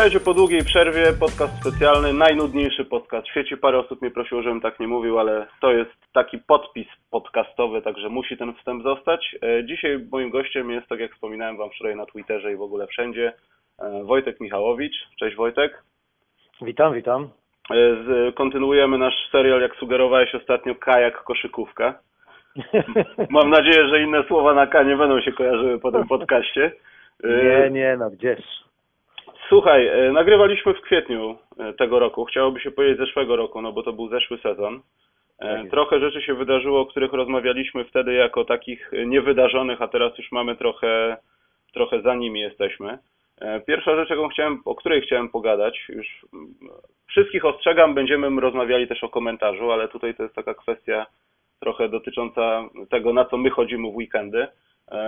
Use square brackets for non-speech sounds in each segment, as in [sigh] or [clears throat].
Witajcie po długiej przerwie, podcast specjalny, najnudniejszy podcast w świecie. Parę osób mnie prosiło, żebym tak nie mówił, ale to jest taki podpis podcastowy, także musi ten wstęp zostać. E, dzisiaj moim gościem jest, tak jak wspominałem Wam wczoraj na Twitterze i w ogóle wszędzie, e, Wojtek Michałowicz. Cześć Wojtek. Witam, witam. E, kontynuujemy nasz serial, jak sugerowałeś ostatnio, kajak koszykówka. [laughs] Mam nadzieję, że inne słowa na K nie będą się kojarzyły po tym podcaście. Nie, nie, no gdzież. Słuchaj, e, nagrywaliśmy w kwietniu e, tego roku, chciałoby się powiedzieć zeszłego roku, no bo to był zeszły sezon. E, Tak Trochę rzeczy się wydarzyło, o których rozmawialiśmy wtedy jako takich niewydarzonych, a teraz już mamy trochę, trochę za nimi jesteśmy. Pierwsza rzecz, chciałem, o której chciałem pogadać, już mm, wszystkich ostrzegam, będziemy rozmawiali też o komentarzu, ale tutaj to jest taka kwestia trochę dotycząca tego, na co my chodzimy w weekendy.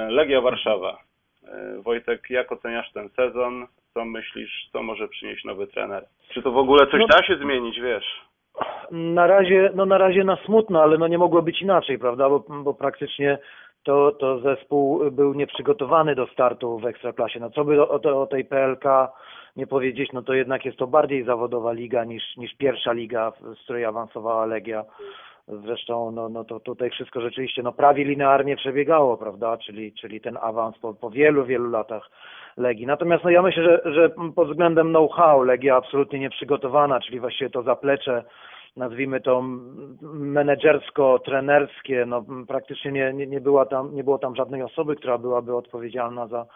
Legia Warszawa. Wojtek, jak oceniasz ten sezon? Co myślisz, co może przynieść nowy trener? Czy to w ogóle coś No- da się zmienić, wiesz? Na razie, no na razie na smutno, ale no nie mogło być inaczej, prawda? Bo, bo praktycznie to, to zespół był nieprzygotowany do startu w Ekstraklasie. No co by o, o, o tej PLK nie powiedzieć, no to jednak jest to bardziej zawodowa liga niż, niż pierwsza liga, z której awansowała Legia. Zresztą no, no to tutaj wszystko rzeczywiście no prawie linearnie przebiegało, prawda? Czyli, czyli ten awans po, po wielu, wielu latach Legii. Natomiast no ja myślę, że, że pod względem know-how Legia absolutnie nieprzygotowana, czyli właściwie to zaplecze nazwijmy to menedżersko-trenerskie, no praktycznie nie, nie, nie, była tam, nie było tam żadnej osoby, która byłaby odpowiedzialna za,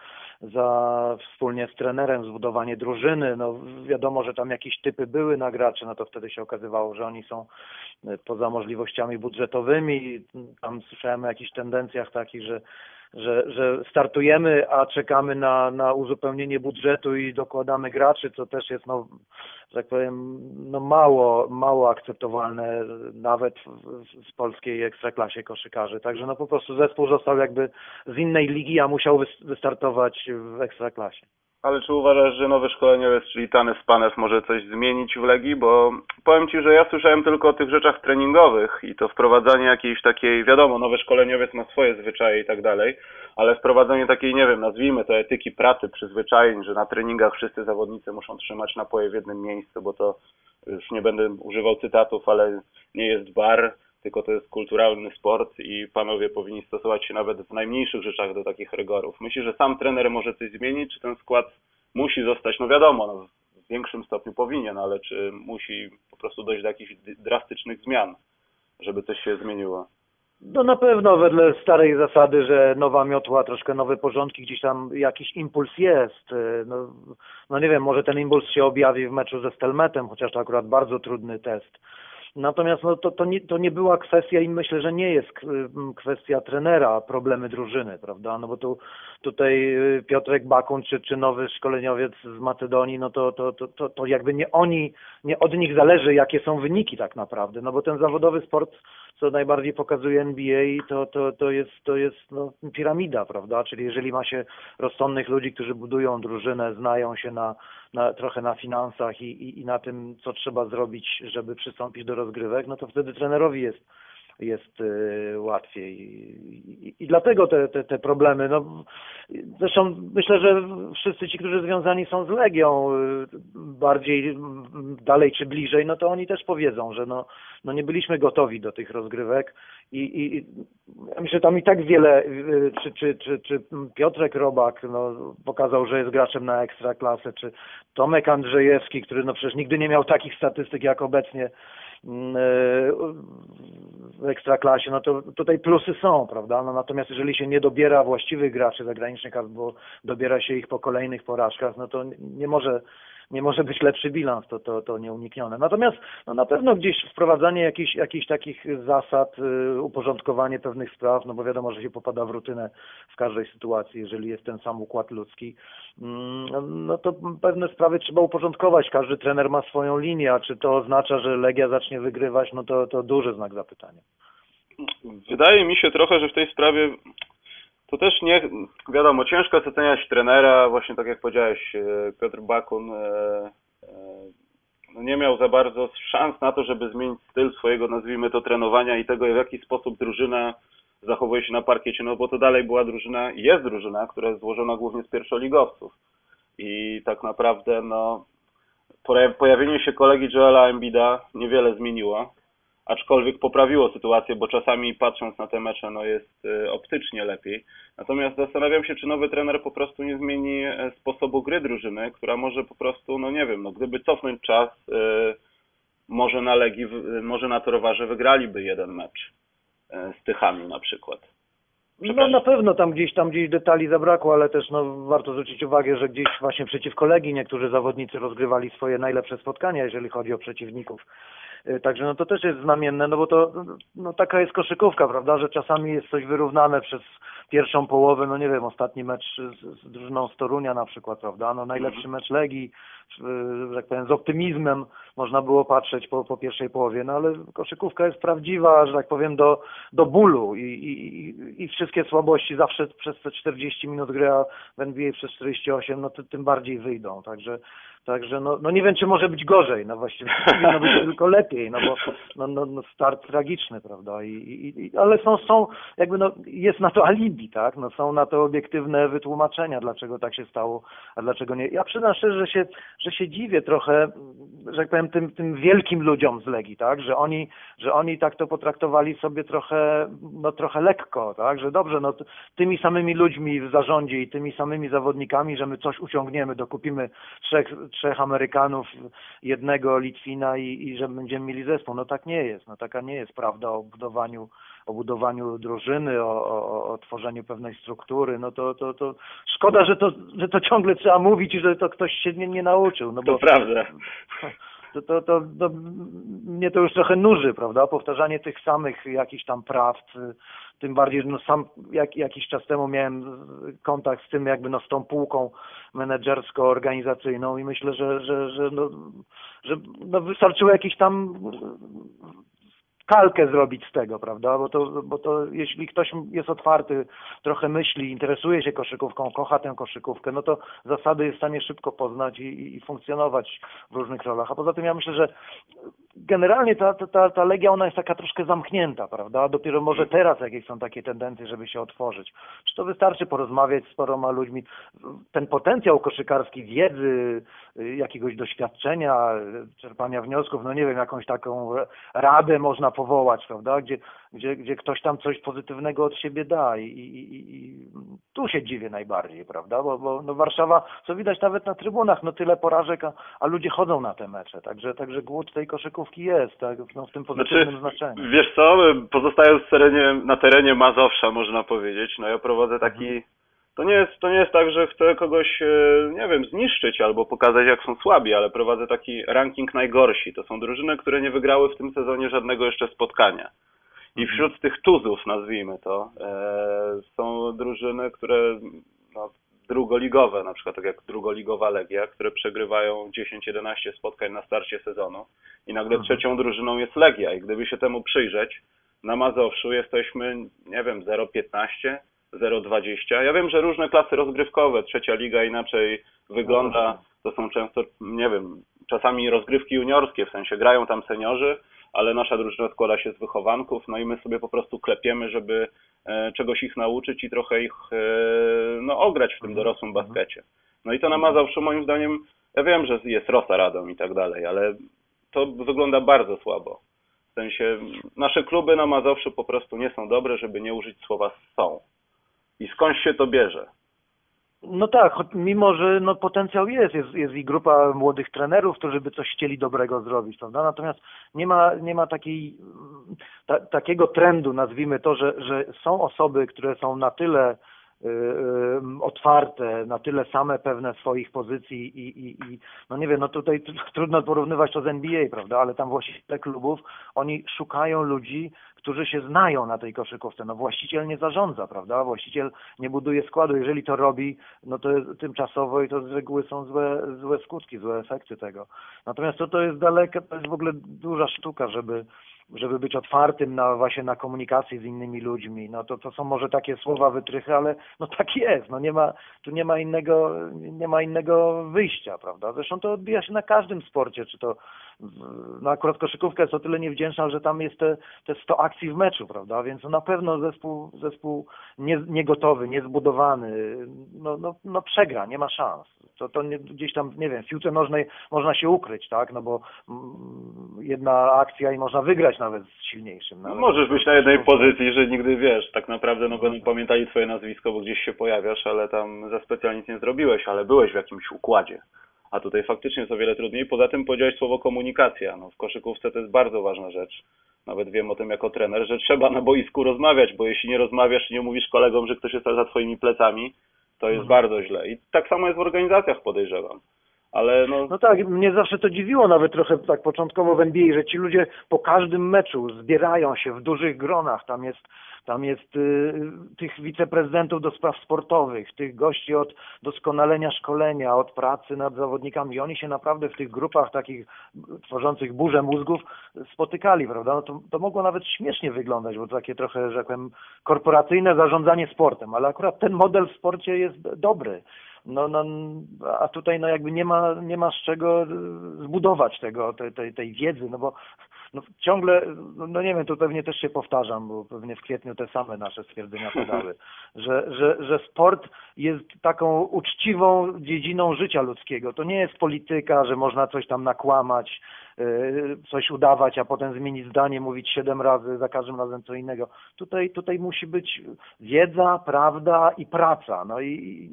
za wspólnie z trenerem zbudowanie drużyny. No wiadomo, że tam jakieś typy były na graczy, no to wtedy się okazywało, że oni są e, poza możliwościami budżetowymi. Tam słyszałem o jakichś tendencjach takich, że że, że startujemy, a czekamy na, na uzupełnienie budżetu i dokładamy graczy, co też jest, no, że tak powiem, no mało, mało akceptowalne nawet w, w, polskiej ekstraklasie koszykarzy. Także no po prostu zespół został jakby z innej ligi, a musiał wys- wystartować w ekstraklasie. Ale czy uważasz, że nowy szkoleniowiec, czyli Tanes Panew, może coś zmienić w Legii? Bo powiem Ci, że ja słyszałem tylko o tych rzeczach treningowych i to wprowadzanie jakiejś takiej, wiadomo, nowy szkoleniowiec ma swoje zwyczaje i tak dalej, ale wprowadzenie takiej, nie wiem, nazwijmy to etyki pracy, przyzwyczajeń, że na treningach wszyscy zawodnicy muszą trzymać napoje w jednym miejscu, bo to już nie będę używał cytatów, ale nie jest bar, tylko to jest kulturalny sport i panowie powinni stosować się nawet w najmniejszych rzeczach do takich rygorów. Myślisz, że sam trener może coś zmienić, czy ten skład musi zostać, no wiadomo, no, w większym stopniu powinien, ale czy musi po prostu dojść do jakichś drastycznych zmian, żeby coś się zmieniło? No na pewno wedle starej zasady, że nowa miotła, troszkę nowe porządki, gdzieś tam jakiś impuls jest. No, no nie wiem, może ten impuls się objawi w meczu ze Stelmetem, chociaż to akurat bardzo trudny test. Natomiast no, to, to, nie, to nie była kwestia i myślę, że nie jest kwestia trenera, problemy drużyny, prawda? No bo tu tutaj Piotrek Bakun czy, czy nowy szkoleniowiec z Macedonii, no to, to, to, to, to jakby nie oni, nie od nich zależy, jakie są wyniki tak naprawdę, no bo ten zawodowy sport, co najbardziej pokazuje NBA, to, to, to jest, to jest no, piramida, prawda? Czyli jeżeli ma się rozsądnych ludzi, którzy budują drużynę, znają się na, na, trochę na finansach i, i, i na tym, co trzeba zrobić, żeby przystąpić do rozgrywek, no to wtedy trenerowi jest jest y, łatwiej. I, i, dlatego te, te, te problemy. No, zresztą myślę, że wszyscy ci, którzy związani są z Legią, y, bardziej dalej czy bliżej, no to oni też powiedzą, że no, no nie byliśmy gotowi do tych rozgrywek i, i ja myślę, tam i tak wiele, y, czy, czy, czy, czy Piotrek Robak no, pokazał, że jest graczem na ekstra klasę, czy Tomek Andrzejewski, który no przecież nigdy nie miał takich statystyk jak obecnie w ekstraklasie, no to tutaj plusy są, prawda? No natomiast jeżeli się nie dobiera właściwych graczy zagranicznych albo dobiera się ich po kolejnych porażkach, no to nie może nie może być lepszy bilans, to, to, to nieuniknione. Natomiast no na pewno gdzieś wprowadzanie jakichś, jakichś takich zasad, y, uporządkowanie pewnych spraw, no bo wiadomo, że się popada w rutynę w każdej sytuacji, jeżeli jest ten sam układ ludzki, mm, no to pewne sprawy trzeba uporządkować. Każdy trener ma swoją linię, a czy to oznacza, że Legia zacznie wygrywać, no to, to duży znak zapytania. Wydaje mi się trochę, że w tej sprawie to też nie, wiadomo, ciężko jest oceniać trenera, właśnie tak jak powiedziałeś, e, Piotr Bakun e, e, no nie miał za bardzo szans na to, żeby zmienić styl swojego, nazwijmy to, trenowania i tego, w jaki sposób drużyna zachowuje się na parkiecie, no bo to dalej była drużyna, jest drużyna, która jest złożona głównie z pierwszoligowców. i tak naprawdę no poja- pojawienie się kolegi Joela Embida niewiele zmieniło, aczkolwiek poprawiło sytuację, bo czasami patrząc na te mecze no jest y, optycznie lepiej. Natomiast zastanawiam się, czy nowy trener po prostu nie zmieni e, sposobu gry drużyny, która może po prostu, no nie wiem, no gdyby cofnąć czas, y, może na Legii, może na Torwarze wygraliby jeden mecz e, z Tychami na przykład. No na pewno tam gdzieś tam gdzieś detali zabrakło, ale też no, warto zwrócić uwagę, że gdzieś właśnie przeciwko Legii niektórzy zawodnicy rozgrywali swoje najlepsze spotkania, jeżeli chodzi o przeciwników. Y, Także no to też jest znamienne, no bo to no, taka jest koszykówka, prawda, że czasami jest coś wyrównane przez pierwszą połowę, no nie wiem, ostatni mecz z, z drużyną z Torunia na przykład, prawda, no najlepszy mecz Legii, y, że tak powiem, z optymizmem można było patrzeć po, po pierwszej połowie, no ale koszykówka jest prawdziwa, że tak powiem, do, do bólu i, i, i- i wszystkie słabości zawsze przez te 40 minut gry, a w NBA przez 48, no to tym bardziej wyjdą, także Także no, no nie wiem, czy może być gorzej, no właściwie [laughs] powinno być tylko lepiej, no bo no, no, no start tragiczny, prawda, I, i, ale są, są jakby no, jest na to alibi, tak, no są na to obiektywne wytłumaczenia, dlaczego tak się stało, a dlaczego nie. Ja przyznam szczerze, że się, że się dziwię trochę, że tak powiem, tym, tym wielkim ludziom z Legii, tak, że oni, że oni tak to potraktowali sobie trochę, no trochę lekko, tak, że dobrze, no tymi samymi ludźmi w zarządzie i tymi samymi zawodnikami, że my coś uciągniemy, dokupimy trzech, trzech Amerykanów, jednego Litwina i, i że będziemy mieli zespół. No tak nie jest, no taka nie jest prawda o budowaniu, o budowaniu drużyny, o, o, o tworzeniu pewnej struktury, no to, to, to szkoda, że to, że to ciągle trzeba mówić i że to ktoś się nie, nie nauczył, no To bo prawda. to, to, to, to mnie to już trochę nuży, prawda? Powtarzanie tych samych jakichś tam prawd, tym bardziej, że no sam jak, jakiś czas temu miałem kontakt z tym jakby no z tą półką menedżersko-organizacyjną i myślę, że, że, że, no, że no wystarczyło jakiś tam kalkę zrobić z tego, prawda? Bo to, bo to jeśli ktoś jest otwarty, trochę myśli, interesuje się koszykówką, kocha tę koszykówkę, no to zasady jest w stanie szybko poznać i, i funkcjonować w różnych rolach. A poza tym ja myślę, że generalnie ta, ta, ta, legia ona jest taka troszkę zamknięta, prawda? Dopiero może teraz jakieś są takie tendencje, żeby się otworzyć. Czy to wystarczy porozmawiać z paroma ludźmi? Ten potencjał koszykarski wiedzy, y, jakiegoś doświadczenia, y, czerpania wniosków, no nie wiem, jakąś taką radę można powołać, prawda? Gdzie, gdzie, gdzie ktoś tam coś pozytywnego od siebie da i, i, i- tu się dziwię najbardziej, prawda? Bo, bo no Warszawa, co widać nawet na trybunach, no tyle porażek, a, a ludzie chodzą na te mecze, także, także głód tej koszykówki jest, tak? no, w tym pozytywnym znaczeniu. Wiesz co, pozostając w terenie, na terenie Mazowsza, można powiedzieć, no ja prowadzę taki... To nie, jest, to nie jest tak, że chcę kogoś, e, nie wiem, zniszczyć albo pokazać, jak są słabi, ale prowadzę taki ranking najgorsi. To są drużyny, które nie wygrały w tym sezonie żadnego jeszcze spotkania. I wśród tych tuzów, nazwijmy to, e, są drużyny, które no, drugoligowe, na przykład tak jak drugoligowa Legia, które przegrywają 10-11 spotkań na starcie sezonu i nagle Mhm. trzecią drużyną jest Legia i gdyby się temu przyjrzeć, na Mazowszu jesteśmy, nie wiem, 0,15, 0,20. Ja wiem, że różne klasy rozgrywkowe, trzecia liga inaczej wygląda, to są często, nie wiem, czasami rozgrywki juniorskie, w sensie grają tam seniorzy, ale nasza drużyna składa się z wychowanków, no i my sobie po prostu klepiemy, żeby e, czegoś ich nauczyć i trochę ich e, no, ograć w tym dorosłym baskecie. No i to na Mazowszu moim zdaniem, ja wiem, że jest Rosa Radą i tak dalej, ale to wygląda bardzo słabo. W sensie nasze kluby na Mazowszu po prostu nie są dobre, żeby nie użyć słowa są. I skąd się to bierze? No tak, mimo że no, potencjał jest, jest, jest i grupa młodych trenerów, którzy by coś chcieli dobrego zrobić, prawda? Natomiast nie ma, nie ma takiej, ta, takiego trendu, nazwijmy to, że, że są osoby, które są na tyle otwarte, na tyle same pewne swoich pozycji i, i, i no nie wiem, no tutaj trudno porównywać to z NBA, prawda, ale tam właściciele klubów, oni szukają ludzi, którzy się znają na tej koszykówce. No właściciel nie zarządza, prawda? Właściciel nie buduje składu. Jeżeli to robi, no to tymczasowo i to z reguły są złe, złe skutki, złe efekty tego. Natomiast to, to jest daleka, to jest w ogóle duża sztuka, żeby żeby być otwartym na właśnie na komunikację z innymi ludźmi. No to, to są może takie słowa wytrychy, ale no tak jest. No nie ma, tu nie ma innego, nie ma innego wyjścia, prawda? Zresztą to odbija się na każdym sporcie, czy to no akurat koszykówka jest o tyle niewdzięczna, że tam jest te, te 100 akcji w meczu, prawda? Więc no na pewno zespół, zespół nie, niegotowy, niezbudowany, no, no, no przegra, nie ma szans. to, to nie, gdzieś tam, nie wiem, w piłce nożnej można się ukryć, tak, no bo mm, jedna akcja i można wygrać nawet z silniejszym. No, możesz być na jednej pozycji, że nigdy wiesz, tak naprawdę no będą pamiętali twoje nazwisko, bo gdzieś się pojawiasz, ale tam za specjalnie nic nie zrobiłeś, ale byłeś w jakimś układzie. A tutaj faktycznie jest o wiele trudniej. Poza tym powiedziałeś słowo komunikacja. No, w koszykówce to jest bardzo ważna rzecz. Nawet wiem o tym jako trener, że trzeba na boisku rozmawiać, bo jeśli nie rozmawiasz i nie mówisz kolegom, że ktoś jest za twoimi plecami, to jest Mhm. bardzo źle. I tak samo jest w organizacjach, podejrzewam. Ale no, No tak, mnie zawsze to dziwiło nawet trochę tak początkowo w NBA, że ci ludzie po każdym meczu zbierają się w dużych gronach. Tam jest, tam jest y, tych wiceprezydentów do spraw sportowych, tych gości od doskonalenia szkolenia, od pracy nad zawodnikami. I oni się naprawdę w tych grupach takich tworzących burzę mózgów spotykali, prawda? No to, to mogło nawet śmiesznie wyglądać, bo to takie trochę, że tak korporacyjne zarządzanie sportem, ale akurat ten model w sporcie jest dobry. No, no, a tutaj no jakby nie ma, nie ma z czego y, zbudować tego, tej, tej, tej wiedzy, no bo no ciągle, no nie wiem, tu pewnie też się powtarzam, bo pewnie w kwietniu te same nasze stwierdzenia padały, [laughs] że, że, że sport jest taką uczciwą dziedziną życia ludzkiego. To nie jest polityka, że można coś tam nakłamać, y, coś udawać, a potem zmienić zdanie, mówić siedem razy, za każdym razem co innego. Tutaj, tutaj musi być wiedza, prawda i praca. No i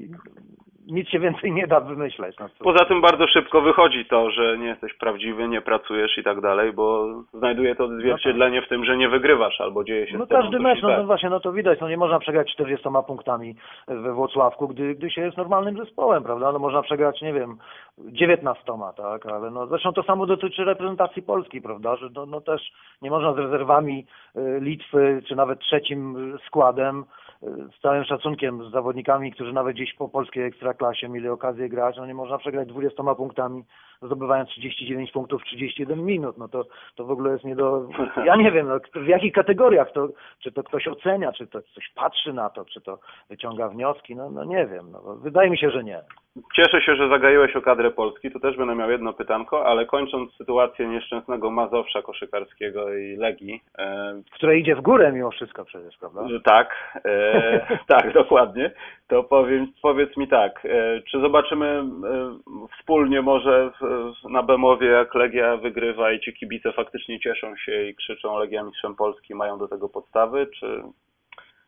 nic się więcej nie da wymyśleć. No, to- Poza tym bardzo szybko wychodzi to, że nie jesteś prawdziwy, nie pracujesz i tak dalej, bo znajduje to odzwierciedlenie w tym, że nie wygrywasz albo dzieje się No każdy mecz, no, no właśnie, no to widać, no nie można przegrać 40 punktami we Włocławku, gdy, gdy się jest normalnym zespołem, prawda? No można przegrać, nie wiem, 19, tak, ale no zresztą to samo dotyczy reprezentacji Polski, prawda, że no, no też nie można z rezerwami y, Litwy, czy nawet trzecim składem, z całym szacunkiem z zawodnikami, którzy nawet gdzieś po polskiej ekstraklasie mieli okazję grać, no nie można przegrać 20 punktami, zdobywając 39 punktów w 31 minut, no to, to w ogóle jest nie do... [laughs] Ja nie wiem, no, w jakich kategoriach to, czy to ktoś ocenia, czy to ktoś patrzy na to, czy to wyciąga wnioski, no, no nie wiem, no, wydaje mi się, że nie. Cieszę się, że zagaiłeś o kadrę Polski, to też będę miał jedno pytanko, ale kończąc sytuację nieszczęsnego Mazowsza koszykarskiego i Legii, e, Które idzie w górę mimo wszystko przecież, prawda? że tak, e, [laughs] tak, dokładnie, to powiem, powiedz mi tak, e, czy zobaczymy e, wspólnie może w, na Bemowie, jak Legia wygrywa i ci kibice faktycznie cieszą się i krzyczą Legia mistrzem Polski, mają do tego podstawy, czy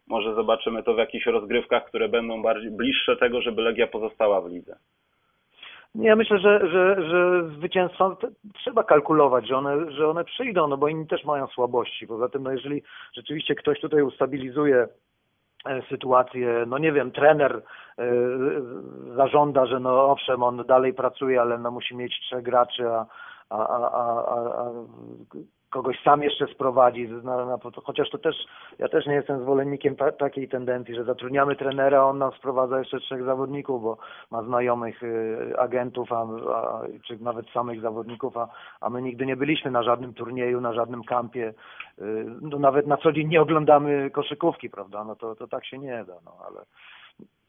może zobaczymy to w jakichś rozgrywkach, które będą bardziej bliższe tego, żeby Legia pozostała w lidze? Ja myślę, że, że, że zwycięstwa t- trzeba kalkulować, że one, że one przyjdą, no bo inni też mają słabości. Poza tym, no jeżeli rzeczywiście ktoś tutaj ustabilizuje e, sytuację, no nie wiem, trener e, zażąda, że no owszem, on dalej pracuje, ale no musi mieć trzech graczy, a, a, a, a kogoś sam jeszcze sprowadzi, na, na, chociaż to też, ja też nie jestem zwolennikiem ta, takiej tendencji, że zatrudniamy trenera, on nam sprowadza jeszcze trzech zawodników, bo ma znajomych y, agentów, a, a, czy nawet samych zawodników, a, a my nigdy nie byliśmy na żadnym turnieju, na żadnym kampie, y, no nawet na co dzień nie oglądamy koszykówki, prawda, no to, to tak się nie da, no ale,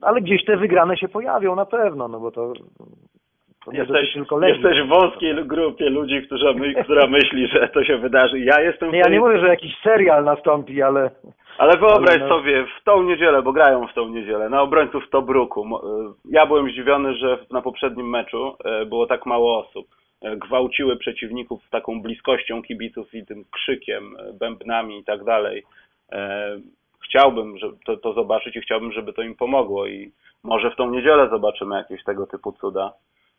ale gdzieś te wygrane się pojawią na pewno, no bo to, to Jesteś, tylko jesteś w wąskiej grupie ludzi, która, my, [laughs] która myśli, że to się wydarzy. Ja jestem Nie, ja tej- nie mówię, że jakiś serial nastąpi, ale Ale wyobraź Ale no- sobie, w tą niedzielę, bo grają w tą niedzielę, na obrońców Tobruku. Y, Ja byłem zdziwiony, że na poprzednim meczu y, było tak mało osób. Y, Gwałciły przeciwników taką bliskością kibiców i tym krzykiem, bębnami i tak dalej. Chciałbym że to, to zobaczyć i chciałbym, żeby to im pomogło i może w tą niedzielę zobaczymy jakieś tego typu cuda.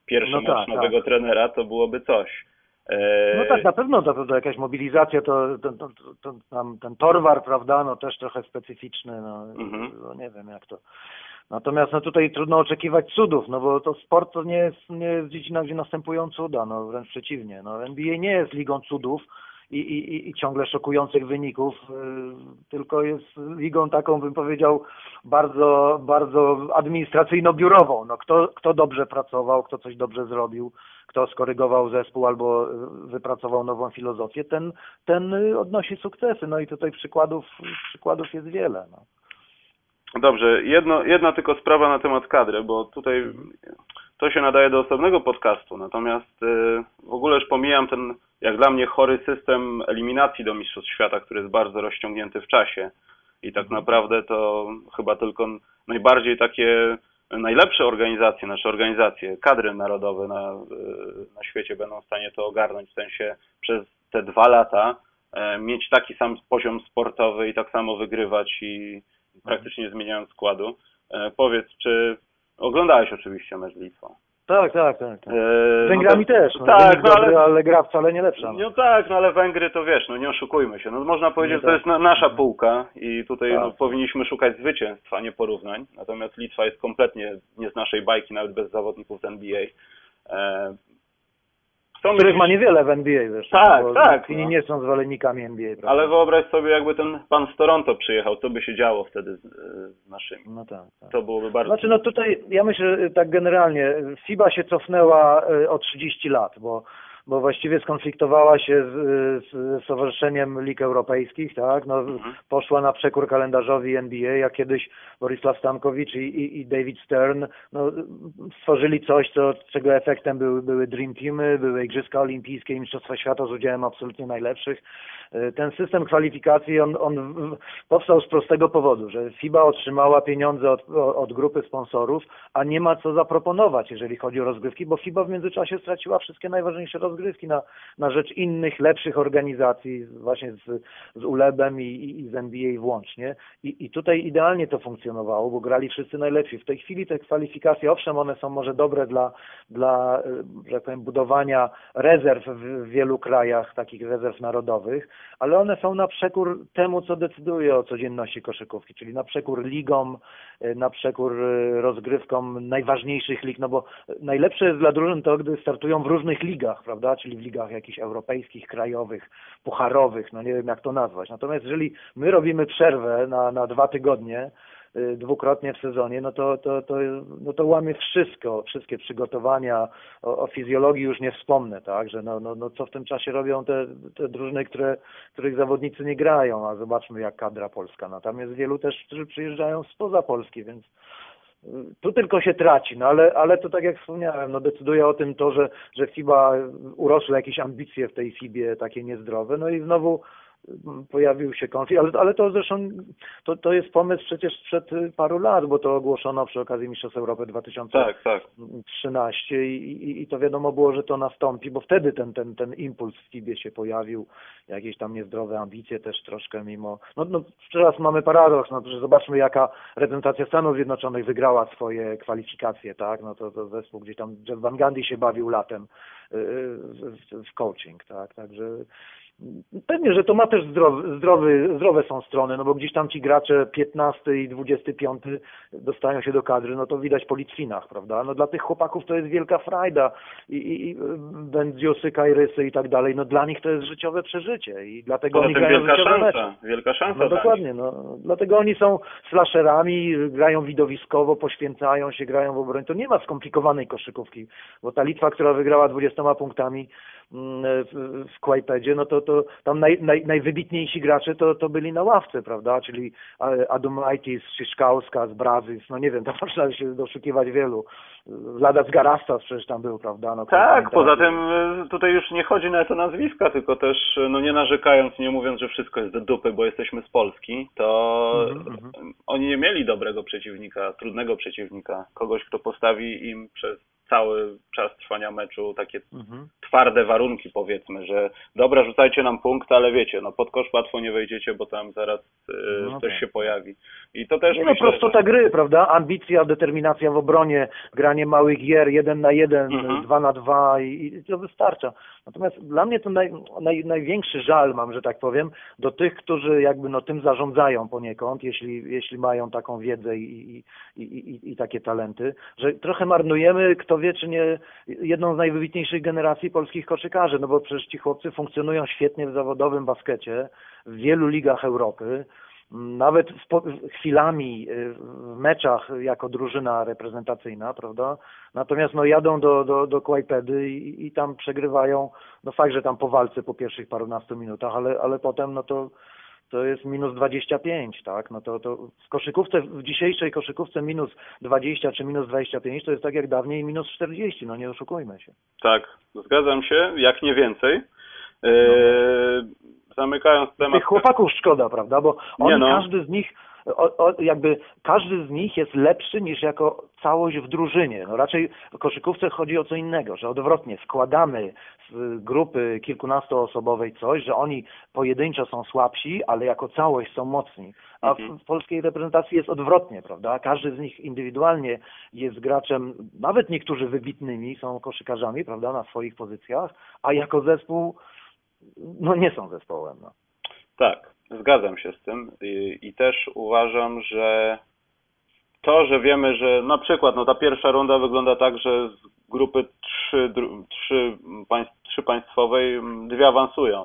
Pierwszy No tak, nowego tak. trenera to byłoby coś. Y, No tak, na pewno, na pewno jakaś mobilizacja, to, to, to, to tam, ten torwar, prawda, no też trochę specyficzny, no, Mhm. no nie wiem jak to. Natomiast no tutaj trudno oczekiwać cudów, no bo to sport to nie jest, nie jest dziedzina, gdzie następują cuda, no wręcz przeciwnie. No NBA nie jest ligą cudów i, i, i- ciągle szokujących wyników, y, tylko jest ligą taką, bym powiedział, bardzo, bardzo administracyjno-biurową. No kto, kto dobrze pracował, kto coś dobrze zrobił, kto skorygował zespół albo y, wypracował nową filozofię, ten, ten odnosi sukcesy. No i tutaj przykładów, przykładów jest wiele. No. Dobrze, jedno, jedna tylko sprawa na temat kadry, bo tutaj to się nadaje do osobnego podcastu, natomiast y, w ogóle już pomijam ten, jak dla mnie, chory system eliminacji do Mistrzostw Świata, który jest bardzo rozciągnięty w czasie i tak naprawdę to chyba tylko najbardziej takie najlepsze organizacje, nasze organizacje, kadry narodowe na, na świecie będą w stanie to ogarnąć, w sensie przez te dwa lata e, mieć taki sam poziom sportowy i tak samo wygrywać i praktycznie nie zmieniając składu. E, powiedz, czy oglądałeś oczywiście mecz Litwą? Tak, tak, tak. tak. E, Z Węgrami to- też. No, tak, no dobry, ale, ale gra wcale nie lepsza. No. no tak, no ale Węgry to wiesz, no nie oszukujmy się. No można powiedzieć, Nie że to tak. jest na, nasza półka i tutaj Tak. no, powinniśmy szukać zwycięstw, a nie porównań. Natomiast Litwa jest kompletnie nie z naszej bajki, nawet bez zawodników z NBA. E, Których ma niewiele w NBA, wiesz. Tak, tak, Inni no. nie są zwolennikami NBA, prawda? Ale wyobraź sobie, jakby ten pan z Toronto przyjechał, co by się działo wtedy z, z naszymi. No tak, tak. To byłoby bardzo... Znaczy, no tutaj ja myślę tak generalnie, FIBA się cofnęła y, o 30 lat, bo, bo właściwie skonfliktowała się z, z Stowarzyszeniem Lig Europejskich, tak? No, Mhm. poszła na przekór kalendarzowi NBA, jak kiedyś Borisław Stankowicz i, i, i David Stern no, stworzyli coś, co, czego efektem były, były Dream Teamy, były Igrzyska Olimpijskie i Mistrzostwa Świata z udziałem absolutnie najlepszych. Y, Ten system kwalifikacji, on, on powstał z prostego powodu, że FIBA otrzymała pieniądze od, od grupy sponsorów, a nie ma co zaproponować, jeżeli chodzi o rozgrywki, bo FIBA w międzyczasie straciła wszystkie najważniejsze rozgrywki na, na rzecz innych, lepszych organizacji, właśnie z, z ULEB-em i, i, i z NBA włącznie. I, I tutaj idealnie to funkcjonowało, bo grali wszyscy najlepsi. W tej chwili te kwalifikacje, owszem, one są może dobre dla, dla y, że tak powiem, budowania rezerw w wielu krajach, takich rezerw narodowych, ale one są na przekór temu, co decyduje o codzienności koszykówki, czyli na przekór ligom, y, na przekór y, rozgrywkom najważniejszych lig, no bo najlepsze jest dla drużyn to, gdy startują w różnych ligach, prawda, czyli w ligach jakichś europejskich, krajowych, pucharowych, no nie wiem jak to nazwać. Natomiast jeżeli my robimy przerwę na, na dwa tygodnie, y, dwukrotnie w sezonie, no to, to, to, no to łamie wszystko, wszystkie przygotowania, o, o fizjologii już nie wspomnę, tak, że no, no, no co w tym czasie robią te, te drużyny, które, których zawodnicy nie grają, a zobaczmy jak kadra polska, no tam jest wielu też, którzy przyjeżdżają spoza Polski, więc y, tu tylko się traci, no ale, ale to tak jak wspomniałem, no decyduje o tym to, że, że FIBA urosły jakieś ambicje w tej FIBie takie niezdrowe, no i znowu pojawił się konflikt, ale, ale to zresztą to, to jest pomysł przecież sprzed y, paru lat, bo to ogłoszono przy okazji Mistrzostw Europy 2013 Tak, tak. i, i, i to wiadomo było, że to nastąpi, bo wtedy ten, ten, ten impuls w FIBie się pojawił, jakieś tam niezdrowe ambicje też troszkę mimo, no, no teraz mamy paradoks, no że zobaczmy jaka reprezentacja Stanów Zjednoczonych wygrała swoje kwalifikacje, tak, no to, to zespół gdzieś tam Jeff Van Gundy się bawił latem yy, w, w- w coaching, tak, także Pewnie, że to ma też zdrowy, zdrowy, zdrowe są strony, no bo gdzieś tam ci gracze 15 i 25 dostają się do kadry, no to widać po Litwinach, prawda? No dla tych chłopaków to jest wielka frajda i, i, i Będziusy, Kajrysy i tak dalej, no dla nich to jest życiowe przeżycie i dlatego Poza oni grają wielka życiowe mecze. szansa, wielka szansa No dokładnie, no. Dlatego oni są slasherami, grają widowiskowo, poświęcają się, grają w obronie. To nie ma skomplikowanej koszykówki, bo ta Litwa, która wygrała 20 punktami mm, w, w Kłajpedzie, no to, to tam naj, naj, najwybitniejsi gracze to, to byli na ławce, prawda? Czyli e, Adomaitis, Szyszkauska, z Brazys, no nie wiem, tam [laughs] można się doszukiwać wielu. Lada z Garastas przecież tam był, prawda? No, Tak, poza tym y, tutaj już nie chodzi nawet o nazwiska, tylko też, y, no nie narzekając, nie mówiąc, że wszystko jest do dupy, bo jesteśmy z Polski, to Mhm, mhm. oni nie mieli dobrego przeciwnika, trudnego przeciwnika, kogoś, kto postawi im przez cały czas trwania meczu takie Mhm. twarde warunki powiedzmy, że dobra, rzucajcie nam punkt, ale wiecie, no pod kosz łatwo nie wejdziecie, bo tam zaraz y, No coś tak. się pojawi. I to też Nie no, myślę, prostota że... gry, prawda? Ambicja, determinacja w obronie, granie małych gier, jeden na jeden, Mhm. dwa na dwa i, i to wystarcza. Natomiast dla mnie to naj, naj, największy żal mam, że tak powiem, do tych, którzy jakby no tym zarządzają poniekąd, jeśli, jeśli mają taką wiedzę i, i, i, i, takie talenty, że trochę marnujemy, kto wie, czy nie jedną z najwybitniejszych generacji polskich koszykarzy, no bo przecież ci chłopcy funkcjonują świetnie w zawodowym baskecie, w wielu ligach Europy, nawet chwilami y, w meczach jako drużyna reprezentacyjna, prawda? Natomiast no jadą do, do, do Kłajpedy i, i tam przegrywają, no fakt, że tam po walce po pierwszych parunastu minutach, ale, ale potem no to to jest minus 25, tak? No to, to w koszykówce, w dzisiejszej koszykówce minus 20 czy minus 25 to jest tak jak dawniej minus 40, no nie oszukujmy się. Tak, zgadzam się, jak nie więcej. Yy, zamykając temat... Tych chłopaków szkoda, prawda? Bo oni, no. każdy z nich o, o, jakby każdy z nich jest lepszy niż jako całość w drużynie. No raczej w koszykówce chodzi o co innego, że odwrotnie składamy z grupy kilkunastoosobowej coś, że oni pojedynczo są słabsi, ale jako całość są mocni. A w, Mhm. w polskiej reprezentacji jest odwrotnie, prawda? Każdy z nich indywidualnie jest graczem, nawet niektórzy wybitnymi są koszykarzami, prawda, na swoich pozycjach, a jako zespół no nie są zespołem. No. Tak, zgadzam się z tym i, i też uważam, że to, że wiemy, że na przykład no ta pierwsza runda wygląda tak, że z grupy trzy, trzy, państw, trzy państwowej m, dwie awansują.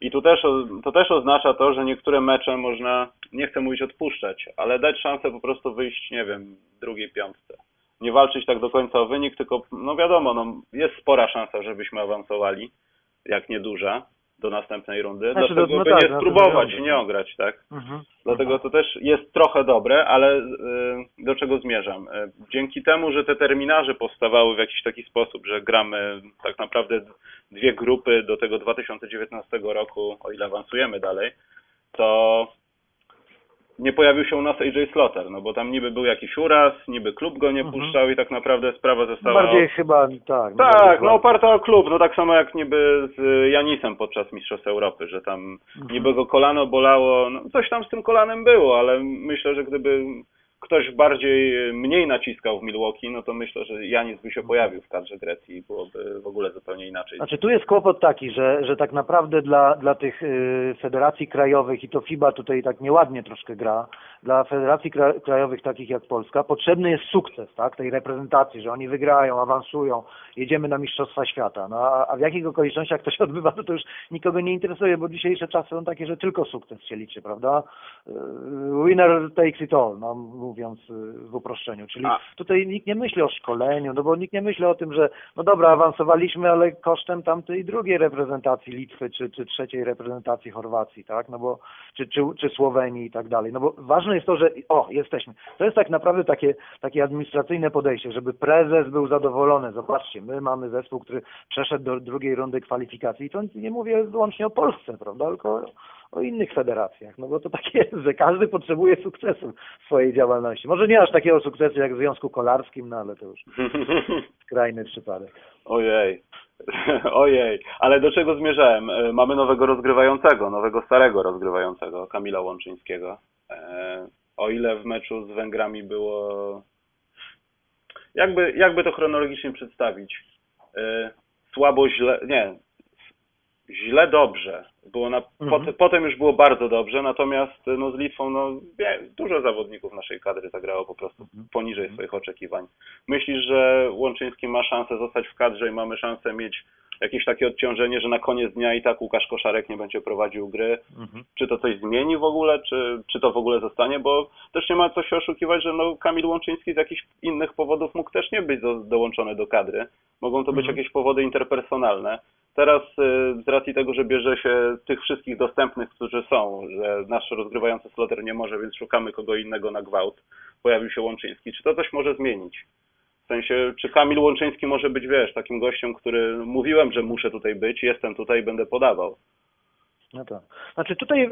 I tu też, to też oznacza to, że niektóre mecze można, nie chcę mówić odpuszczać, ale dać szansę po prostu wyjść, nie wiem, drugiej piątce. Nie walczyć tak do końca o wynik, tylko no wiadomo, no, jest spora szansa, żebyśmy awansowali, jak nie duża, do następnej rundy. Znaczy, Dlatego no by tak, nie no spróbować i nie ograć, tak? Mhm. Dlatego to też jest trochę dobre, ale y, do czego zmierzam? Y, Dzięki temu, że te terminarze powstawały w jakiś taki sposób, że gramy tak naprawdę dwie grupy do tego 2019 roku, o ile awansujemy dalej, to nie pojawił się u nas AJ Slaughter, no bo tam niby był jakiś uraz, niby klub go nie Mhm. puszczał i tak naprawdę sprawa została... Bardziej chyba tak. Tak, bardziej no oparta o klub, no tak samo jak niby z Janisem podczas Mistrzostw Europy, że tam Mhm. niby go kolano bolało, no coś tam z tym kolanem było, ale myślę, że gdyby ktoś bardziej, mniej naciskał w Milwaukee, no to myślę, że Janis by się pojawił w kadrze Grecji i byłoby w ogóle zupełnie inaczej. Znaczy tu jest kłopot taki, że, że tak naprawdę dla, dla tych y, federacji krajowych i to FIBA tutaj tak nieładnie troszkę gra, dla federacji kra, krajowych takich jak Polska potrzebny jest sukces tak, tej reprezentacji, że oni wygrają, awansują, jedziemy na Mistrzostwa Świata. No, a, a w jakich okolicznościach to się [laughs] odbywa, to, to już nikogo nie interesuje, bo dzisiejsze czasy są takie, że tylko sukces się liczy, prawda? Y, Winner takes it all, no, mówiąc y, w uproszczeniu. Czyli A. tutaj nikt nie myśli o szkoleniu, no bo nikt nie myśli o tym, że no dobra, awansowaliśmy, ale kosztem tamtej drugiej reprezentacji Litwy, czy, czy trzeciej reprezentacji Chorwacji, tak, no bo, czy, czy, czy Słowenii i tak dalej, no bo ważne jest to, że o, jesteśmy. To jest tak naprawdę takie, takie administracyjne podejście, żeby prezes był zadowolony. Zobaczcie, my mamy zespół, który przeszedł do drugiej rundy kwalifikacji i to nie mówię wyłącznie o Polsce, prawda, tylko o innych federacjach, no bo to tak [laughs] jest, że każdy potrzebuje sukcesu w swojej działalności. Może nie aż takiego sukcesu jak w Związku Kolarskim, no ale to już [laughs] skrajny przypadek. Ojej, [laughs] ojej, ale do czego zmierzałem? E, Mamy nowego rozgrywającego, nowego starego rozgrywającego, Kamila Łączyńskiego. E, O ile w meczu z Węgrami było... Jakby, jakby to chronologicznie przedstawić? E, Słabo, źle, nie, źle dobrze. Było na, Mhm. pot, potem już było bardzo dobrze, natomiast no, z Litwą no, wie, dużo zawodników naszej kadry zagrało po prostu poniżej swoich oczekiwań. Myślisz, że Łączyński ma szansę zostać w kadrze i mamy szansę mieć jakieś takie odciążenie, że na koniec dnia i tak Łukasz Koszarek nie będzie prowadził gry? Czy to coś zmieni w ogóle, czy, czy to w ogóle zostanie? Bo też nie ma co się oszukiwać, że no, Kamil Łączyński z jakichś innych powodów mógł też nie być do, dołączony do kadry. Mogą to być Mhm. jakieś powody interpersonalne. Teraz y, z racji tego, że bierze się tych wszystkich dostępnych, którzy są, że nasz rozgrywający sloter nie może, więc szukamy kogo innego na gwałt, pojawił się Łączyński. Czy to coś może zmienić? W sensie, czy Kamil Łączyński może być, wiesz, takim gościem, który mówiłem, że muszę tutaj być, jestem tutaj będę podawał. No tak. Znaczy tutaj,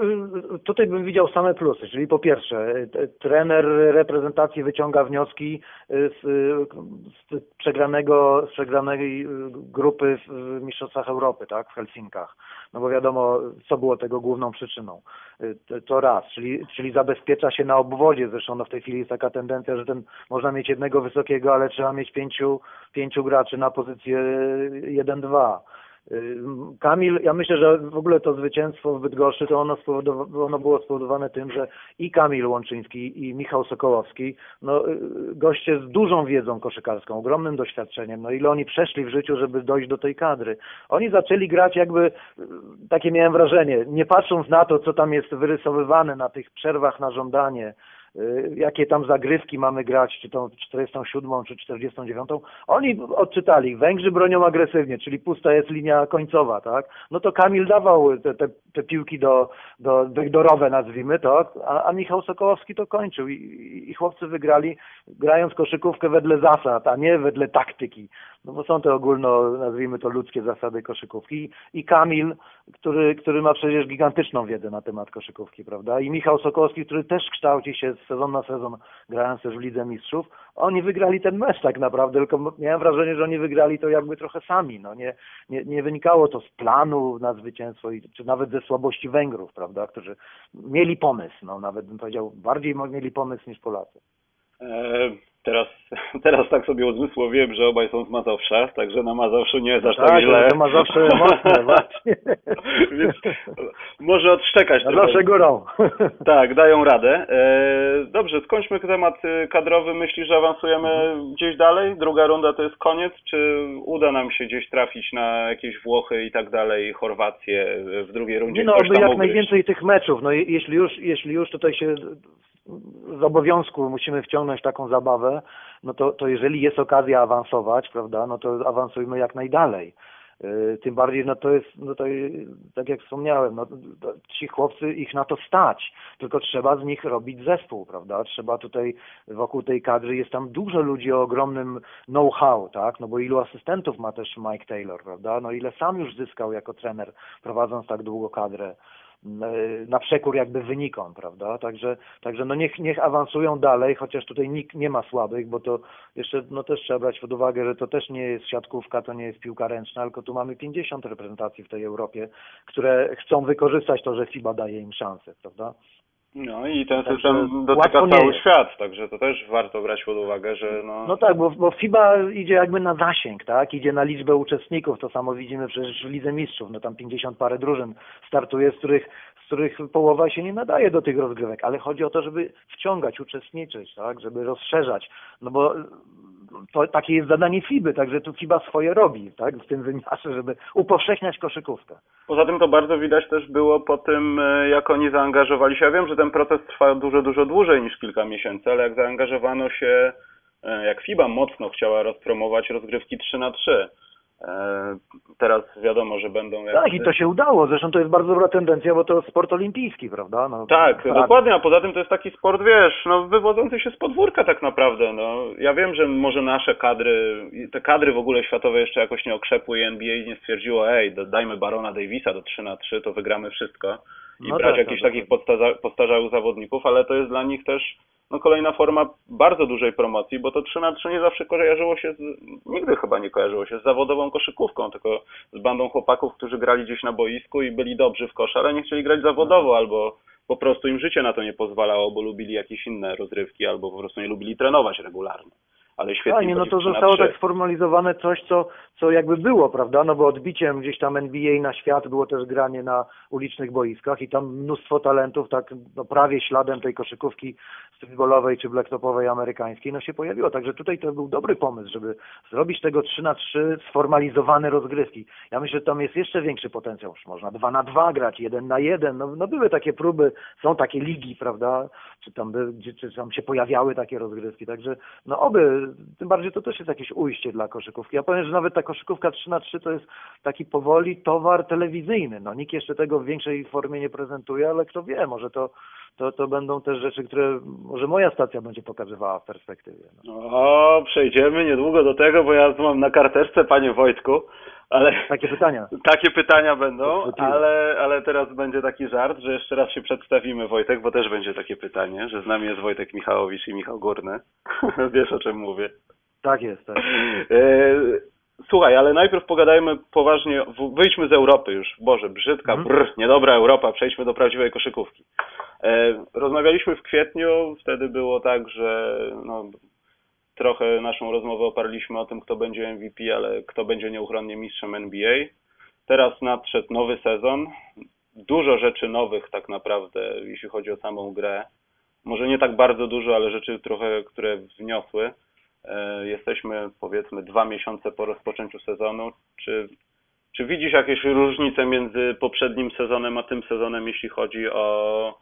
y, tutaj bym widział same plusy, czyli po pierwsze y, trener reprezentacji wyciąga wnioski y, z, y, z przegranego, z przegranej y, grupy w Mistrzostwach Europy, tak, w Helsinkach. No bo wiadomo, co było tego główną przyczyną. Y, To, to raz, czyli, czyli zabezpiecza się na obwodzie, zresztą no w tej chwili jest taka tendencja, że ten można mieć jednego wysokiego, ale trzeba mieć pięciu, pięciu graczy na pozycję 1-2. Y, Kamil, ja myślę, że w ogóle to zwycięstwo w Bydgoszczy, to ono, ono było spowodowane tym, że i Kamil Łączyński, i Michał Sokołowski, no, y, goście z dużą wiedzą koszykarską, ogromnym doświadczeniem, no ile oni przeszli w życiu, żeby dojść do tej kadry. Oni zaczęli grać jakby, y, takie miałem wrażenie, nie patrząc na to, co tam jest wyrysowywane na tych przerwach na żądanie, jakie tam zagrywki mamy grać, czy tą 47, czy 49. Oni odczytali, Węgrzy bronią agresywnie, czyli pusta jest linia końcowa, tak? No to Kamil dawał te, te, te piłki do, do backdoorowe, nazwijmy to, a, a Michał Sokołowski to kończył i, i chłopcy wygrali grając koszykówkę wedle zasad, a nie wedle taktyki. No bo są te ogólno, nazwijmy to ludzkie zasady koszykówki i Kamil, który, który ma przecież gigantyczną wiedzę na temat koszykówki, prawda? I Michał Sokolski, który też kształci się z sezon na sezon, grając też w Lidze Mistrzów. Oni wygrali ten mecz tak naprawdę, tylko miałem wrażenie, że oni wygrali to jakby trochę sami, no nie, nie, nie wynikało to z planu na zwycięstwo, czy nawet ze słabości Węgrów, prawda, którzy mieli pomysł, no nawet bym powiedział, bardziej mieli pomysł niż Polacy. E, teraz, [laughs] teraz tak sobie uzmysłowiłem, że obaj są z Mazowsza, także na Mazowszu nie jest aż tak, tak źle. to Mazowsze [laughs] mocne, właśnie. [laughs] Więc może odszczekać trochę. Zawsze górą. Tak, dają radę. E, dobrze, skończmy temat kadrowy. Myślisz, że awansujemy mhm. gdzieś dalej? Druga runda to jest koniec? Czy uda nam się gdzieś trafić na jakieś Włochy i tak dalej, Chorwację w drugiej rundzie? Nie no, by jak najwięcej tych meczów. No jeśli już, jeśli już tutaj się z obowiązku musimy wciągnąć taką zabawę, no to, to jeżeli jest okazja awansować, prawda, no to awansujmy jak najdalej. Y, tym bardziej, no to jest, no to tak jak wspomniałem, no, ci chłopcy, ich na to stać, tylko trzeba z nich robić zespół, prawda? Trzeba tutaj wokół tej kadry, jest tam dużo ludzi o ogromnym know-how, tak? No bo ilu asystentów ma też Mike Taylor, prawda? No ile sam już zyskał jako trener, prowadząc tak długo kadrę na przekór jakby wynikom, prawda? Także, także no niech, niech awansują dalej, chociaż tutaj nikt nie ma słabych, bo to jeszcze no też trzeba brać pod uwagę, że to też nie jest siatkówka, to nie jest piłka ręczna, tylko tu mamy 50 reprezentacji w tej Europie, które chcą wykorzystać to, że FIBA daje im szansę, prawda? No i ten system dotyka cały świat, także to też warto brać pod uwagę, że no... No tak, bo, bo FIBA idzie jakby na zasięg, tak? Idzie na liczbę uczestników, to samo widzimy przecież w Lidze Mistrzów, no tam 50 parę drużyn startuje, z których, z których połowa się nie nadaje do tych rozgrywek, ale chodzi o to, żeby wciągać, uczestniczyć, tak? Żeby rozszerzać, no bo to takie jest zadanie FIBY, także tu FIBA swoje robi, tak, w tym wymiarze, żeby upowszechniać koszykówkę. Poza tym to bardzo widać też było po tym, e, jak oni zaangażowali się. Ja wiem, że ten proces trwa dużo, dużo dłużej niż kilka miesięcy, ale jak zaangażowano się, e, jak FIBA mocno chciała rozpromować rozgrywki 3 na 3 E, teraz wiadomo, że będą... Jak... Tak, i to się udało. Zresztą to jest bardzo dobra tendencja, bo to sport olimpijski, prawda? No, tak, tak, dokładnie, a poza tym to jest taki sport, wiesz, no wywodzący się z podwórka tak naprawdę. No. Ja wiem, że może nasze kadry, te kadry w ogóle światowe jeszcze jakoś nie okrzepły i NBA nie stwierdziło, ej, dajmy Barona Davisa do 3 na 3, to wygramy wszystko i no brać tak, jakichś tak, takich postarzałych zawodników, ale to jest dla nich też no kolejna forma bardzo dużej promocji, bo to 3 na 3 nie zawsze kojarzyło się, z, nigdy chyba nie kojarzyło się z zawodową koszykówką, tylko z bandą chłopaków, którzy grali gdzieś na boisku i byli dobrzy w kosz, ale nie chcieli grać zawodowo albo po prostu im życie na to nie pozwalało, bo lubili jakieś inne rozrywki albo po prostu nie lubili trenować regularnie ale świetnie. Fajnie, no to zostało tak sformalizowane coś, co, co jakby było, prawda? No bo odbiciem gdzieś tam NBA na świat było też granie na ulicznych boiskach i tam mnóstwo talentów, tak no prawie śladem tej koszykówki streetballowej czy blacktopowej amerykańskiej, no się pojawiło. Także tutaj to był dobry pomysł, żeby zrobić tego 3 na 3 sformalizowane rozgrywki. Ja myślę, że tam jest jeszcze większy potencjał. Już można 2 na 2 grać, 1 na 1. No, no były takie próby, są takie ligi, prawda? Czy tam, by, czy tam się pojawiały takie rozgrywki. Także no oby tym bardziej to też jest jakieś ujście dla koszykówki. Ja powiem, że nawet ta koszykówka 3 na 3 to jest taki powoli towar telewizyjny. No, nikt jeszcze tego w większej formie nie prezentuje, ale kto wie, może to, to, to będą też rzeczy, które może moja stacja będzie pokazywała w perspektywie. No. O, przejdziemy niedługo do tego, bo ja mam na karteczce, panie Wojtku, ale... Takie pytania. [laughs] Takie pytania będą, ale, ale teraz będzie taki żart, że jeszcze raz się przedstawimy, Wojtek, bo też będzie takie pytanie, że z nami jest Wojtek Michałowicz i Michał Górny. [laughs] Wiesz, o czym mówię. Tak jest, tak. Słuchaj, ale najpierw pogadajmy poważnie, wyjdźmy z Europy już. Boże, brzydka, mhm. brr, niedobra Europa, przejdźmy do prawdziwej koszykówki. E, rozmawialiśmy w kwietniu, wtedy było tak, że no, trochę naszą rozmowę oparliśmy o tym, kto będzie MVP, ale kto będzie nieuchronnie mistrzem NBA. Teraz nadszedł nowy sezon. Dużo rzeczy nowych tak naprawdę, jeśli chodzi o samą grę. Może nie tak bardzo dużo, ale rzeczy trochę, które wniosły. E, jesteśmy powiedzmy dwa miesiące po rozpoczęciu sezonu. Czy, czy widzisz jakieś różnice między poprzednim sezonem a tym sezonem, jeśli chodzi o,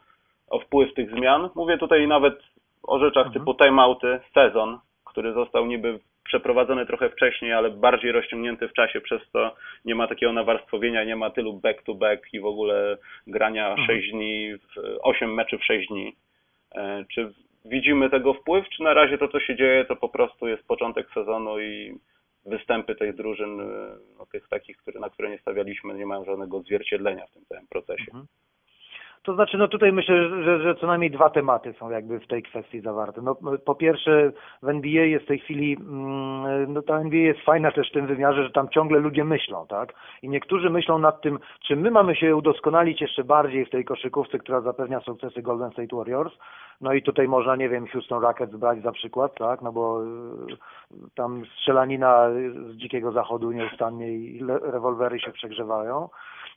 o wpływ tych zmian? Mówię tutaj nawet o rzeczach mhm. typu timeouty, sezon, który został niby przeprowadzony trochę wcześniej, ale bardziej rozciągnięty w czasie, przez to nie ma takiego nawarstwowienia, nie ma tylu back-to-back -back i w ogóle grania mhm. 6 dni, 8 meczy w 6 dni. E, czy widzimy tego wpływ, czy na razie to, co się dzieje, to po prostu jest początek sezonu i występy tych drużyn, y, no, tych takich, które, na które nie stawialiśmy, nie mają żadnego odzwierciedlenia w tym całym procesie. Mhm. To znaczy, no tutaj myślę, że, że co najmniej dwa tematy są jakby w tej kwestii zawarte. No, po pierwsze, w NBA jest w tej chwili, mm, no ta NBA jest fajna też w tym wymiarze, że tam ciągle ludzie myślą, tak? I niektórzy myślą nad tym, czy my mamy się udoskonalić jeszcze bardziej w tej koszykówce, która zapewnia sukcesy Golden State Warriors. No i tutaj można, nie wiem, Houston Rockets brać za przykład, tak? No bo y, tam strzelanina z dzikiego zachodu nieustannie i rewolwery się przegrzewają.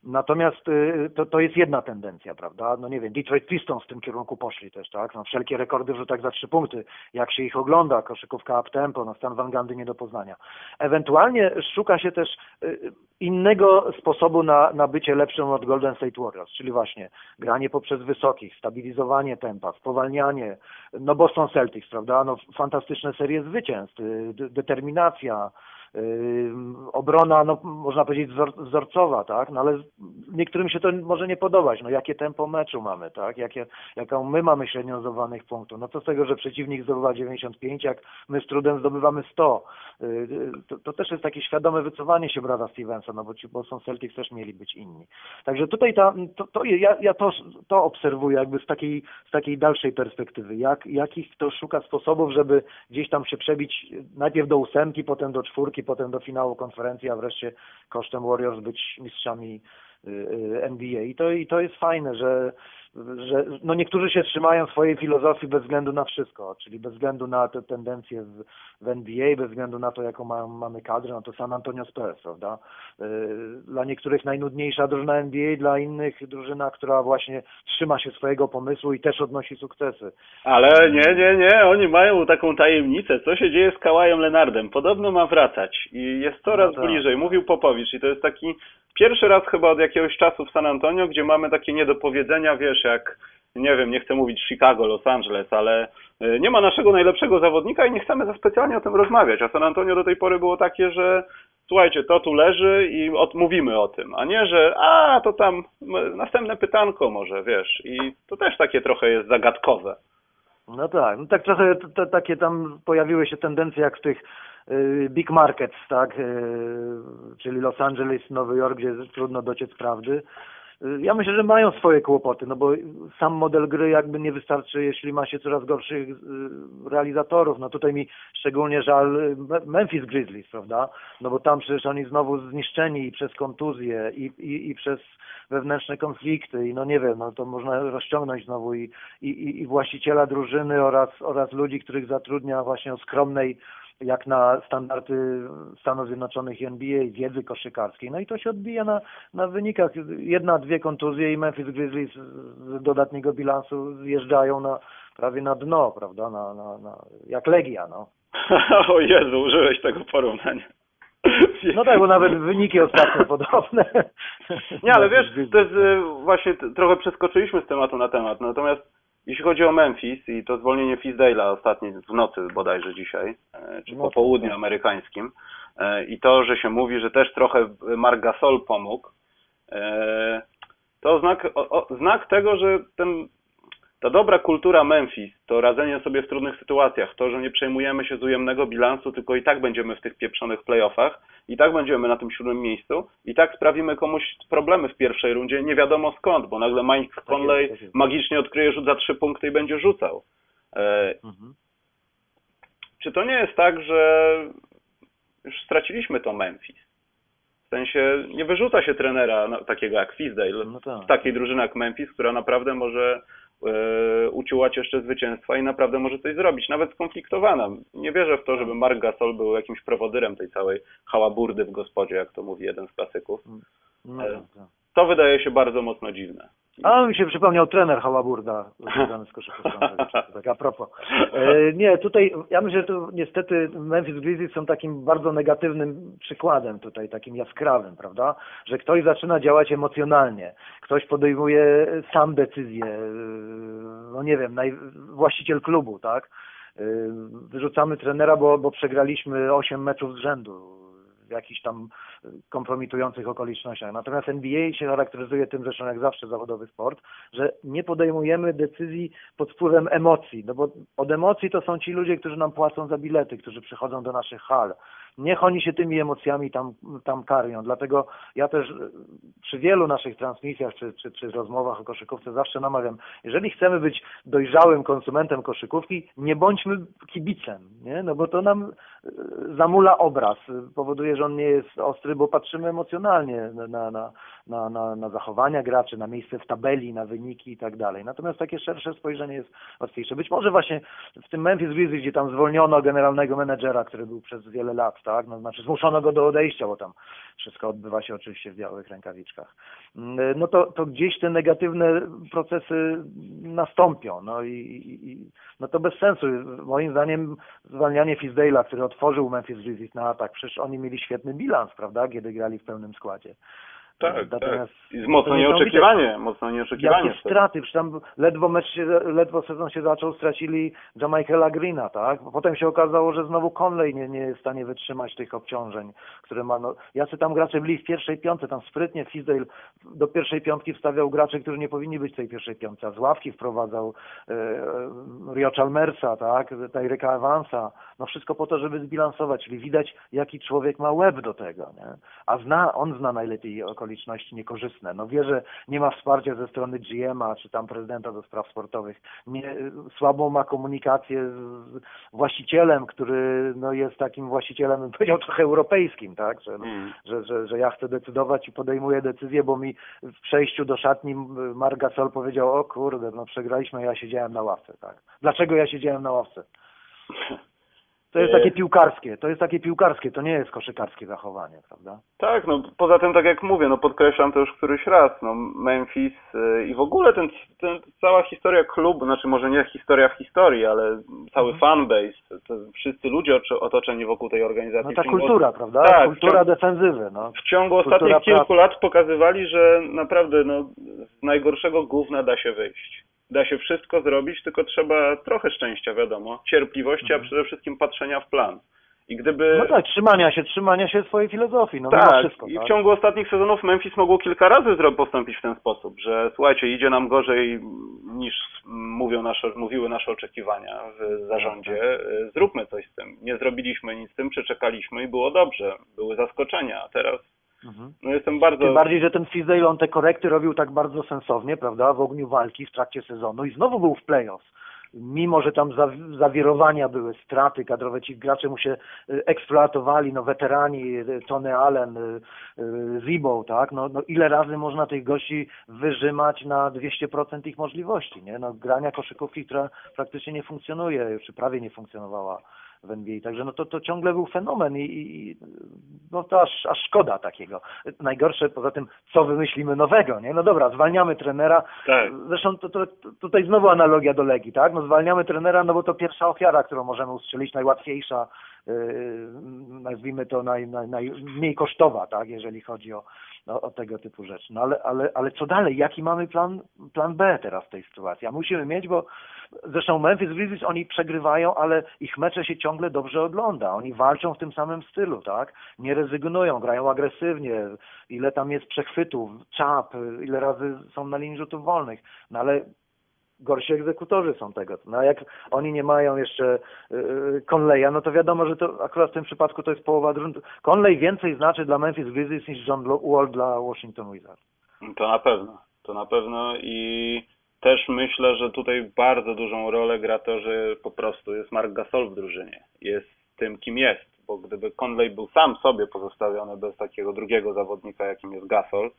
Natomiast y, to, to jest jedna tendencja, prawda? No nie wiem, Detroit Pistons w tym kierunku poszli też, tak? No wszelkie rekordy w tak za trzy punkty. Jak się ich ogląda, koszykówka up tempo, no stan Wangandy nie do poznania. Ewentualnie szuka się też y, innego sposobu na, na bycie lepszym od Golden State Warriors, czyli właśnie granie poprzez wysokich, stabilizowanie tempa, spowalnianie, no Boston Celtics, prawda? No fantastyczne serie zwycięstw, y, determinacja, obrona, no, można powiedzieć wzorcowa, tak, no ale niektórym się to może nie podobać, no jakie tempo meczu mamy, tak, jakie, jaką my mamy średnią zdobywanych punktów, no co z tego, że przeciwnik zdobywa 95, jak my z trudem zdobywamy 100, y, to, to też jest takie świadome wycofanie się brata Stevensa, no bo ci Boston Celtics też mieli być inni. Także tutaj ta, to, to ja, ja to, to obserwuję jakby z takiej, z takiej dalszej perspektywy, jak, jakich kto szuka sposobów, żeby gdzieś tam się przebić najpierw do ósemki, potem do czwórki, potem do finału konferencji, a wreszcie kosztem Warriors być mistrzami y, y, NBA. I to, i to jest fajne, że że no niektórzy się trzymają swojej filozofii bez względu na wszystko, czyli bez względu na te tendencje w, w NBA, bez względu na to, jaką ma, mamy kadrę, no to San Antonio Spurs, prawda? Y, dla niektórych najnudniejsza drużyna NBA, dla innych drużyna, która właśnie trzyma się swojego pomysłu i też odnosi sukcesy. Ale nie, nie, nie, oni mają taką tajemnicę, co się dzieje z Kałajem Lenardem. Podobno ma wracać i jest coraz no tak. bliżej. Mówił Popowicz i to jest taki pierwszy raz chyba od jakiegoś czasu w San Antonio, gdzie mamy takie niedopowiedzenia, wiesz, jak, nie wiem, nie chcę mówić Chicago, Los Angeles, ale y, nie ma naszego najlepszego zawodnika i nie chcemy za specjalnie o tym rozmawiać, a San Antonio do tej pory było takie, że słuchajcie, to tu leży i mówimy o tym, a nie, że a, to tam następne pytanko może, wiesz, i to też takie trochę jest zagadkowe. No tak, no tak trochę takie tam pojawiły się tendencje jak w tych Y, big markets, tak, y, czyli Los Angeles, Nowy Jork, gdzie trudno dociec prawdy. Y, ja myślę, że mają swoje kłopoty, no bo sam model gry jakby nie wystarczy, jeśli ma się coraz gorszych realizatorów. No tutaj mi szczególnie żal Memphis Grizzlies, prawda? No bo tam przecież oni znowu zniszczeni i przez kontuzje i, i, i przez wewnętrzne konflikty i no nie wiem, no to można rozciągnąć znowu i, i, i właściciela drużyny oraz, oraz ludzi, których zatrudnia właśnie o skromnej jak na standardy Stanów Zjednoczonych i NBA, wiedzy koszykarskiej. No i to się odbija na, na wynikach. Jedna, dwie kontuzje i Memphis Grizzlies z dodatniego bilansu zjeżdżają na, prawie na dno, prawda, na, na, na, jak Legia, no. [laughs] o Jezu, użyłeś tego porównania. No tak, bo nawet wyniki ostatnio [laughs] podobne. Nie, ale wiesz, [laughs] to jest y, właśnie, trochę przeskoczyliśmy z tematu na temat, natomiast jeśli chodzi o Memphis i to zwolnienie Fisdale'a ostatnie w nocy bodajże dzisiaj, e, czy po południu amerykańskim e, i to, że się mówi, że też trochę Mark Gasol pomógł, e, to znak, znak tego, że ten ta dobra kultura Memphis, to radzenie sobie w trudnych sytuacjach, to, że nie przejmujemy się z ujemnego bilansu, tylko i tak będziemy w tych pieprzonych playoffach, i tak będziemy na tym siódmym miejscu, i tak sprawimy komuś problemy w pierwszej rundzie, nie wiadomo skąd, bo nagle Mike tak Conley tak magicznie odkryje rzut za trzy punkty i będzie rzucał. E, mhm. Czy to nie jest tak, że już straciliśmy to Memphis? W sensie nie wyrzuca się trenera takiego jak Fisdale, no tak. takiej drużyny jak Memphis, która naprawdę może uciułać jeszcze zwycięstwa i naprawdę może coś zrobić, nawet skonfliktowana. Nie wierzę w to, żeby Mark Gasol był jakimś prowodyrem tej całej hałaburdy w gospodzie, jak to mówi jeden z klasyków. No, e, to wydaje się bardzo mocno dziwne. A mi się przypomniał trener Hałaburda związany z koszykówką. [laughs] tak a propos. E, nie, tutaj ja myślę, że tu niestety Memphis Grizzlies są takim bardzo negatywnym przykładem tutaj, takim jaskrawym, prawda? Że ktoś zaczyna działać emocjonalnie, ktoś podejmuje sam decyzję, e, no nie wiem, naj, właściciel klubu, tak? E, wyrzucamy trenera, bo, bo przegraliśmy 8 meczów z rzędu jakiś tam kompromitujących okolicznościach. Natomiast NBA się charakteryzuje tym, zresztą jak zawsze zawodowy sport, że nie podejmujemy decyzji pod wpływem emocji, no bo od emocji to są ci ludzie, którzy nam płacą za bilety, którzy przychodzą do naszych hal. Niech oni się tymi emocjami tam, tam karmią. Dlatego ja też e, przy wielu naszych transmisjach czy, czy, czy rozmowach o koszykówce zawsze namawiam, jeżeli chcemy być dojrzałym konsumentem koszykówki, nie bądźmy kibicem, nie? no bo to nam e, zamula obraz, powoduje, że on nie jest ostry, bo patrzymy emocjonalnie na, na, na, na, na zachowania graczy, na miejsce w tabeli, na wyniki i tak dalej. Natomiast takie szersze spojrzenie jest łatwiejsze. Być może właśnie w tym Memphis Grizzlies, gdzie tam zwolniono generalnego menedżera, który był przez wiele lat, tak? No, znaczy zmuszono go do odejścia, bo tam wszystko odbywa się oczywiście w białych rękawiczkach. Mm, no to, to gdzieś te negatywne procesy nastąpią. No i, i no to bez sensu. Moim zdaniem zwalnianie Fisdale'a, który otworzył Memphis Grizzlies na atak, przecież oni mieli świetny bilans, prawda, kiedy grali w pełnym składzie. Tak, tak. Natomiast tak. I mocno nieoczekiwanie, mocno nieoczekiwanie. Jakie straty, przecież tam ledwo mecz się, ledwo sezon się zaczął, stracili Jamaicala Greena, tak? Potem się okazało, że znowu Conley nie, nie jest w stanie wytrzymać tych obciążeń, które ma, no, jacy tam gracze byli w pierwszej piątce, tam sprytnie Fisdale do pierwszej piątki wstawiał graczy, którzy nie powinni być w tej pierwszej piątce, a z ławki wprowadzał e, Rio Chalmersa, tak? Tyreeka Evansa, no wszystko po to, żeby zbilansować, czyli widać, jaki człowiek ma łeb do tego, nie? A zna, on zna najlepiej okolice okoliczności niekorzystne. No wie, że nie ma wsparcia ze strony GM-a czy tam prezydenta do spraw sportowych. Nie, słabą ma komunikację z właścicielem, który no, jest takim właścicielem, bym powiedział, trochę europejskim, tak? Że, mm. że, że, że ja chcę decydować i podejmuję decyzję, bo mi w przejściu do szatni Mark Gasol powiedział, o kurde, no przegraliśmy, ja siedziałem na ławce, tak? Dlaczego ja siedziałem na ławce? [laughs] To jest takie piłkarskie, to jest takie piłkarskie, to nie jest koszykarskie zachowanie, prawda? Tak, no poza tym tak jak mówię, no podkreślam to już któryś raz, no Memphis yy, i w ogóle ten, ten, cała historia klubu, znaczy może nie historia w historii, ale cały mhm. fanbase, to wszyscy ludzie otoczeni wokół tej organizacji. No ta kultura, prawda? Tak, kultura ciągu, defensywy, no. W ciągu ostatnich kilku lat pokazywali, że naprawdę no, z najgorszego gówna da się wyjść da się wszystko zrobić, tylko trzeba trochę szczęścia, wiadomo, cierpliwości, mhm. a przede wszystkim patrzenia w plan. I gdyby... No tak, trzymania się, trzymania się swojej filozofii, no tak, wszystko. i w tak? ciągu ostatnich sezonów Memphis mogło kilka razy postąpić w ten sposób, że słuchajcie, idzie nam gorzej niż mówią nasze, mówiły nasze oczekiwania w zarządzie, tak. zróbmy coś z tym. Nie zrobiliśmy nic z tym, przeczekaliśmy i było dobrze, były zaskoczenia, a teraz Mhm. No jestem bardzo... Tym bardziej, że ten Fizdale, on te korekty robił tak bardzo sensownie, prawda, w ogniu walki w trakcie sezonu i znowu był w playoffs. Mimo, że tam zawirowania były, straty kadrowe, ci gracze mu się y, eksploatowali, no weterani, y, Tony Allen, y, Zibo, tak, no, no ile razy można tych gości wyrzymać na 200% ich możliwości, nie, no grania koszykówki, która praktycznie nie funkcjonuje, czy prawie nie funkcjonowała w NBA. Także no to, to ciągle był fenomen i, i no to aż, aż szkoda takiego. Najgorsze poza tym, co wymyślimy nowego, nie? No dobra, zwalniamy trenera. Tak. Zresztą to, to, tutaj znowu analogia do Legii, tak? No zwalniamy trenera, no bo to pierwsza ofiara, którą możemy ustrzelić, najłatwiejsza, yy, nazwijmy to naj, naj, najmniej kosztowa, tak? Jeżeli chodzi o, no, o tego typu rzeczy. No ale, ale, ale co dalej? Jaki mamy plan, plan B teraz w tej sytuacji? A musimy mieć, bo zresztą Memphis Grizzlies oni przegrywają, ale ich mecze się ciągle dobrze ogląda. Oni walczą w tym samym stylu, tak? Nie rezygnują, grają agresywnie. Ile tam jest przechwytów, czap, ile razy są na linii rzutów wolnych. No ale gorsi egzekutorzy są tego. No jak oni nie mają jeszcze yy, Conleya, no to wiadomo, że to akurat w tym przypadku to jest połowa drużyny. Conley więcej znaczy dla Memphis Grizzlies niż John Wall dla Washington Wizards. To na pewno, to na pewno i też myślę, że tutaj bardzo dużą rolę gra to, że po prostu jest Mark Gasol w drużynie. Jest tym, kim jest, bo gdyby Conley był sam sobie pozostawiony bez takiego drugiego zawodnika, jakim jest Gasol,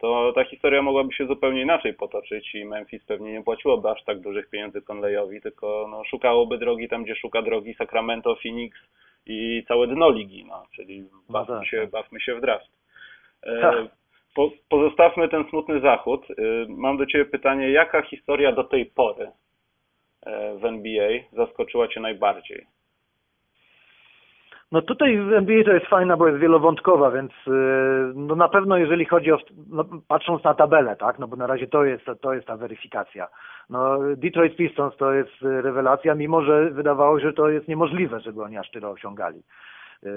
to ta historia mogłaby się zupełnie inaczej potoczyć i Memphis pewnie nie płaciłoby aż tak dużych pieniędzy Conleyowi, tylko no, szukałoby drogi tam, gdzie szuka drogi Sacramento, Phoenix i całe dno ligi, no, czyli no bawmy, no tak, się, tak. bawmy się w draft. E, po, pozostawmy ten smutny zachód. E, mam do Ciebie pytanie, jaka historia do tej pory e, w NBA zaskoczyła Cię najbardziej? No tutaj w NBA to jest fajna, bo jest wielowątkowa, więc y, no na pewno jeżeli chodzi o, no patrząc na tabelę, tak, no bo na razie to jest, to jest ta weryfikacja. No Detroit Pistons to jest rewelacja, mimo że wydawało się, że to jest niemożliwe, żeby oni aż tyle osiągali. Yy,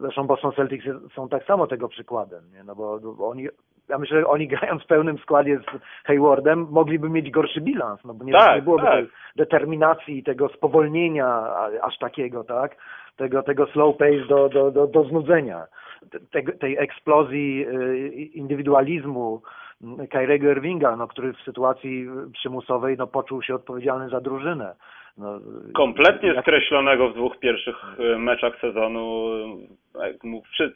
Zresztą Boston Celtics są tak samo tego przykładem, nie? no bo, bo oni, ja myślę, że oni [laughs] grając w pełnym składzie z Haywardem mogliby mieć gorszy bilans, no bo nie, Tak, nie byłoby tak. tej determinacji, tego spowolnienia aż takiego, tak? Tego, tego slow pace do, do, do, do znudzenia, Te- tej eksplozji yy, indywidualizmu mm, Kyriego Irvinga, no, który w sytuacji przymusowej no, poczuł się odpowiedzialny za drużynę. No, Kompletnie jak- skreślonego w dwóch pierwszych e, meczach sezonu.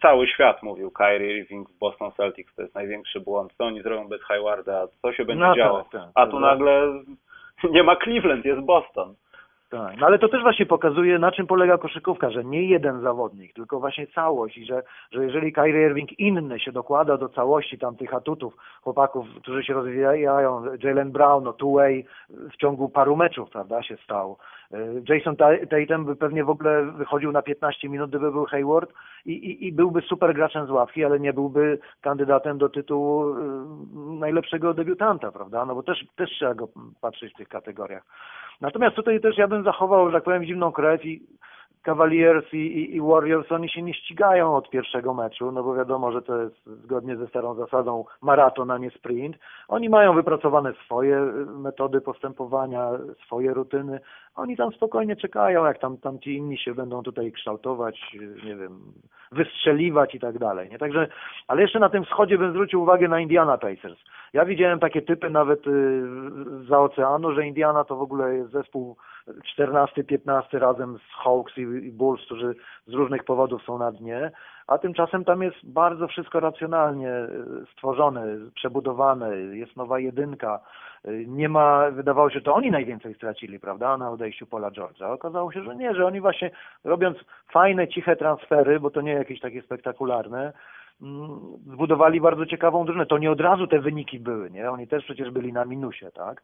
cały świat mówił Kyrie Irving w Boston Celtics to jest największy błąd. Co oni zrobią bez Haywarda? Co się będzie No działo? tak, A tak, tu tak. nagle [laughs] nie ma Cleveland, jest Boston. Tak, no ale to też właśnie pokazuje, na czym polega koszykówka, że nie jeden zawodnik, tylko właśnie całość i że, że jeżeli Kyrie Irving inny się dokłada do całości tam tych atutów chłopaków, którzy się rozwijają, Jalen Brown, no two-way w ciągu paru meczów, prawda, się stał. Y, Jason Ta- Tatum by pewnie w ogóle wychodził na 15 minut, gdyby był Hayward i, i, i byłby super graczem z ławki, ale nie byłby kandydatem do tytułu y, najlepszego debiutanta, prawda, no bo też, też trzeba go patrzeć w tych kategoriach. Natomiast tutaj też ja bym zachował, że tak powiem, zimną krew i Cavaliers i, i, i Warriors, oni się nie ścigają od pierwszego meczu, no bo wiadomo, że to jest zgodnie ze starą zasadą maraton, a nie sprint. Oni mają wypracowane swoje metody postępowania, swoje rutyny. Oni tam spokojnie czekają, jak tam, tam ci inni się będą tutaj kształtować, nie wiem, wystrzeliwać i tak dalej. Nie? Także, ale jeszcze na tym wschodzie bym zwrócił uwagę na Indiana Pacers. Ja widziałem takie typy nawet y, za oceanu, że Indiana to w ogóle jest zespół 14-15 razem z Hawks i, i Bulls, którzy z różnych powodów są na dnie, a tymczasem tam jest bardzo wszystko racjonalnie y, stworzone, przebudowane, jest nowa jedynka, y, nie ma, wydawało się, to oni najwięcej stracili, prawda, na odejściu Paula George'a. Okazało się, że nie, że oni właśnie robiąc fajne, ciche transfery, bo to nie jakieś takie spektakularne, mm, zbudowali bardzo ciekawą drużynę. To nie od razu te wyniki były, nie? Oni też przecież byli na minusie, tak?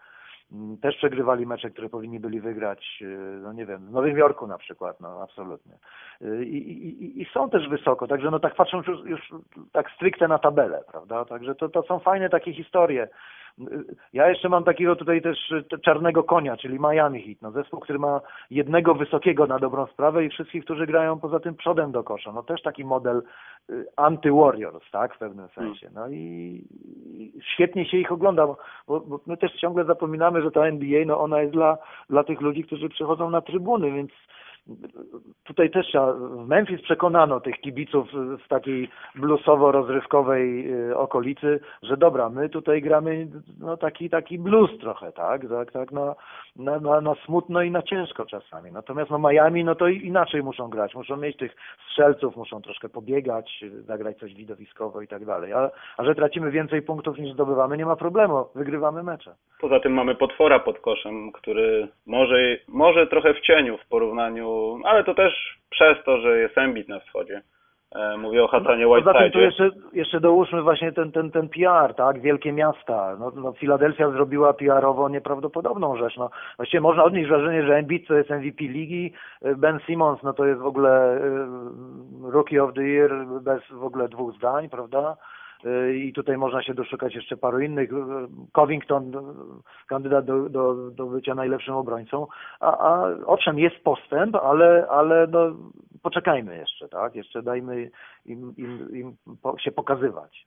Mm, Też przegrywali mecze, które powinni byli wygrać, yy, no nie wiem, w Nowym Jorku na przykład, no absolutnie. Yy, I, i, i są też wysoko, także no tak patrząc już, już tak stricte na tabelę, prawda? Także to, to są fajne takie historie. Ja jeszcze mam takiego tutaj też t- czarnego konia, czyli Miami Heat, no zespół, który ma jednego wysokiego na dobrą sprawę i wszystkich, którzy grają poza tym przodem do kosza. No też taki model y, anty-warriors, tak, w pewnym sensie. No i, świetnie się ich ogląda, bo, bo my też ciągle zapominamy, że ta NBA, no ona jest dla, dla tych ludzi, którzy przychodzą na trybuny, więc tutaj też w Memphis przekonano tych kibiców z takiej bluesowo-rozrywkowej y, okolicy, że dobra, my tutaj gramy no taki, taki blues trochę, tak, tak, tak na, na, na, na smutno i na ciężko czasami. Natomiast no Miami, no to inaczej muszą grać, muszą mieć tych strzelców, muszą troszkę pobiegać, zagrać coś widowiskowo i tak dalej. A, a że tracimy więcej punktów niż zdobywamy, nie ma problemu, wygrywamy mecze. Poza tym mamy potwora pod koszem, który może, może trochę w cieniu w porównaniu, ale to też przez to, że jest Embiid na wschodzie. E, Mówię o Hassanie Poza tym tu jeszcze, jeszcze dołóżmy właśnie ten, ten, ten PR, tak, wielkie miasta. No, no Filadelfia zrobiła PR-owo nieprawdopodobną rzecz. No, właściwie można odnieść wrażenie, że Embiid to jest MVP ligi, Ben Simmons no to jest w ogóle y, Rookie of the Year bez w ogóle dwóch zdań, prawda? Y, I tutaj można się doszukać jeszcze paru innych. Y, Covington, y, kandydat do, do, do bycia najlepszym obrońcą. A, a owszem, jest postęp, ale, ale no, poczekajmy jeszcze, tak? Jeszcze dajmy im, im, im się pokazywać.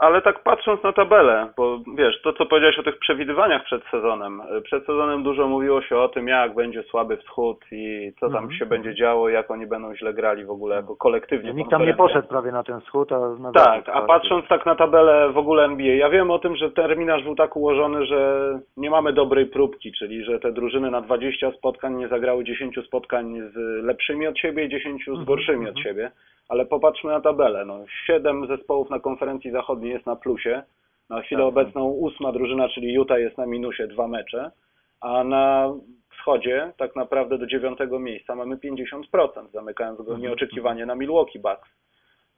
Ale tak patrząc na tabelę, bo wiesz, to co powiedziałeś o tych przewidywaniach przed sezonem. E, Przed sezonem dużo mówiło się o tym, jak będzie słaby wschód i co tam Mhm. się będzie działo, jak oni będą źle grali w ogóle jako kolektywnie. Nikt tam nie poszedł prawie na ten wschód, a na Tak, a patrząc tak na tabelę w ogóle NBA, ja wiem o tym, że terminarz był tak ułożony, że nie mamy dobrej próbki, czyli że te drużyny na 20 spotkań nie zagrały 10 spotkań z lepszymi od siebie i 10 z Mhm, gorszymi od mhm. siebie, ale popatrzmy na tabelę. No, 7 zespołów na konferencji zachodniej jest na plusie, na chwilę Tak, obecną ósma drużyna, czyli Utah jest na minusie dwa mecze, a na wschodzie tak naprawdę do dziewiątego miejsca mamy 50%, zamykając go Mhm, nieoczekiwanie na Milwaukee Bucks.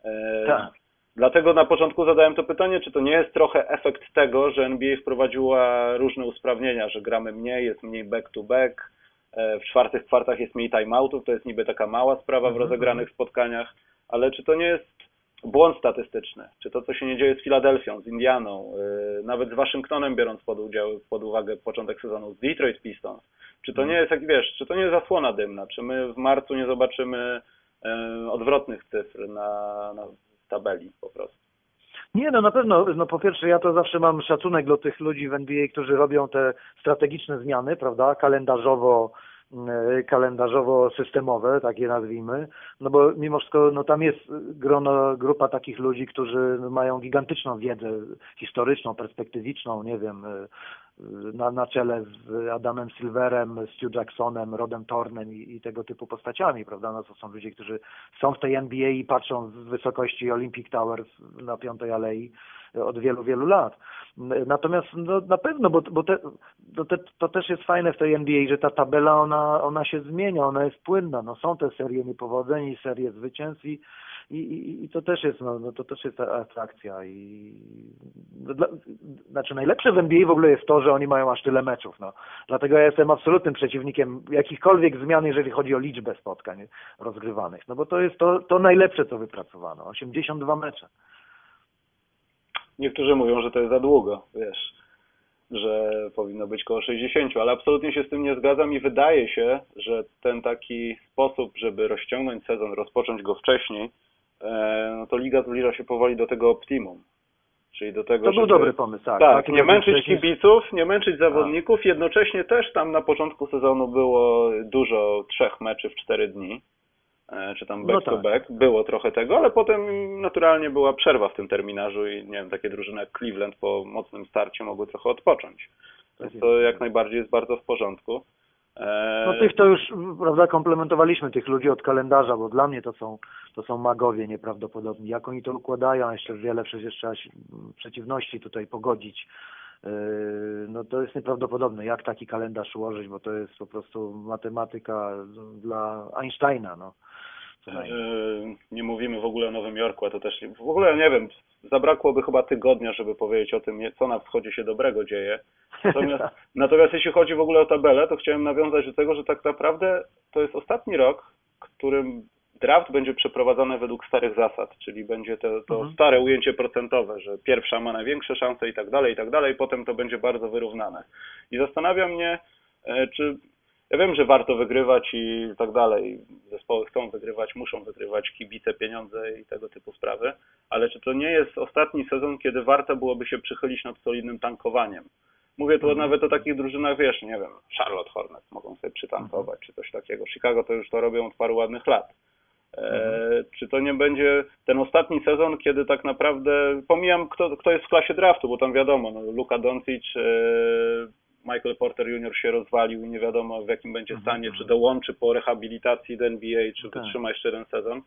E, Tak. Dlatego na początku zadałem to pytanie, czy to nie jest trochę efekt tego, że NBA wprowadziła różne usprawnienia, że gramy mniej, jest mniej back-to-back, e, w czwartych kwartach jest mniej timeoutów, to jest niby taka mała sprawa w Mhm, rozegranych spotkaniach, ale czy to nie jest błąd statystyczny? Czy to, co się nie dzieje z Filadelfią, z Indianą, e, nawet z Waszyngtonem, biorąc pod, udział, pod uwagę początek sezonu, z Detroit Pistons, czy to nie jest, jak wiesz, czy to nie jest zasłona dymna? Czy my w marcu nie zobaczymy e, odwrotnych cyfr na, na tabeli po prostu. Nie, no na pewno, no po pierwsze ja to zawsze mam szacunek do tych ludzi w NBA, którzy robią te strategiczne zmiany, prawda, kalendarzowo, kalendarzowo-systemowe, tak je nazwijmy, no bo mimo wszystko no tam jest grono, grupa takich ludzi, którzy mają gigantyczną wiedzę historyczną, perspektywiczną, nie wiem, e, na, na czele z Adamem Silverem, Stu Jacksonem, Rodem Tornem i, i, tego typu postaciami, prawda? No to są ludzie, którzy są w tej NBA i patrzą z wysokości Olympic Towers na Piątej Alei od wielu, wielu lat. Natomiast no, na pewno, bo, bo te, to, te, to też jest fajne w tej NBA, że ta tabela, ona, ona się zmienia, ona jest płynna. No, są te serie niepowodzeń i serie zwycięstw i, i, i to też jest, no, no, to też jest atrakcja i dla, znaczy najlepsze w NBA w ogóle jest to, że oni mają aż tyle meczów, no. Dlatego ja jestem absolutnym przeciwnikiem jakichkolwiek zmian, jeżeli chodzi o liczbę spotkań rozgrywanych, no bo to jest to, to najlepsze, co wypracowano, 82 mecze. Niektórzy mówią, że to jest za długo, wiesz że powinno być koło 60, ale absolutnie się z tym nie zgadzam i wydaje się, że ten taki sposób, żeby rozciągnąć sezon, rozpocząć go wcześniej, no to liga zbliża się powoli do tego optimum. Czyli do tego, to był żeby, dobry pomysł, tak. Tak, nie męczyć kibiców, nie męczyć zawodników. A. Jednocześnie też tam na początku sezonu było dużo trzech meczy w cztery dni, e, czy tam back no to tak. back. Było trochę tego, ale potem naturalnie była przerwa w tym terminarzu i nie wiem, takie drużyny jak Cleveland po mocnym starcie mogły trochę odpocząć. Więc tak to jak najbardziej jest bardzo w porządku. No tych to już, prawda, komplementowaliśmy tych ludzi od kalendarza, bo dla mnie to są, to są magowie nieprawdopodobni. Jak oni to układają, jeszcze wiele przecież trzeba przeciwności tutaj pogodzić. Yy, no to jest nieprawdopodobne, jak taki kalendarz ułożyć, bo to jest po prostu matematyka dla Einsteina, no. Yy, nie mówimy w ogóle o Nowym Jorku, a to też w ogóle nie wiem, zabrakłoby chyba tygodnia, żeby powiedzieć o tym, co na wschodzie się dobrego dzieje. [laughs] Natomiast, natomiast jeśli chodzi w ogóle o tabelę, to chciałem nawiązać do tego, że tak naprawdę to jest ostatni rok, w którym draft będzie przeprowadzony według starych zasad, czyli będzie to, to mhm. stare ujęcie procentowe, że pierwsza ma największe szanse i tak dalej, i tak dalej, potem to będzie bardzo wyrównane. I zastanawia mnie, e, czy ja wiem, że warto wygrywać i tak dalej. Zespoły chcą wygrywać, muszą wygrywać, kibice, pieniądze i tego typu sprawy, ale czy to nie jest ostatni sezon, kiedy warto byłoby się przychylić nad solidnym tankowaniem? Mówię tu mhm. nawet o takich drużynach, wiesz, nie wiem, Charlotte Hornets mogą sobie przytankować, czy coś takiego. Chicago to już to robią od paru ładnych lat. E, mhm. czy to nie będzie ten ostatni sezon, kiedy tak naprawdę, pomijam kto, kto jest w klasie draftu, bo tam wiadomo, no, Luka Doncic, e, Michael Porter Jr. się rozwalił i nie wiadomo w jakim będzie mhm, stanie, czy mhm. dołączy po rehabilitacji do NBA, czy tak. wytrzyma jeszcze jeden sezon.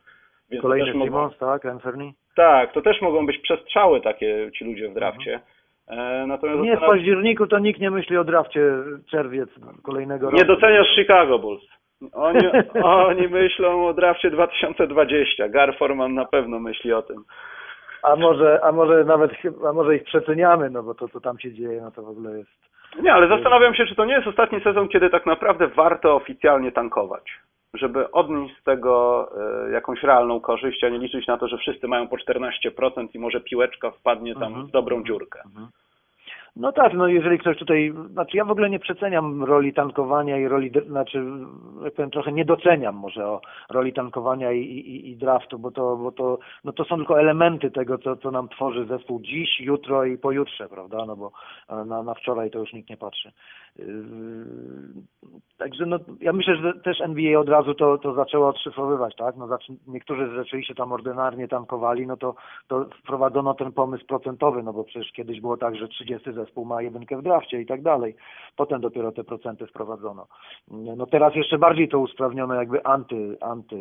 Więc Kolejny Simons, mogą... tak, Anthony? Tak, to też mogą być przestrzały takie ci ludzie w drafcie. Mhm. Natomiast nie, w październiku to nikt nie myśli o drafcie czerwiec kolejnego roku. Nie doceniasz Chicago Bulls. Oni, [laughs] oni myślą o drafcie 2020. Gar Forman na pewno myśli o tym. A może, a może nawet a może ich przeceniamy, no bo to co tam się dzieje, no to w ogóle jest nie, ale zastanawiam się, czy to nie jest ostatni sezon, kiedy tak naprawdę warto oficjalnie tankować. Żeby odnieść z tego y, jakąś realną korzyść, a nie liczyć na to, że wszyscy mają po 14% i może piłeczka wpadnie tam mhm. w dobrą dziurkę. Mhm. No tak, no jeżeli ktoś tutaj, znaczy ja w ogóle nie przeceniam roli tankowania i roli, znaczy jak powiem trochę nie doceniam może o roli tankowania i, i, i draftu, bo to, bo to, no to są tylko elementy tego, co, co nam tworzy zespół dziś, jutro i pojutrze, prawda, no bo na, na wczoraj to już nikt nie patrzy. Yy, także no, ja myślę, że też NBA od razu to, to zaczęło odszyfrowywać, tak, no niektórzy rzeczywiście tam ordynarnie tankowali, no to, to wprowadzono ten pomysł procentowy, no bo przecież kiedyś było tak, że 30 zespół zespół ma jedynkę w drafcie i tak dalej. Potem dopiero te procenty wprowadzono. No teraz jeszcze bardziej to usprawniono jakby anty, anty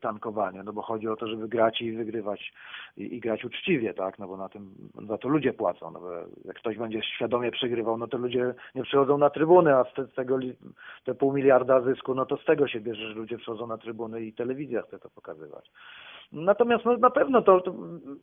tankowanie, no bo chodzi o to, żeby grać i wygrywać i, i grać uczciwie, tak, no bo na tym, za to ludzie płacą, no bo jak ktoś będzie świadomie przegrywał, no to ludzie nie przychodzą na trybuny, a z, tego te pół miliarda zysku, no to z tego się bierze, że ludzie przychodzą na trybuny i telewizja chce to pokazywać. Natomiast no, na pewno to, to,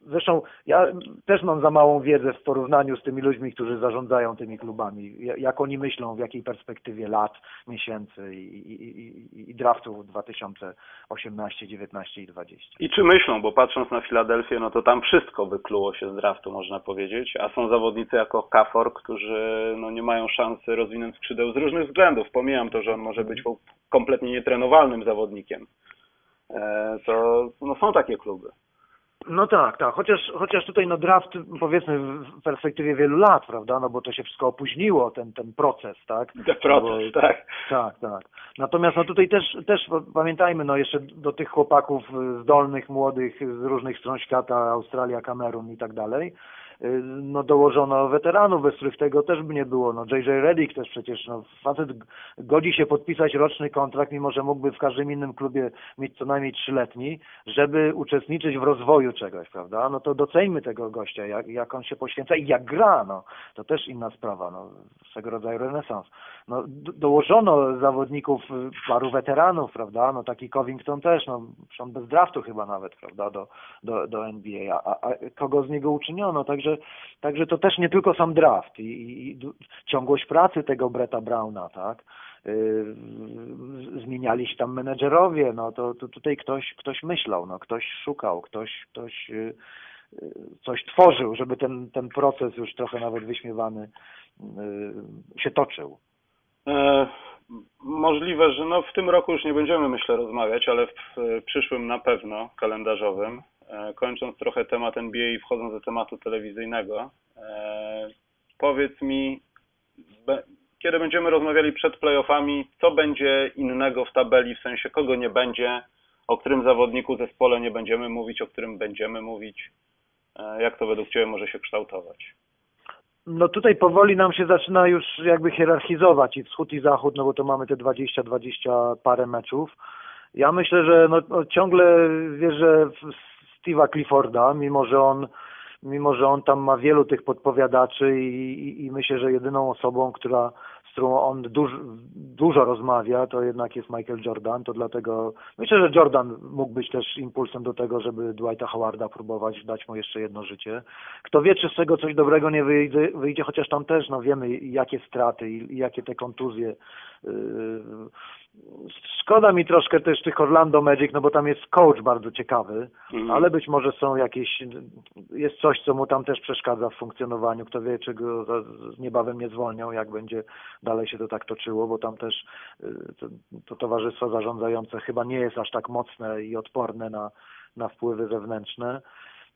zresztą ja też mam za małą wiedzę w porównaniu z tymi ludźmi, którzy zarządzają tymi klubami, jak oni myślą, w jakiej perspektywie lat, miesięcy i, i, i, draftów 2018, 19 i 20. I czy myślą, bo patrząc na Filadelfię, no to tam wszystko wykluło się z draftu, można powiedzieć, a są zawodnicy jako Kafor, którzy no, nie mają szansy rozwinąć skrzydeł z różnych względów. Pomijam to, że on może być kompletnie nietrenowalnym zawodnikiem e, to no, są takie kluby. No tak, tak. Chociaż, chociaż tutaj no draft powiedzmy w perspektywie wielu lat, prawda? No bo to się wszystko opóźniło, ten, ten proces, tak? [laughs] Ten proces, Bo- tak. Tak, tak. Natomiast no tutaj też, też pamiętajmy, no jeszcze do tych chłopaków zdolnych, młodych z różnych stron świata, Australia, Kamerun i tak dalej, y, no dołożono weteranów, bez których tego też by nie było. No JJ Reddick też przecież, no facet godzi się podpisać roczny kontrakt, mimo że mógłby w każdym innym klubie mieć co najmniej trzyletni, żeby uczestniczyć w rozwoju czegoś, prawda? No to doceńmy tego gościa, jak, jak on się poświęca i jak gra, no. To też inna sprawa, no. Swego rodzaju renesans. No, dołożono zawodników, y, paru weteranów, prawda? No taki Covington też, no on bez draftu chyba nawet, prawda, do, do, do NBA, a, a kogo z niego uczyniono, także, także to też nie tylko sam draft i, i, ciągłość pracy tego Bretta Browna, tak? Yy, zmieniali się tam menedżerowie, no to, to tutaj ktoś, ktoś myślał, no ktoś szukał, ktoś, ktoś yy, yy, coś tworzył, żeby ten, ten proces już trochę nawet wyśmiewany się toczył. E, możliwe, że no w tym roku już nie będziemy, myślę, rozmawiać, ale w przyszłym na pewno, kalendarzowym. E, kończąc trochę temat NBA i wchodząc do tematu telewizyjnego, e, powiedz mi, kiedy będziemy rozmawiali przed playoffami, co będzie innego w tabeli, w sensie kogo nie będzie, o którym zawodniku zespole nie będziemy mówić, o którym będziemy mówić, e, jak to według Ciebie może się kształtować? No tutaj powoli nam się zaczyna już jakby hierarchizować i wschód i zachód, no bo to mamy te 20-20 parę meczów. Ja myślę, że no, no ciągle wierzę w Steve'a Clifforda, mimo że on mimo że on tam ma wielu tych podpowiadaczy i, i, i myślę, że jedyną osobą, która, z którą on duż, dużo rozmawia, to jednak jest Michael Jordan, to dlatego myślę, że Jordan mógł być też impulsem do tego, żeby Dwighta Howarda próbować dać mu jeszcze jedno życie. Kto wie, czy z tego coś dobrego nie wyjdzie, wyjdzie chociaż tam też no wiemy jakie straty i, jakie te kontuzje. Yy, Szkoda mi troszkę też tych Orlando Magic, no bo tam jest coach bardzo ciekawy, Mhm. ale być może są jakieś, jest coś, co mu tam też przeszkadza w funkcjonowaniu. Kto wie, czy go niebawem nie zwolnią, jak będzie dalej się to tak toczyło, bo tam też y, to, to towarzystwo zarządzające chyba nie jest aż tak mocne i odporne na, na wpływy zewnętrzne.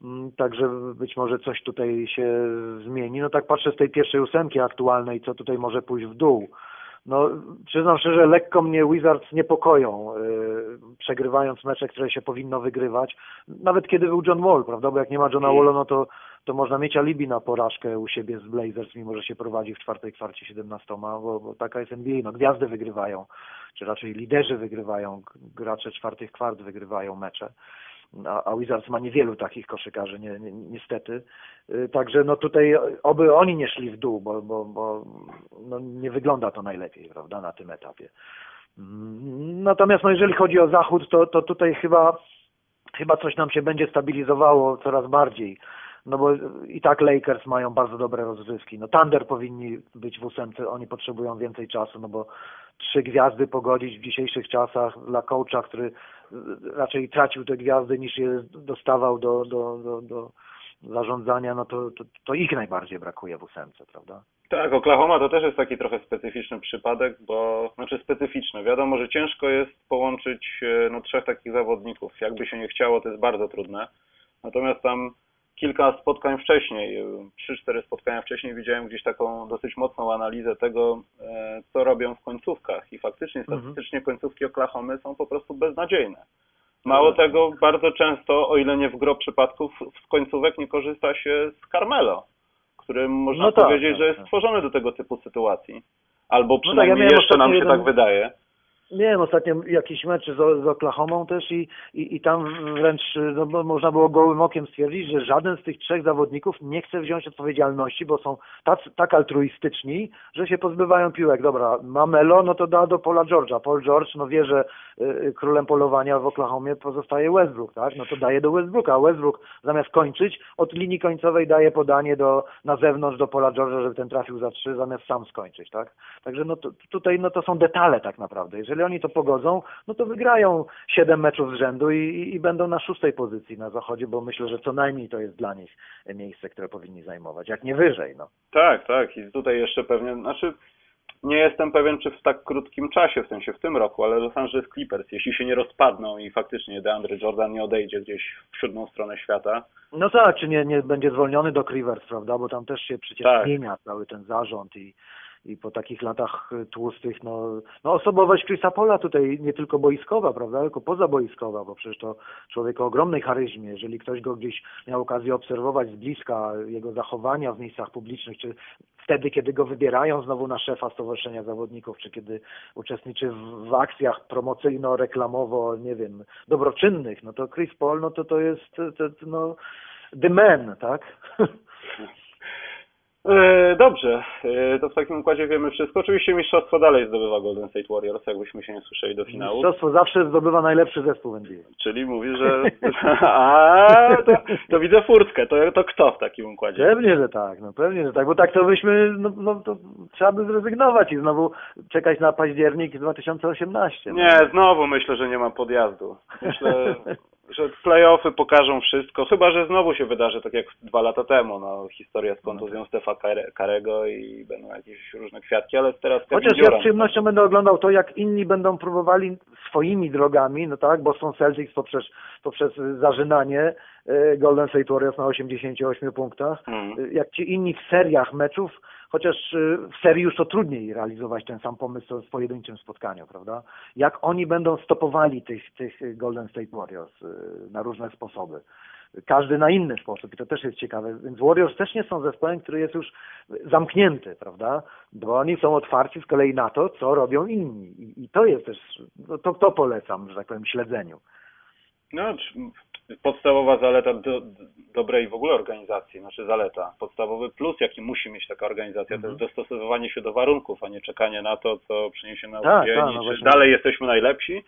Mm, Także być może coś tutaj się zmieni. No tak patrzę z tej pierwszej ósemki aktualnej, co tutaj może pójść w dół. No, przyznam szczerze, lekko mnie Wizards niepokoją, yy, przegrywając mecze, które się powinno wygrywać. Nawet kiedy był John Wall, prawda? Bo jak nie ma Johna Walla, no to, to można mieć alibi na porażkę u siebie z Blazers, mimo że się prowadzi w czwartej kwarcie 17, bo, bo taka jest NBA. No, gwiazdy wygrywają, czy raczej liderzy wygrywają, gracze czwartych kwart wygrywają mecze. A, Wizards ma niewielu takich koszykarzy, nie, nie, niestety. Y, Także no tutaj oby oni nie szli w dół, bo, bo, bo no nie wygląda to najlepiej, prawda, na tym etapie. Mm, Natomiast no jeżeli chodzi o Zachód, to, to tutaj chyba, chyba coś nam się będzie stabilizowało coraz bardziej. No bo i tak Lakers mają bardzo dobre rozgrywki. No Thunder powinni być w ósemce, oni potrzebują więcej czasu, no bo trzy gwiazdy pogodzić w dzisiejszych czasach dla coacha, który raczej tracił te gwiazdy niż je dostawał do, do, do, do zarządzania, no to, to, to ich najbardziej brakuje w ósemce, prawda? Tak, Oklahoma to też jest taki trochę specyficzny przypadek, bo znaczy specyficzny. Wiadomo, że ciężko jest połączyć e, no, trzech takich zawodników. Jakby się nie chciało, to jest bardzo trudne. Natomiast tam kilka spotkań wcześniej, e, trzy, cztery spotkania wcześniej widziałem gdzieś taką dosyć mocną analizę tego, e, co robią w końcówkach. I faktycznie, Mhm. statystycznie końcówki Oklahomy są po prostu beznadziejne. Mało Tak. tego, bardzo często, o ile nie w gro przypadków, z końcówek nie korzysta się z Carmelo, którym można No tak, powiedzieć, tak, że jest tak. stworzony do tego typu sytuacji. Albo ja przynajmniej miałem jeszcze nam się jeden- tak wydaje. Miałem ostatnio jakiś mecz z, z Oklahomą też i, i, i tam wręcz no, można było gołym okiem stwierdzić, że żaden z tych trzech zawodników nie chce wziąć odpowiedzialności, bo są tak, tak altruistyczni, że się pozbywają piłek. Dobra, ma Melo, no to da do Paula George'a. Paul George, no wie, że y, y, królem polowania w Oklahomie pozostaje Westbrook, tak? No to daje do Westbrooka. Westbrook zamiast kończyć, od linii końcowej daje podanie do, na zewnątrz do Paula George'a, żeby ten trafił za trzy, zamiast sam skończyć, tak? Także no to, tutaj no to są detale tak naprawdę. Jeżeli oni to pogodzą, no to wygrają siedem meczów z rzędu i, i, i będą na szóstej pozycji na zachodzie, bo myślę, że co najmniej to jest dla nich miejsce, które powinni zajmować, jak nie wyżej, no. Tak, tak. I tutaj jeszcze pewnie, znaczy nie jestem pewien, czy w tak krótkim czasie, w sensie w tym roku, ale Los Angeles Clippers, jeśli się nie rozpadną i faktycznie DeAndre Jordan nie odejdzie gdzieś w siódmą stronę świata, No tak, czy nie, nie będzie zwolniony do Rivers, prawda? Bo tam też się przecież Tak. zmienia cały ten zarząd i, i po takich latach y, tłustych, no, no osobowość Chrisa Pola tutaj nie tylko boiskowa, prawda, tylko pozaboiskowa, bo przecież to człowiek o ogromnej charyzmie. Jeżeli ktoś go gdzieś miał okazję obserwować z bliska, jego zachowania w miejscach publicznych, czy wtedy, kiedy go wybierają znowu na szefa Stowarzyszenia Zawodników, czy kiedy uczestniczy w, w akcjach promocyjno-reklamowo, nie wiem, dobroczynnych, no to Chris Paul, no to to jest, to, to, no, the man, tak? [laughs] E, Dobrze, e, to w takim układzie wiemy wszystko. Oczywiście mistrzostwo dalej zdobywa Golden State Warriors, jakbyśmy się nie słyszeli do finału. Mistrzostwo zawsze zdobywa najlepszy zespół NBA. Czyli mówi, że... [laughs] A, to, to widzę furtkę. To, to kto w takim układzie? Pewnie, że tak, no pewnie, że tak, bo tak to byśmy, no, no to trzeba by zrezygnować i znowu czekać na październik 2018. Nie, znowu myślę, że nie ma podjazdu. Myślę, [laughs] że playoffy pokażą wszystko, chyba że znowu się wydarzy tak jak dwa lata temu, no historia z kontuzją Stefa Kare- Karego i będą jakieś różne kwiatki, ale teraz Chociaż ja z przyjemnością będę oglądał to, jak inni będą próbowali swoimi drogami, no tak, Boston Celtics poprzez, poprzez zażynanie e, Golden State Warriors na 88 punktach. E, jak ci inni w seriach meczów, chociaż e, w serii już to trudniej realizować ten sam pomysł w pojedynczym spotkaniu, prawda? Jak oni będą stopowali tych, tych Golden State Warriors e, na różne sposoby. Każdy na inny sposób i to też jest ciekawe. Więc Warriors też nie są zespołem, który jest już zamknięty, prawda? Bo oni są otwarci z kolei na to, co robią inni. I, i to jest też, no to, to polecam, że tak powiem, śledzeniu. No, podstawowa zaleta do, dobrej w ogóle organizacji, znaczy zaleta, podstawowy plus, jaki musi mieć taka organizacja, to jest dostosowywanie się do warunków, a nie czekanie na to, co przyniesie na Tak, tak, no czy właśnie. dalej jesteśmy najlepsi.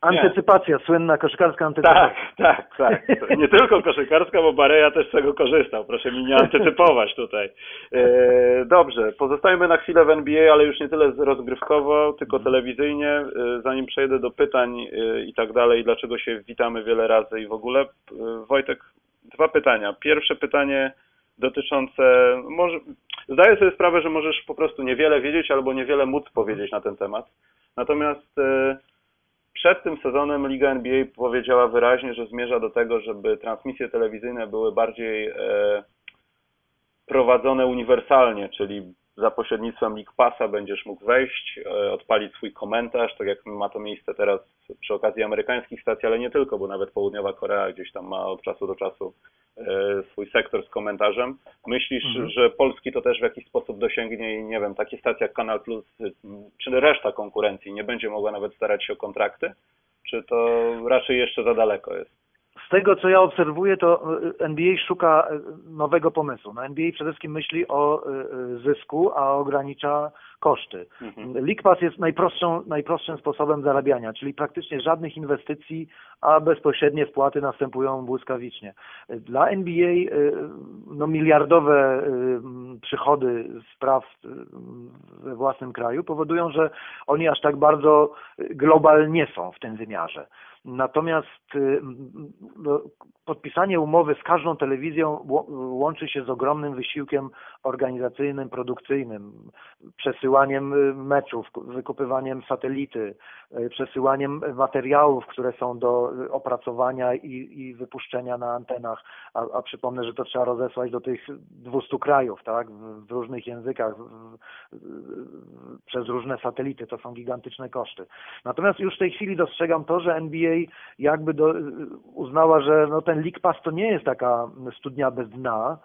Antycypacja, słynna koszykarska antycypacja. Tak, tak, tak. Nie tylko koszykarska, bo Bareja też z tego korzystał. Proszę mi nie antycypować tutaj. E, Dobrze, pozostajemy na chwilę w NBA, ale już nie tyle rozgrywkowo, tylko telewizyjnie. E, Zanim przejdę do pytań e, i tak dalej, dlaczego się witamy wiele razy i w ogóle. Wojtek, dwa pytania. Pierwsze pytanie dotyczące, może, zdaję sobie sprawę, że możesz po prostu niewiele wiedzieć albo niewiele móc powiedzieć na ten temat. Natomiast przed tym sezonem Liga NBA powiedziała wyraźnie, że zmierza do tego, żeby transmisje telewizyjne były bardziej e, prowadzone uniwersalnie, czyli za pośrednictwem League Passa będziesz mógł wejść, e, odpalić swój komentarz, tak jak ma to miejsce teraz przy okazji amerykańskich stacji, ale nie tylko, bo nawet Południowa Korea gdzieś tam ma od czasu do czasu e, swój sektor z komentarzem. Myślisz, Mhm. że Polski to też w jakiś sposób dosięgnie i nie wiem, takie stacje jak Kanal Plus, y, czy reszta konkurencji nie będzie mogła nawet starać się o kontrakty? Czy to raczej jeszcze za daleko jest? Z tego, co ja obserwuję, to y, NBA szuka y, nowego pomysłu. No NBA przede wszystkim myśli o y, zysku, a ogranicza koszty. Mhm. League Pass jest najprostszą, najprostszym sposobem zarabiania, czyli praktycznie żadnych inwestycji, a bezpośrednie wpłaty następują błyskawicznie. Dla NBA no, miliardowe przychody z praw we własnym kraju powodują, że oni aż tak bardzo global nie są w tym wymiarze. Natomiast y, no, podpisanie umowy z każdą telewizją łączy się z ogromnym wysiłkiem organizacyjnym, produkcyjnym, przesyłaniem y, meczów, ku- wykupywaniem satelity, y, przesyłaniem materiałów, które są do opracowania i, i wypuszczenia na antenach, a, a przypomnę, że to trzeba rozesłać do tych 200 krajów, tak, w, w różnych językach, w, w, przez różne satelity, to są gigantyczne koszty. Natomiast już w tej chwili dostrzegam to, że NBA jakby do, uznała, że no ten League Pass to nie jest taka studnia bez dna,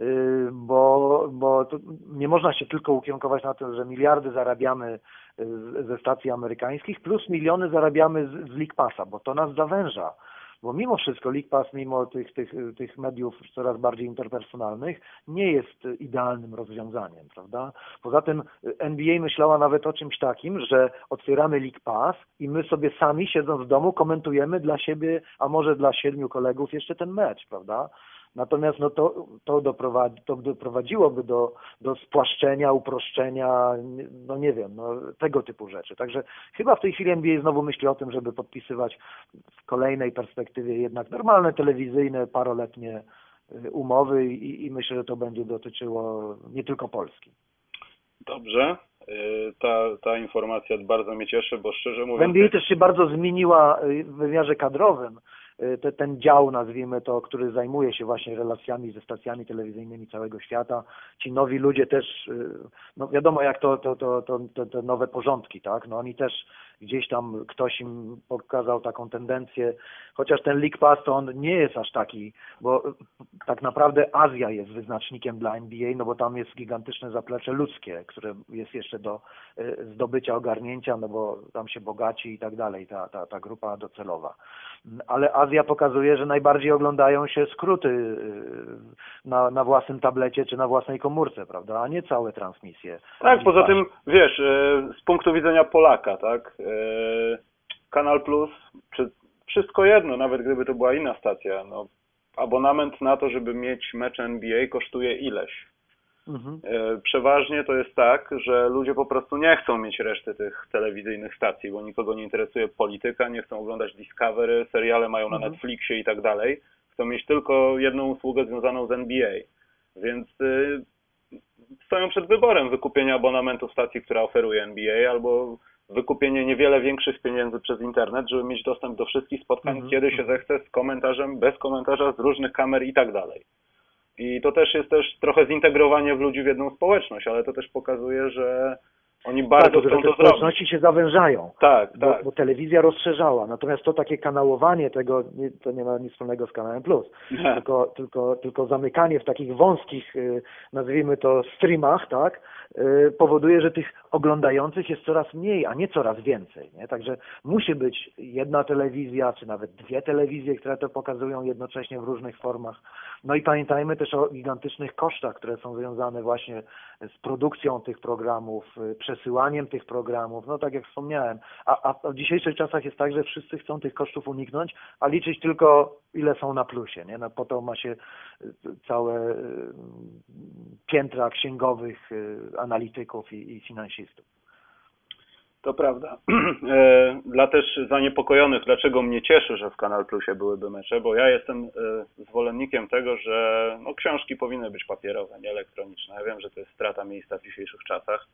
y, bo, bo nie można się tylko ukierunkować na to, że miliardy zarabiamy y, ze stacji amerykańskich, plus miliony zarabiamy z, z League Passa, bo to nas zawęża. Bo mimo wszystko League Pass, mimo tych, tych, tych mediów coraz bardziej interpersonalnych, nie jest idealnym rozwiązaniem, prawda? Poza tym NBA myślała nawet o czymś takim, że otwieramy League Pass i my sobie sami siedząc w domu komentujemy dla siebie, a może dla siedmiu kolegów jeszcze ten mecz, prawda? Natomiast no to, to, doprowadzi, to doprowadziłoby do, do spłaszczenia, uproszczenia, no nie wiem, no, tego typu rzeczy. Także chyba w tej chwili NBA znowu myśli o tym, żeby podpisywać w kolejnej perspektywie jednak normalne telewizyjne, paroletnie y, umowy i, i myślę, że to będzie dotyczyło nie tylko Polski. Dobrze. Y, Ta, ta informacja bardzo mnie cieszy, bo szczerze W mówiąc... NBA też się bardzo zmieniła y, w wymiarze kadrowym. Y, Te, ten dział, nazwijmy to, który zajmuje się właśnie relacjami ze stacjami telewizyjnymi całego świata. Ci nowi ludzie też, y, no wiadomo jak to, to, to, to, to te nowe porządki, tak? No oni też gdzieś tam ktoś im pokazał taką tendencję, chociaż ten League Pass to on nie jest aż taki, bo y, tak naprawdę Azja jest wyznacznikiem dla NBA, no bo tam jest gigantyczne zaplecze ludzkie, które jest jeszcze do y, zdobycia, ogarnięcia, no bo tam się bogaci i tak dalej, ta, ta, ta grupa docelowa. Ale Azja pokazuje, że najbardziej oglądają się skróty y, na, na własnym tablecie czy na własnej komórce, prawda, a nie całe transmisje. Tak, poza tym, wiesz, e, z punktu widzenia Polaka, tak, e, Kanal Plus, czy wszystko jedno, nawet gdyby to była inna stacja, no, abonament na to, żeby mieć mecz NBA kosztuje ileś. Mhm. E, Przeważnie to jest tak, że ludzie po prostu nie chcą mieć reszty tych telewizyjnych stacji, bo nikogo nie interesuje polityka, nie chcą oglądać Discovery, seriale mają na Mhm. Netflixie i tak dalej. Chcą mieć tylko jedną usługę związaną z NBA. Więc y, stoją przed wyborem wykupienia abonamentu stacji, która oferuje NBA, albo wykupienie niewiele większych pieniędzy przez internet, żeby mieć dostęp do wszystkich spotkań, Mhm. kiedy się zechce, z komentarzem, bez komentarza, z różnych kamer i tak dalej. I to też jest też trochę zintegrowanie w ludzi w jedną społeczność, ale to też pokazuje, że oni bardzo tak, chcą że te to zrobić. społeczności się zawężają. Tak, Bo, tak. bo telewizja rozszerzała, natomiast to takie kanałowanie tego, nie- to nie ma nic wspólnego z kanałem Plus, Nie. tylko, tylko, tylko zamykanie w takich wąskich, y, nazwijmy to streamach, tak, y, powoduje, że tych oglądających jest coraz mniej, a nie coraz więcej, nie? Także musi być jedna telewizja, czy nawet dwie telewizje, które to pokazują jednocześnie w różnych formach. No i pamiętajmy też o gigantycznych kosztach, które są związane właśnie z produkcją tych programów, y, przesyłaniem tych programów, no tak jak wspomniałem. A, a w dzisiejszych czasach jest tak, że wszyscy chcą tych kosztów uniknąć, a liczyć tylko ile są na plusie, nie? No po to ma się y, całe y, piętra księgowych, y, analityków i, i finansistów. To prawda. [clears throat] E, Dla też zaniepokojonych, dlaczego mnie cieszy, że w Kanal Plusie byłyby mecze, bo ja jestem e, zwolennikiem tego, że no, książki powinny być papierowe, nie elektroniczne. Ja wiem, że to jest strata miejsca w dzisiejszych czasach.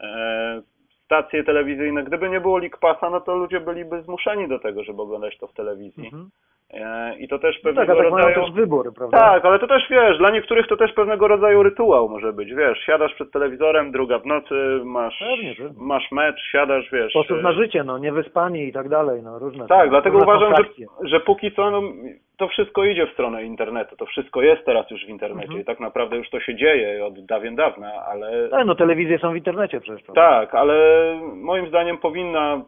E, Stacje telewizyjne, gdyby nie było League Passa, no to ludzie byliby zmuszeni do tego, żeby oglądać to w telewizji. Mhm. E, I to też No tak, pewnego a tak mają rodzaju... też wybór, prawda? Tak, ale to też wiesz, dla niektórych to też pewnego rodzaju rytuał może być, wiesz, siadasz przed telewizorem, druga w nocy, masz, Pewnie, pewnie. masz mecz, siadasz, wiesz. Sposób e, na życie, no, niewyspani i tak dalej, no, różne. Tak, dlatego różne uważam, że, że póki co no, to wszystko idzie w stronę internetu, to wszystko jest teraz już w internecie Mhm. i tak naprawdę już to się dzieje od dawien dawna, ale Tak, no telewizje są w internecie przecież. prawda? tak, ale moim zdaniem powinna,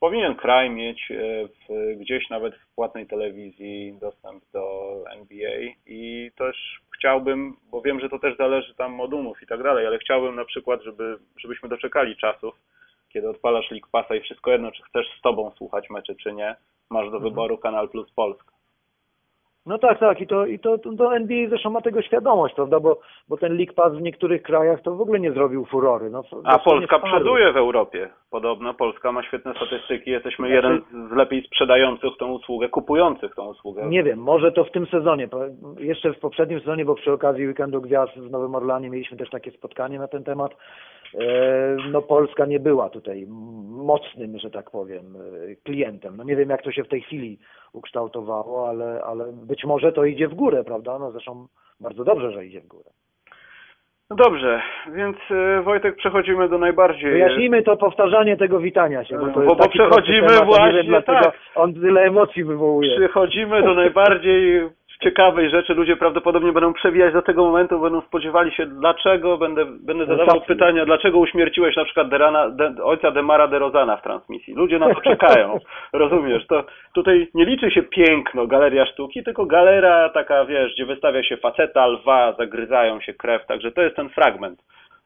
powinien kraj mieć e, w, gdzieś nawet w płatnej telewizji dostęp do NBA i też chciałbym, bo wiem, że to też zależy tam od umów i tak dalej, ale chciałbym na przykład, żeby, żebyśmy doczekali czasów, kiedy odpalasz League Passa i wszystko jedno, czy chcesz z tobą słuchać meczy, czy nie, masz do Mhm. wyboru Kanal Plus Polska. No tak, tak, i to, i to, to NBA zresztą ma tego świadomość, prawda, bo, bo ten League Pass w niektórych krajach to w ogóle nie zrobił furory. No, A Polska przoduje w Europie. Podobno Polska ma świetne statystyki. Jesteśmy Znaczy- jeden z lepiej sprzedających tą usługę, kupujących tą usługę. Nie wiem, może to w tym sezonie, jeszcze w poprzednim sezonie, bo przy okazji Weekendu Gwiazd w Nowym Orlanie mieliśmy też takie spotkanie na ten temat. E, No Polska nie była tutaj mocnym, że tak powiem, e, klientem. No nie wiem jak to się w tej chwili ukształtowało, ale, ale być może to idzie w górę, prawda? No zresztą bardzo dobrze, że idzie w górę. No dobrze, więc e, Wojtek przechodzimy do najbardziej... Wyjaśnijmy to powtarzanie tego witania się, bo to Bo- jest bo przechodzimy temat, właśnie, wiem, tak. on tyle emocji wywołuje. Przechodzimy do najbardziej [laughs] ciekawej rzeczy. Ludzie prawdopodobnie będą przewijać do tego momentu, będą spodziewali się, dlaczego będę, będę zadawał Sensacji. pytania, dlaczego uśmierciłeś na przykład Derana, de, ojca Demara de Rozana w transmisji. Ludzie na to czekają. [laughs] Rozumiesz? To tutaj nie liczy się piękno, galeria sztuki, tylko galera taka, wiesz, gdzie wystawia się faceta, lwa, zagryzają się krew. Także to jest ten fragment.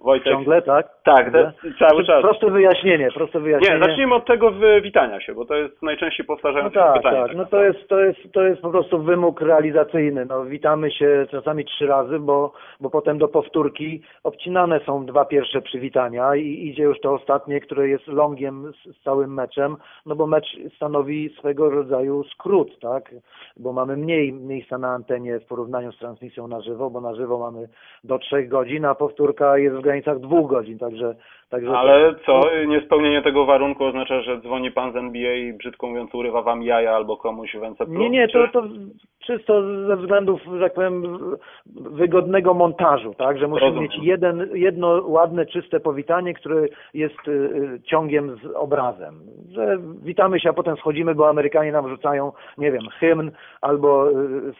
Wojtek. Ciągle, tak? Tak, jest cały Znaczy, czas. Proste wyjaśnienie, proste wyjaśnienie. Nie, zacznijmy od tego witania się, bo to jest najczęściej No powtarzające się tak, pytanie. tak. No to jest, to jest, to jest po prostu wymóg realizacyjny. No, witamy się czasami trzy razy, bo, bo potem do powtórki obcinane są dwa pierwsze przywitania i idzie już to ostatnie, które jest longiem z, z całym meczem, no bo mecz stanowi swego rodzaju skrót, tak? Bo mamy mniej miejsca na antenie w porównaniu z transmisją na żywo, bo na żywo mamy do trzech godzin, a powtórka jest ograniczona granicach dwóch godzin, także... także Ale co, niespełnienie tego warunku oznacza, że dzwoni pan z NBA i brzydko mówiąc urywa wam jaja albo komuś w NC+. Nie, nie, to, to czysto ze względów, że tak powiem, wygodnego montażu, tak, że musimy Rozumiem. mieć jeden, jedno ładne, czyste powitanie, które jest y, y, ciągiem z obrazem, że witamy się, a potem schodzimy, bo Amerykanie nam rzucają, nie wiem, hymn, albo y,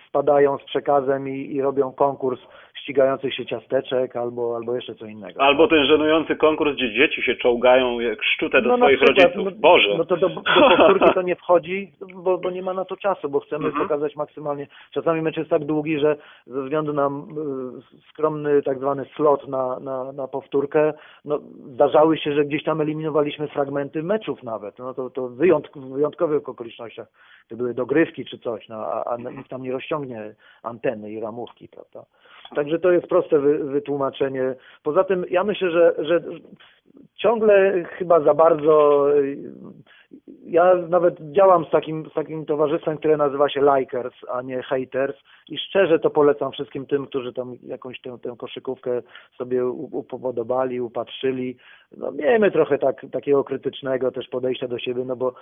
spadają z przekazem i, i robią konkurs ścigających się ciasteczek, albo, albo jeszcze co innego. Albo ten żenujący konkurs, gdzie dzieci się czołgają jak szczute do No swoich przykład, rodziców. no- Boże. No to do, do powtórki to nie wchodzi, bo, bo nie ma na to czasu, bo chcemy Mhm. pokazać maksymalnie. Czasami mecz jest tak długi, że ze względu na y, skromny tak zwany slot na, na, na powtórkę, no, zdarzały się, że gdzieś tam eliminowaliśmy fragmenty meczów nawet. No to, to wyjątk, w wyjątkowych okolicznościach. To były dogrywki czy coś, no, a, a nikt tam nie rozciągnie anteny i ramówki, prawda. Także to jest proste wy, wytłumaczenie. Poza tym ja myślę, że, że ciągle chyba za bardzo. Ja nawet działam z takim, z takim towarzystwem, które nazywa się Likers, a nie Haters i szczerze to polecam wszystkim tym, którzy tam jakąś tę, tę koszykówkę sobie upodobali, upatrzyli. No miejmy trochę tak, takiego krytycznego też podejścia do siebie, no bo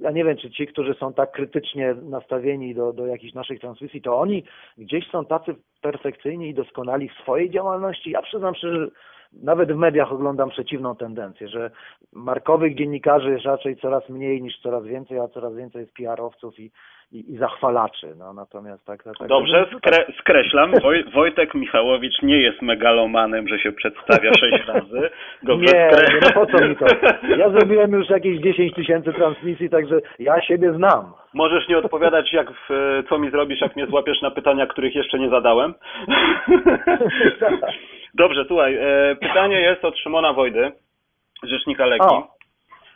ja nie wiem, czy ci, którzy są tak krytycznie nastawieni do, do jakichś naszych transmisji, to oni gdzieś są tacy perfekcyjni i doskonali w swojej działalności. Ja przyznam szczerze, że nawet w mediach oglądam przeciwną tendencję, że markowych dziennikarzy jest raczej coraz mniej niż coraz więcej, a coraz więcej jest PR-owców i, i, i zachwalaczy. No, natomiast tak, tak, tak Dobrze, skre skreślam. Woj Wojtek Michałowicz nie jest megalomanem, że się przedstawia sześć [laughs] razy. Go Nie, no po co mi to? [laughs] Ja zrobiłem już jakieś 10 tysięcy transmisji, także ja siebie znam. Możesz nie odpowiadać, jak w, co mi zrobisz, jak mnie złapiesz na pytania, których jeszcze nie zadałem. [laughs] Dobrze, słuchaj, e, pytanie jest od Szymona Wojdy, rzecznika Legii. O,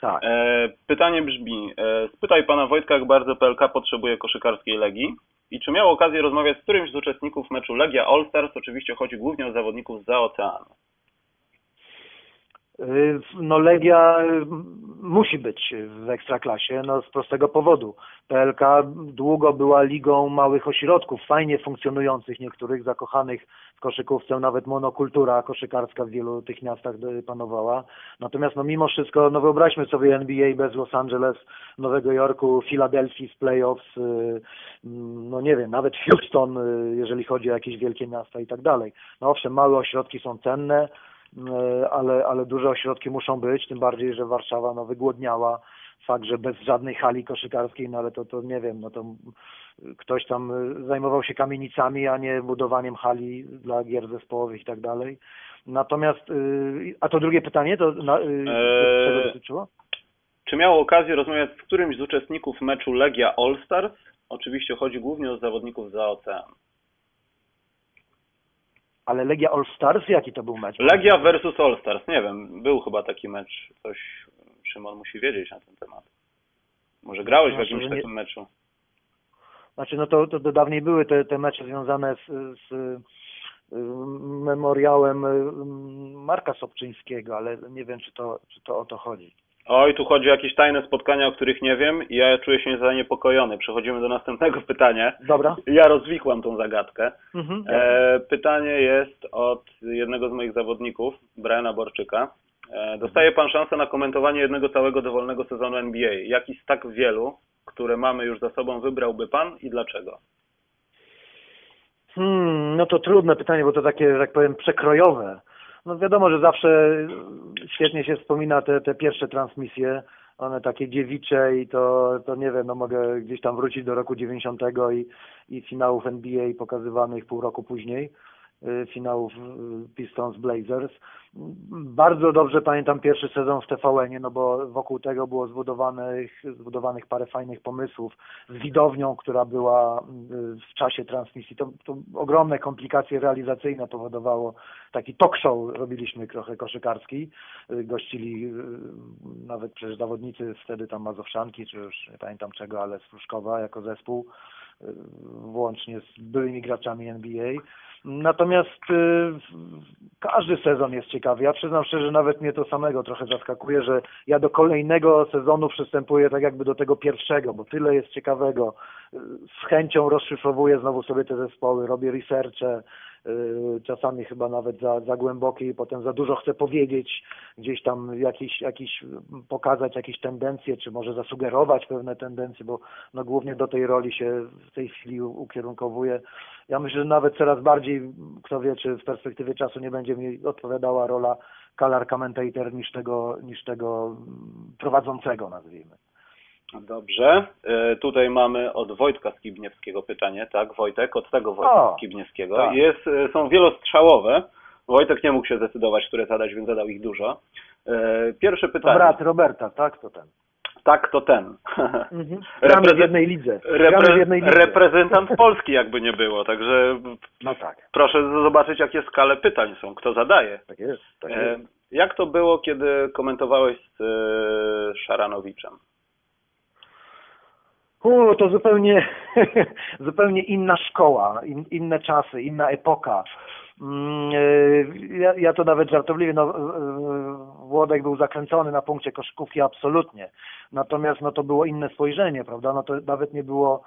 tak. E, pytanie brzmi, e, spytaj pana Wojtka, jak bardzo PLK potrzebuje koszykarskiej Legii i czy miał okazję rozmawiać z którymś z uczestników meczu Legia All Stars, oczywiście chodzi głównie o zawodników za oceanu. Y, No Legia y, musi być w Ekstraklasie, no z prostego powodu. PLK długo była ligą małych ośrodków, fajnie funkcjonujących, niektórych zakochanych w koszykówce, nawet monokultura koszykarska w wielu tych miastach y, panowała. Natomiast no mimo wszystko, no wyobraźmy sobie NBA bez Los Angeles, Nowego Jorku, Filadelfii z playoffs, mm, no nie wiem, nawet Houston, jeżeli chodzi o jakieś wielkie miasta i tak dalej. No owszem, małe ośrodki są cenne, ale, ale duże ośrodki muszą być, tym bardziej, że Warszawa no, wygłodniała. Fakt, że bez żadnej hali koszykarskiej, no ale to, to nie wiem, no to ktoś tam e, zajmował się kamienicami, a nie budowaniem hali dla gier zespołowych i tak dalej. Natomiast, y, a to drugie pytanie, to na, Eee, czego dotyczyło? Czy miał okazję rozmawiać z którymś z uczestników meczu Legia All Stars? Oczywiście chodzi głównie o zawodników za oceanu. Ale Legia All Stars, jaki to był mecz? Legia versus All Stars, nie wiem, był chyba taki mecz, coś Szymon musi wiedzieć na ten temat. Może grałeś w Znaczy, jakimś że nie- takim meczu? Znaczy, no to, to, to dawniej były te, te mecze związane z, z y, memoriałem y, Marka Sobczyńskiego, ale nie wiem, czy to, czy to o to chodzi. Oj, tu chodzi o jakieś tajne spotkania, o których nie wiem i ja czuję się zaniepokojony. Przechodzimy do następnego pytania. Dobra. Ja rozwikłam tą zagadkę. Mhm. E, pytanie jest od jednego z moich zawodników, Briana Borczyka. E, dostaje pan szansę na komentowanie jednego całego dowolnego sezonu NBA. Jaki z tak wielu, które mamy już za sobą, wybrałby pan i dlaczego? Hmm, no to trudne pytanie, bo to takie, że tak powiem, przekrojowe. No wiadomo, że zawsze świetnie się wspomina te, te pierwsze transmisje, one takie dziewicze i to, to nie wiem, no mogę gdzieś tam wrócić do roku 90 i, i finałów NBA pokazywanych pół roku później, finałów y, Pistons Blazers. Bardzo dobrze pamiętam pierwszy sezon w TVN-ie, no bo wokół tego było zbudowanych, zbudowanych parę fajnych pomysłów z widownią, która była y, w czasie transmisji. To, to ogromne komplikacje realizacyjne powodowało. Taki talk show robiliśmy trochę koszykarski. Y, Gościli y, nawet przecież zawodnicy wtedy tam Mazowszanki, czy już nie pamiętam czego, ale z jako zespół, y, włącznie z byłymi graczami NBA. Natomiast y, każdy sezon jest ciekawy. Ja przyznam szczerze, nawet mnie to samego trochę zaskakuje, że ja do kolejnego sezonu przystępuję tak jakby do tego pierwszego, bo tyle jest ciekawego. Y, Z chęcią rozszyfrowuję znowu sobie te zespoły, robię researche, y, czasami chyba nawet za, za głębokie i potem za dużo chce powiedzieć, gdzieś tam jakiś, jakiś pokazać jakieś tendencje, czy może zasugerować pewne tendencje, bo no głównie do tej roli się w tej chwili ukierunkowuje. Ja myślę, że nawet coraz bardziej, kto wie, czy w perspektywie czasu nie będzie mi odpowiadała rola color commentator niż tego, niż tego mm, prowadzącego, nazwijmy. Dobrze. E, Tutaj mamy od Wojtka Skibniewskiego pytanie, tak? Wojtek, od tego Wojtka O, Skibniewskiego. tak. Jest, e, są wielostrzałowe. Wojtek nie mógł się zdecydować, które zadać, więc zadał ich dużo. E, Pierwsze To pytanie. brat Roberta, tak? To ten. Tak, to ten. Mhm. [laughs] W jednej lidze. Gramy w Repre- jednej lidze. reprezentant [laughs] Polski jakby nie było, także No tak, proszę zobaczyć jakie skale pytań są, kto zadaje. tak jest. Tak jest. Jak to było, kiedy komentowałeś z Szaranowiczem? U, to zupełnie, [laughs] zupełnie inna szkoła, in, inne czasy, inna epoka. Mm, e, Ja, ja to nawet żartobliwie, no, e, e, Włodek był zakręcony na punkcie koszykówki absolutnie. Natomiast no, to było inne spojrzenie, prawda? No to nawet nie było,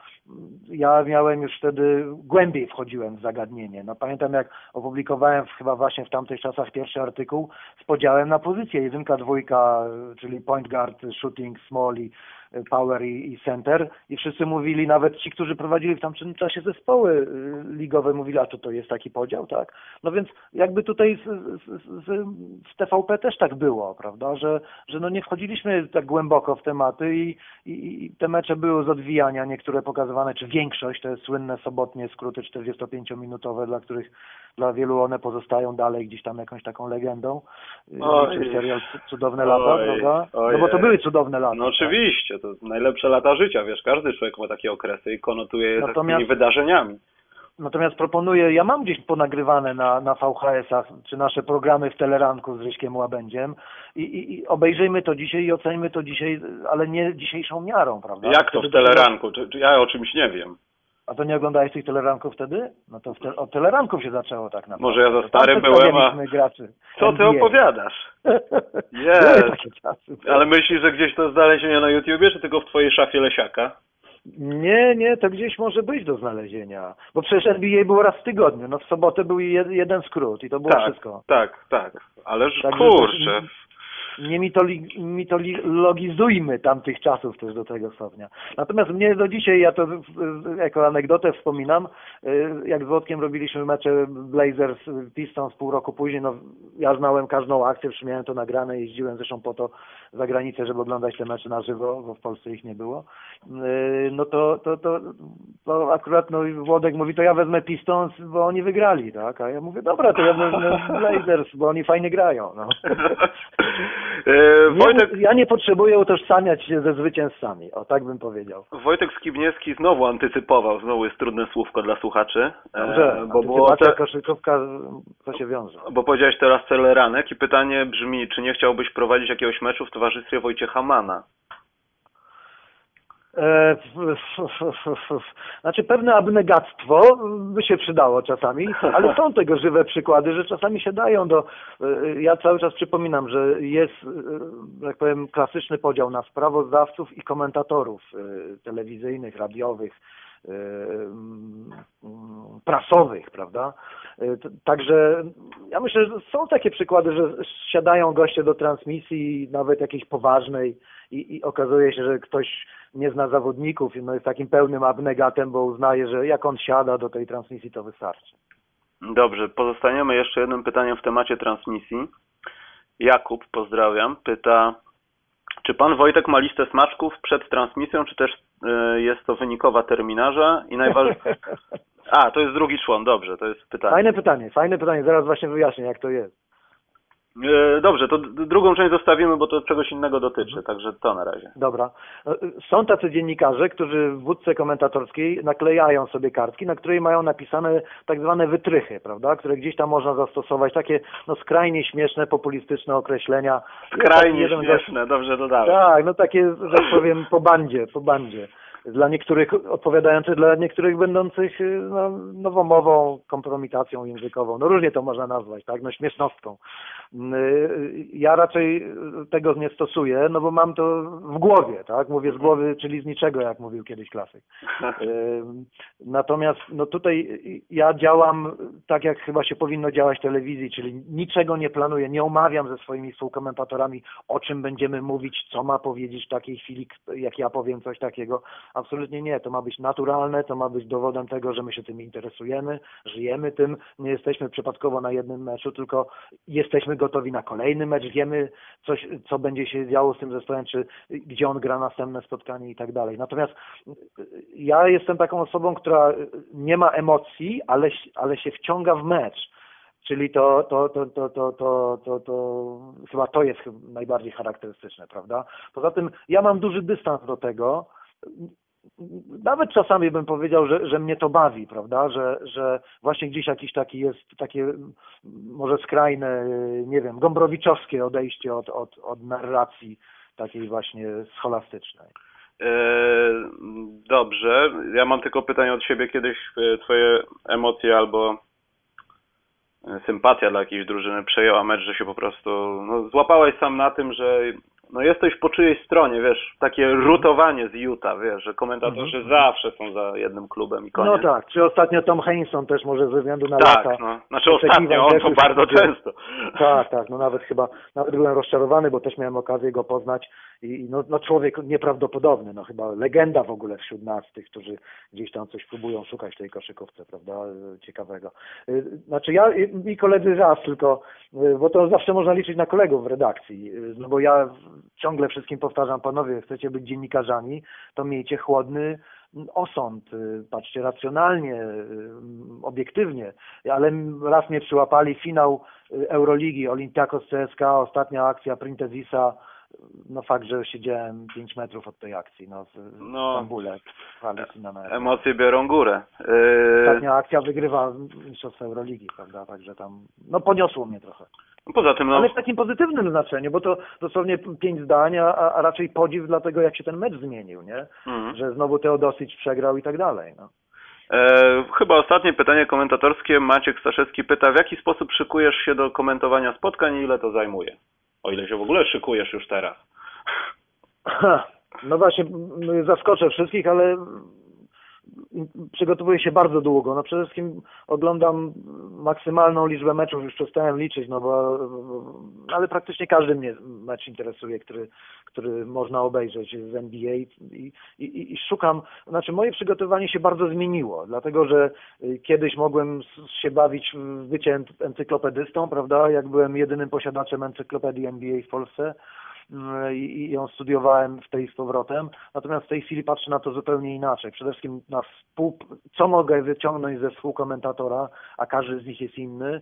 ja miałem już wtedy, głębiej wchodziłem w zagadnienie. No pamiętam jak opublikowałem chyba właśnie w tamtych czasach pierwszy artykuł z podziałem na pozycję jedynka, dwójka, czyli point guard, shooting, small i power i, i center i wszyscy mówili, nawet ci, którzy prowadzili w tamtym czasie zespoły y, ligowe, mówili, a to to jest taki podział, tak? No więc jakby tutaj z, z, z, z TVP też tak było, prawda, że, że no nie wchodziliśmy tak głęboko w tematy i, i, i te mecze były z odwijania, niektóre pokazywane, czy większość, te słynne sobotnie skróty 45-minutowe, dla których dla wielu one pozostają dalej gdzieś tam jakąś taką legendą. Oj. czy serial Cudowne lata, Oj, prawda? No bo to były cudowne lata. No tak. oczywiście, to najlepsze lata życia, wiesz, każdy człowiek ma takie okresy i konotuje je Natomiast- takimi wydarzeniami. Natomiast proponuję, ja mam gdzieś ponagrywane na, na VHS-ach, czy nasze programy w Teleranku z Ryśkiem Łabędziem i, i, i obejrzyjmy to dzisiaj i ocenimy to dzisiaj, ale nie dzisiejszą miarą, prawda? Jak to w Teleranku? Ja o czymś nie wiem. A to nie oglądałeś tych Teleranków wtedy? No to te, od Teleranków się zaczęło tak naprawdę. Może ja za stary byłem, a- graczy. Co ty NBA. opowiadasz? [laughs] Były Jest. takie czasy. Ale myślisz, że gdzieś to znalezienie na YouTubie, czy tylko w twojej szafie Lesiaka? Nie, nie, to gdzieś może być do znalezienia. Bo przecież NBA było raz w tygodniu. No w sobotę był jed, jeden skrót i to było tak, wszystko. tak, tak. Ależ Także kurczę. Nie mitologizujmy tamtych czasów też do tego stopnia. Natomiast mnie do dzisiaj, ja to jako anegdotę wspominam, y, jak z Włodkiem robiliśmy mecze Blazers Pistons pół roku później, no ja znałem każdą akcję, przecież miałem to nagrane, jeździłem zresztą po to za granicę, żeby oglądać te mecze na żywo, bo w Polsce ich nie było. Y, No to, to, to, to akurat no, Włodek mówi, to ja wezmę Pistons, bo oni wygrali, tak? A ja mówię, dobra, to ja wezmę Blazers, bo oni fajnie grają. No. [laughs] E, Nie, Wojtek, ja nie potrzebuję utożsamiać się ze zwycięzcami, o tak bym powiedział. Wojtek Skibniewski znowu antycypował, znowu jest trudne słówko dla słuchaczy, e, Dobrze, bo, było te, koszykówka, to się wiąże. bo powiedziałeś teraz Celeranek i pytanie brzmi, czy nie chciałbyś prowadzić jakiegoś meczu w towarzystwie Wojciecha Mana? E. Znaczy pewne abnegactwo by się przydało czasami, ale są tego żywe przykłady, że czasami się dają do... e, Ja cały czas przypominam, że jest, e, jak powiem, klasyczny podział na sprawozdawców i komentatorów telewizyjnych, radiowych, mm, prasowych, prawda? Także ja myślę, że są takie przykłady, że siadają goście do transmisji, nawet jakiejś poważnej i, i okazuje się, że ktoś nie zna zawodników i no jest takim pełnym abnegatem, bo uznaje, że jak on siada do tej transmisji, to wystarczy. Dobrze, pozostaniemy jeszcze jednym pytaniem w temacie transmisji. Jakub, pozdrawiam, pyta, czy pan Wojtek ma listę smaczków przed transmisją, czy też y, jest to wynikowa terminarza? I najważniejsze... [laughs] A, to jest drugi człon, dobrze, to jest pytanie. Fajne pytanie, fajne pytanie, zaraz właśnie wyjaśnię, jak to jest. E, Dobrze, to drugą część zostawimy, bo to czegoś innego dotyczy, także to na razie. Dobra. E, Są tacy dziennikarze, którzy w wódce komentatorskiej naklejają sobie kartki, na której mają napisane tak zwane wytrychy, prawda, które gdzieś tam można zastosować, takie no skrajnie śmieszne, populistyczne określenia. Skrajnie jeden gość- śmieszne, dobrze dodałem. Tak, no takie, że tak powiem, po bandzie, po bandzie. Dla niektórych odpowiadający, dla niektórych będących y, no, nowomową kompromitacją językową. No różnie to można nazwać, tak? No śmiesznostką. Y, Ja raczej tego nie stosuję, no bo mam to w głowie, tak? Mówię z głowy, czyli z niczego, jak mówił kiedyś klasyk. [laughs] Y, Natomiast no tutaj ja działam tak, jak chyba się powinno działać w telewizji, czyli niczego nie planuję, nie omawiam ze swoimi współkomentatorami, o czym będziemy mówić, co ma powiedzieć w takiej chwili, jak ja powiem coś takiego. Absolutnie nie. To ma być naturalne, to ma być dowodem tego, że my się tym interesujemy, żyjemy tym, nie jesteśmy przypadkowo na jednym meczu, tylko jesteśmy gotowi na kolejny mecz, wiemy coś, co będzie się działo z tym zespołem, czy gdzie on gra następne spotkanie i tak dalej. Natomiast ja jestem taką osobą, która nie ma emocji, ale, ale się wciąga w mecz. Czyli to, to, to, to, to, to, to, to chyba to jest najbardziej charakterystyczne, prawda? Poza tym ja mam duży dystans do tego. Nawet czasami bym powiedział, że, że mnie to bawi, prawda? Że, że właśnie gdzieś jakiś taki jest takie może skrajne, nie wiem, gombrowiczowskie odejście od, od, od narracji takiej właśnie scholastycznej. E, Dobrze, ja mam tylko pytanie od siebie, kiedyś e, twoje emocje albo e, sympatia dla jakiejś drużyny przejęła mecz, że się po prostu no, złapałeś sam na tym, że no, jesteś po czyjejś stronie, wiesz, takie rutowanie z Utah, wiesz, że komentatorzy Mhm. zawsze są za jednym klubem i koniec. No tak, czy ostatnio Tom Heinson też może ze względu na tak, lata. no. Znaczy ostatnio, on to bardzo często. Tak, tak, no nawet chyba, nawet byłem rozczarowany, bo też miałem okazję go poznać i no, no człowiek nieprawdopodobny, no chyba legenda w ogóle wśród nas, tych, którzy gdzieś tam coś próbują szukać w tej koszykówce, prawda, ciekawego. Y, Znaczy ja i koledzy raz tylko, y, bo to zawsze można liczyć na kolegów w redakcji, y, no bo ja ciągle wszystkim powtarzam, panowie, chcecie być dziennikarzami, to miejcie chłodny osąd, y, patrzcie racjonalnie, y, obiektywnie, ale raz mnie przyłapali finał Euroligi, Olympiakos CSKA, ostatnia akcja Printezisa, no fakt, że siedziałem 5 metrów od tej akcji, no w, No. Stambule, w hali Sinana. Emocje biorą górę. E, Ostatnia akcja wygrywa Mistrzostwo Euroligi, prawda, także tam, no poniosło mnie trochę. Poza tym, no, Ale w takim pozytywnym znaczeniu, bo to dosłownie pięć zdań, a, a raczej podziw dla tego, jak się ten mecz zmienił, nie? mhm. Że znowu Teodosic przegrał i tak dalej, no. E, chyba ostatnie pytanie komentatorskie. Maciek Staszewski pyta, w jaki sposób szykujesz się do komentowania spotkań i ile to zajmuje? O ile się w ogóle szykujesz już teraz. No właśnie, zaskoczę wszystkich, ale przygotowuję się bardzo długo. No przede wszystkim oglądam maksymalną liczbę meczów, już przestałem liczyć, no bo ale praktycznie każdy mnie mecz interesuje, który, który można obejrzeć z NBA i, i, i szukam, znaczy moje przygotowanie się bardzo zmieniło, dlatego że y, kiedyś mogłem się bawić w bycie enc- encyklopedystą, prawda, jak byłem jedynym posiadaczem encyklopedii NBA w Polsce, i i ją studiowałem w tej z powrotem. Natomiast w tej chwili patrzę na to zupełnie inaczej. Przede wszystkim na współ, co mogę wyciągnąć ze współkomentatora, a każdy z nich jest inny,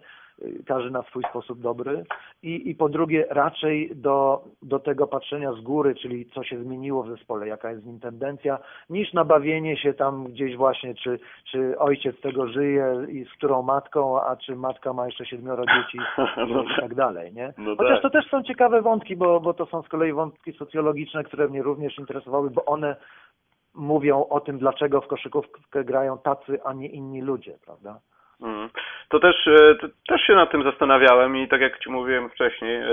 każdy na swój sposób dobry. I, i po drugie raczej do, do tego patrzenia z góry, czyli co się zmieniło w zespole, jaka jest nim tendencja, niż nabawienie się tam gdzieś właśnie, czy, czy ojciec tego żyje i z którą matką, a czy matka ma jeszcze siedmioro dzieci [laughs] No i tak dalej, nie? No Chociaż tak. to też są ciekawe wątki, bo, bo to są z kolei wątki socjologiczne, które mnie również interesowały, bo one mówią o tym, dlaczego w koszykówkę grają tacy, a nie inni ludzie, prawda? Mhm. To też, e, to też się nad tym zastanawiałem i tak jak Ci mówiłem wcześniej, e,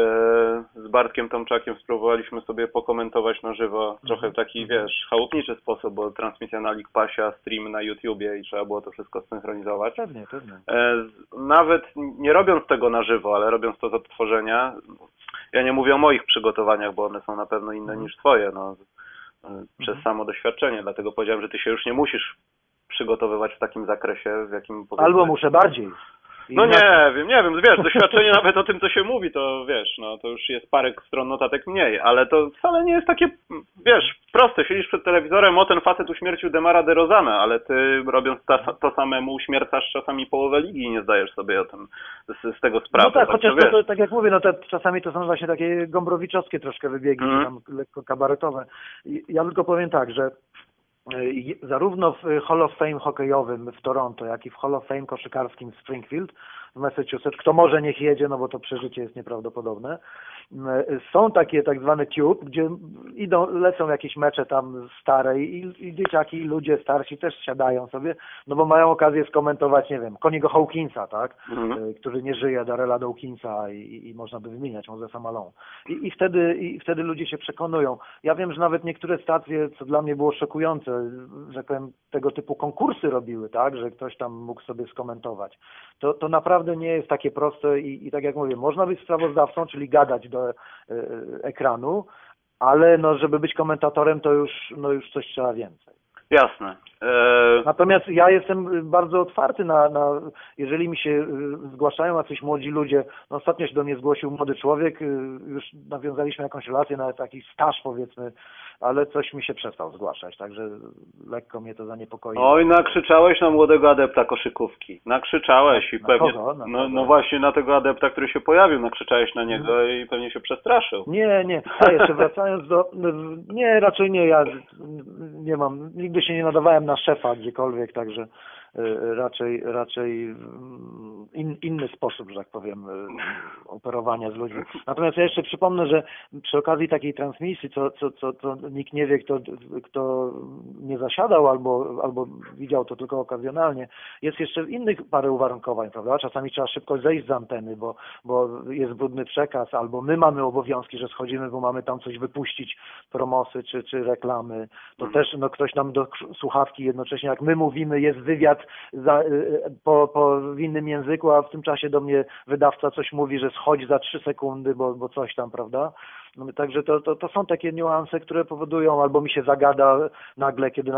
z Bartkiem Tomczakiem spróbowaliśmy sobie pokomentować na żywo trochę w taki, wiesz, chałupniczy sposób, bo transmisja na League Passie, a stream na YouTubie i trzeba było to wszystko synchronizować. Pewnie, pewnie. E, Nawet nie robiąc tego na żywo, ale robiąc to z odtworzenia, ja nie mówię o moich przygotowaniach, bo one są na pewno inne niż Twoje, no, przez samo doświadczenie, dlatego powiedziałem, że Ty się już nie musisz przygotowywać w takim zakresie, w jakim Albo muszę bardziej. I no inaczej. nie wiem, nie wiem, wiesz, doświadczenie [laughs] nawet o tym, co się mówi, to wiesz, no to już jest parę stron notatek mniej, ale to wcale nie jest takie, wiesz, proste, siedzisz przed telewizorem, o ten facet uśmiercił Demara DeRozana, ale ty robiąc to, to samemu uśmiercasz czasami połowę ligi i nie zdajesz sobie o tym, z, z tego sprawy. No tak, Także chociaż to, to, tak jak mówię, no to czasami to są właśnie takie gombrowiczowskie troszkę wybiegi, czy tam lekko kabaretowe. I Ja tylko powiem tak, że zarówno w Hall of Fame hokejowym w Toronto, jak i w Hall of Fame koszykarskim w Springfield w Massachusetts. Kto może, niech jedzie, no bo to przeżycie jest nieprawdopodobne. E, Są takie tak zwane tube, gdzie idą, lecą jakieś mecze tam stare i, i dzieciaki, i ludzie starsi też siadają sobie, no bo mają okazję skomentować, nie wiem, Koniego Hawkinsa, tak, Mhm. E, który nie żyje, Darela Dawkinsa i, i, można by wymieniać Mozefa Malone. I, I wtedy i wtedy ludzie się przekonują. Ja wiem, że nawet niektóre stacje, co dla mnie było szokujące, że powiem, tego typu konkursy robiły, tak, że ktoś tam mógł sobie skomentować. To, to naprawdę nie jest takie proste i, i tak jak mówię, można być sprawozdawcą, czyli gadać do e, ekranu, ale no, żeby być komentatorem, to już, no, już coś trzeba więcej. Jasne. E, Natomiast ja jestem bardzo otwarty na, na jeżeli mi się y, zgłaszają jacyś młodzi ludzie, no ostatnio się do mnie zgłosił młody człowiek, y, już nawiązaliśmy jakąś relację na taki staż powiedzmy, ale coś mi się przestał zgłaszać, także lekko mnie to zaniepokoiło. Oj, nakrzyczałeś na młodego adepta koszykówki. Nakrzyczałeś i Na pewnie. kogo? No, no właśnie na tego adepta, który się pojawił, nakrzyczałeś na niego i pewnie się przestraszył. Nie, nie. A jeszcze wracając do. Nie, raczej nie. Ja nie mam. Nigdy się nie nadawałem na szefa gdziekolwiek, także raczej raczej mm, in, inny sposób, że tak powiem, y, operowania z ludźmi. Natomiast ja jeszcze przypomnę, że przy okazji takiej transmisji, co, co, co, co nikt nie wie, kto, kto nie zasiadał albo, albo widział to tylko okazjonalnie, jest jeszcze innych parę uwarunkowań, prawda? Czasami trzeba szybko zejść z anteny, bo, bo jest brudny przekaz, albo my mamy obowiązki, że schodzimy, bo mamy tam coś wypuścić, promosy czy, czy reklamy. To też no, ktoś nam do słuchawki jednocześnie, jak my mówimy, jest wywiad za, y, po, po, w innym języku, a w tym czasie do mnie wydawca coś mówi, że schodź za trzy sekundy, bo, bo coś tam, prawda? No, także to, to, to są takie niuanse, które powodują, albo mi się zagada nagle, kiedy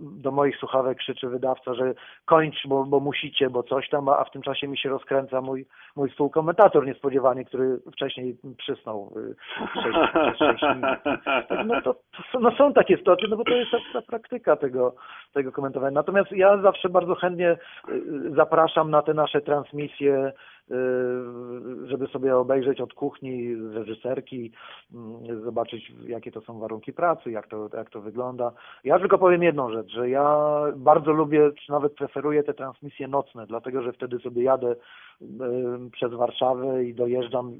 do moich słuchawek krzyczy wydawca, że kończ, bo, bo musicie, bo coś tam, a w tym czasie mi się rozkręca mój, mój współkomentator niespodziewanie, który wcześniej przysnął y, sześć, przez sześć minut. Tak, No to, to no są takie sytuacje, no bo to jest ta, ta praktyka tego, tego komentowania. Natomiast ja zawsze bardzo chętnie y, zapraszam na te nasze transmisje, y, żeby sobie obejrzeć od kuchni, reżyserki, mm, zobaczyć jakie to są warunki pracy, jak to, jak to wygląda. Ja tylko powiem jedną rzecz, że ja bardzo lubię, czy nawet preferuję te transmisje nocne, dlatego że wtedy sobie jadę y, przez Warszawę i dojeżdżam,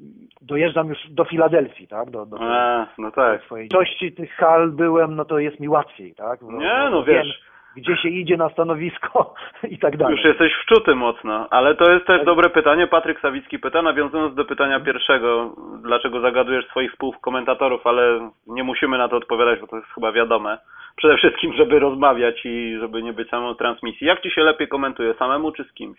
dojeżdżam już do Filadelfii, tak? Do, do, A, no tak. swojej części tych hal byłem, no to jest mi łatwiej, tak? Bo- Nie, no wiem, wiesz. Gdzie się idzie na stanowisko [laughs] i tak dalej. Już jesteś wczuty mocno, ale to jest też Tak. dobre pytanie. Patryk Sawicki pyta, nawiązując do pytania pierwszego, dlaczego zagadujesz swoich współkomentatorów, ale nie musimy na to odpowiadać, bo to jest chyba wiadome. Przede wszystkim, żeby rozmawiać i żeby nie być samą transmisji. Jak ci się lepiej komentuje, samemu czy z kimś?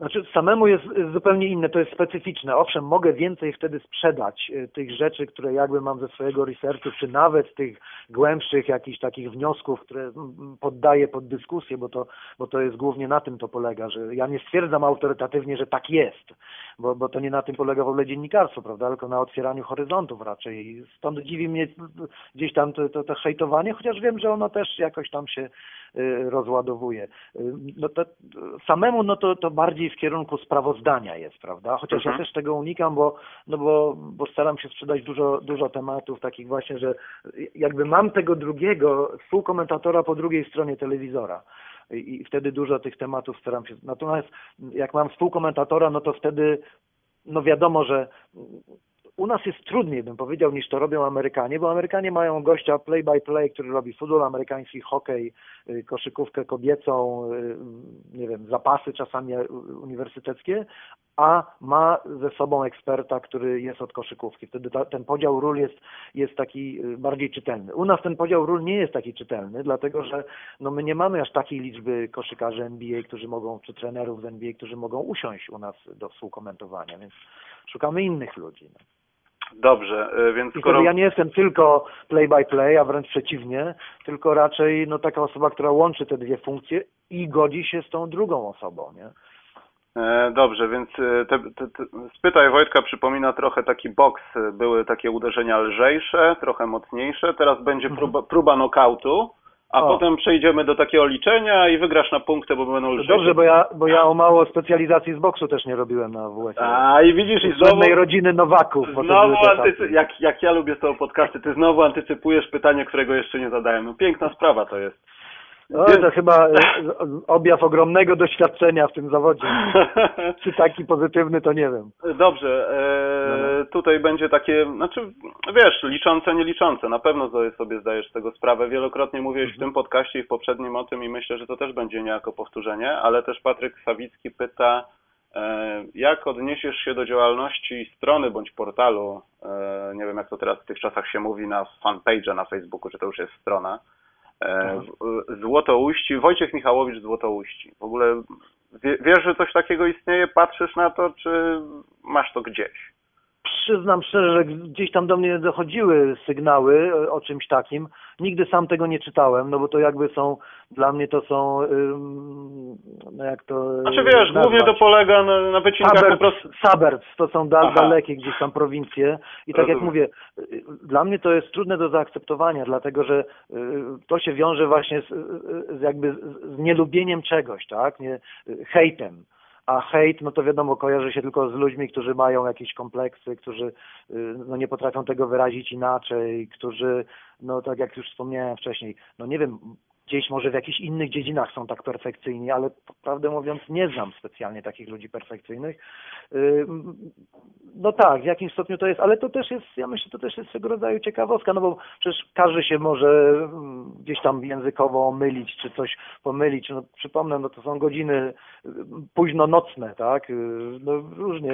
Znaczy samemu jest zupełnie inne, to jest specyficzne. Owszem, mogę więcej wtedy sprzedać y, tych rzeczy, które jakby mam ze swojego researchu, czy nawet tych głębszych jakichś takich wniosków, które mm, poddaję pod dyskusję, bo to, bo to jest głównie na tym to polega, że ja nie stwierdzam autorytatywnie, że tak jest, bo, bo to nie na tym polega w ogóle dziennikarstwo, prawda, tylko na otwieraniu horyzontów raczej. Stąd dziwi mnie gdzieś tam to, to, to hejtowanie, chociaż wiem, że ono też jakoś tam się rozładowuje. Y, No to samemu no to, to bardziej w kierunku sprawozdania jest, prawda? Chociaż Mhm. ja też tego unikam, bo, no bo, bo staram się sprzedać dużo, dużo tematów takich właśnie, że jakby mam tego drugiego współkomentatora po drugiej stronie telewizora. I, wtedy dużo tych tematów staram się. Natomiast jak mam współkomentatora, no to wtedy no wiadomo, że u nas jest trudniej, bym powiedział, niż to robią Amerykanie, bo Amerykanie mają gościa play-by-play, który robi futbol amerykański, hokej, y, koszykówkę kobiecą, y, nie wiem, zapasy czasami y, uniwersyteckie, a ma ze sobą eksperta, który jest od koszykówki. Wtedy ta, ten podział ról jest, jest taki y, bardziej czytelny. U nas ten podział ról nie jest taki czytelny, dlatego że no, my nie mamy aż takiej liczby koszykarzy NBA, którzy mogą, czy trenerów z NBA, którzy mogą usiąść u nas do współkomentowania, więc szukamy innych ludzi. No. Dobrze, y, więc I skoro... ja nie jestem tylko play-by-play, a wręcz przeciwnie, tylko raczej no, taka osoba, która łączy te dwie funkcje i godzi się z tą drugą osobą, nie? E, Dobrze, więc e, te, te, te, spytaj Wojtka przypomina trochę taki boks. E, Były takie uderzenia lżejsze, trochę mocniejsze. Teraz będzie próba, próba nokautu, a. O. potem przejdziemy do takiego liczenia i wygrasz na punkty, bo będą To lżejsze. dobrze, bo ja, bo ja o mało specjalizacji z boksu też nie robiłem na WF. A i widzisz, i Z znowu, rodziny Nowaków. to znowu antycy, jak, jak ja lubię z tego podcasty, ty znowu antycypujesz pytanie, którego jeszcze nie zadałem. No piękna sprawa to jest. No, to chyba e, objaw ogromnego doświadczenia w tym zawodzie. [laughs] Czy taki pozytywny, to nie wiem. Dobrze, e, tutaj będzie takie, znaczy wiesz, liczące, nieliczące. Na pewno sobie- zdajesz z tego sprawę. Wielokrotnie mówiłeś w tym podcaście i w poprzednim o tym i myślę, że to też będzie niejako powtórzenie, ale też Patryk Sawicki pyta, e, jak odniesiesz się do działalności strony bądź portalu, e, nie wiem jak to teraz w tych czasach się mówi, na fanpage'a na Facebooku, czy to już jest strona, Złotouści, Wojciech Michałowicz Złotouści. W ogóle wie, wiesz, że coś takiego istnieje, patrzysz na to, czy masz to gdzieś? Przyznam szczerze, że gdzieś tam do mnie dochodziły sygnały e, o czymś takim. Nigdy sam tego nie czytałem, no bo to jakby są, dla mnie to są, ym, no jak to Znaczy wiesz, głównie to polega na, na wycinkach po Suburbs, prostu. suburbs to są dal, dalekie gdzieś tam prowincje i tak jak mówię, y, dla mnie to jest trudne do zaakceptowania, dlatego że y, to się wiąże właśnie z, y, z jakby z- z nielubieniem czegoś, tak, nie, y, hejtem. A hejt, no to wiadomo, kojarzy się tylko z ludźmi, którzy mają jakieś kompleksy, którzy y, no, nie potrafią tego wyrazić inaczej, którzy, no tak jak już wspomniałem wcześniej, no nie wiem, gdzieś może w jakichś innych dziedzinach są tak perfekcyjni, ale prawdę mówiąc nie znam specjalnie takich ludzi perfekcyjnych. No tak, w jakimś stopniu to jest, ale to też jest, ja myślę, to też jest swego rodzaju ciekawostka, no bo przecież każdy się może gdzieś tam językowo mylić, czy coś pomylić. No przypomnę, no to są godziny późno nocne, tak? No różnie,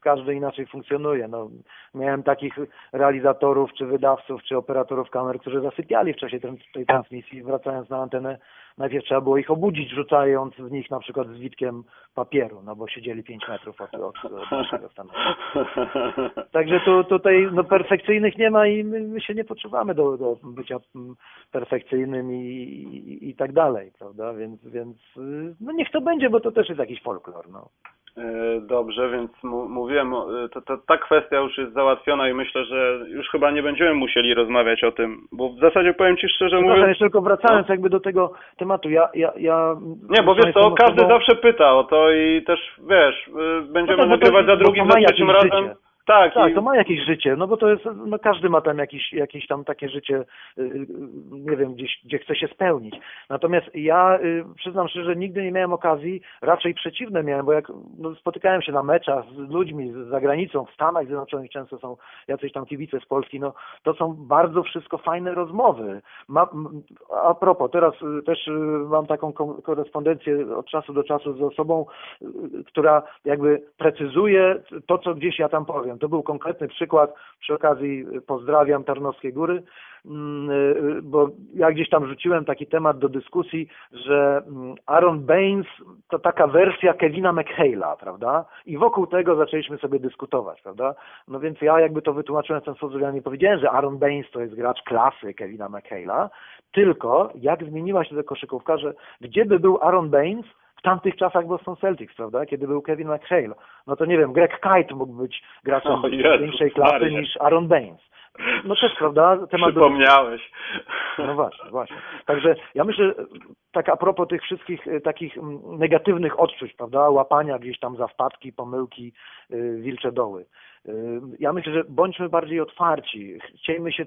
każdy inaczej funkcjonuje. No, miałem takich realizatorów, czy wydawców, czy operatorów kamer, którzy zasypiali w czasie tej transmisji, wracając na aren't in. Najpierw trzeba było ich obudzić, rzucając w nich na przykład zwitkiem papieru, no bo siedzieli 5 metrów od, od, od [laughs] naszego stanu. Także tu, tutaj no, perfekcyjnych nie ma i my, my się nie poczuwamy do, do bycia mm, perfekcyjnym i, i, i tak dalej, prawda? Więc, więc y, no niech to będzie, bo to też jest jakiś folklor, no. E, Dobrze, więc mówiłem, e, to, to, ta kwestia już jest załatwiona i myślę, że już chyba nie będziemy musieli rozmawiać o tym, bo w zasadzie powiem Ci szczerze Przepraszam, mówiąc... jeszcze tylko wracając jakby do tego tematu, ja, ja, ja Nie, bo wiesz co, każdy osobą- zawsze pyta o to i też, wiesz, y, będziemy No tak, to- nagrywać za drugim, to za trzecim razem. życie. Tak, Tak, i, to ma jakieś życie, no bo to jest, no każdy ma tam jakieś, jakieś tam takie życie, y, y, nie wiem, gdzieś, gdzie chce się spełnić. Natomiast ja y, przyznam szczerze, że nigdy nie miałem okazji, raczej przeciwne miałem, bo jak no, spotykałem się na meczach z ludźmi z- za granicą, w Stanach Zjednoczonych często są jacyś tam kibice z Polski, no to są bardzo wszystko fajne rozmowy. Ma, a propos, teraz też mam taką ko- korespondencję od czasu do czasu z osobą, która jakby precyzuje to, co gdzieś ja tam powiem. To był konkretny przykład, przy okazji y, pozdrawiam Tarnowskie Góry, mm, y, bo ja gdzieś tam rzuciłem taki temat do dyskusji, że mm, Aaron Baines to taka wersja Kevina McHale'a, prawda? I wokół tego zaczęliśmy sobie dyskutować, prawda? No więc ja jakby to wytłumaczyłem w ten sposób, że ja nie powiedziałem, że Aaron Baines to jest gracz klasy Kevina McHale'a, tylko jak zmieniła się ta koszykówka, że gdzie by był Aaron Baines w tamtych czasach Boston Celtics, prawda, kiedy był Kevin McHale, no to nie wiem, Greg Kite mógł być graczem O Jezus większej klasy Maria. niż Aaron Baines. No też, prawda, temat do przypomniałeś. no właśnie, właśnie. Także ja myślę, tak a propos tych wszystkich y, takich mm, negatywnych odczuć, prawda, łapania gdzieś tam za wpadki, pomyłki, y, wilcze doły. Y, Ja myślę, że bądźmy bardziej otwarci, chciejmy się y,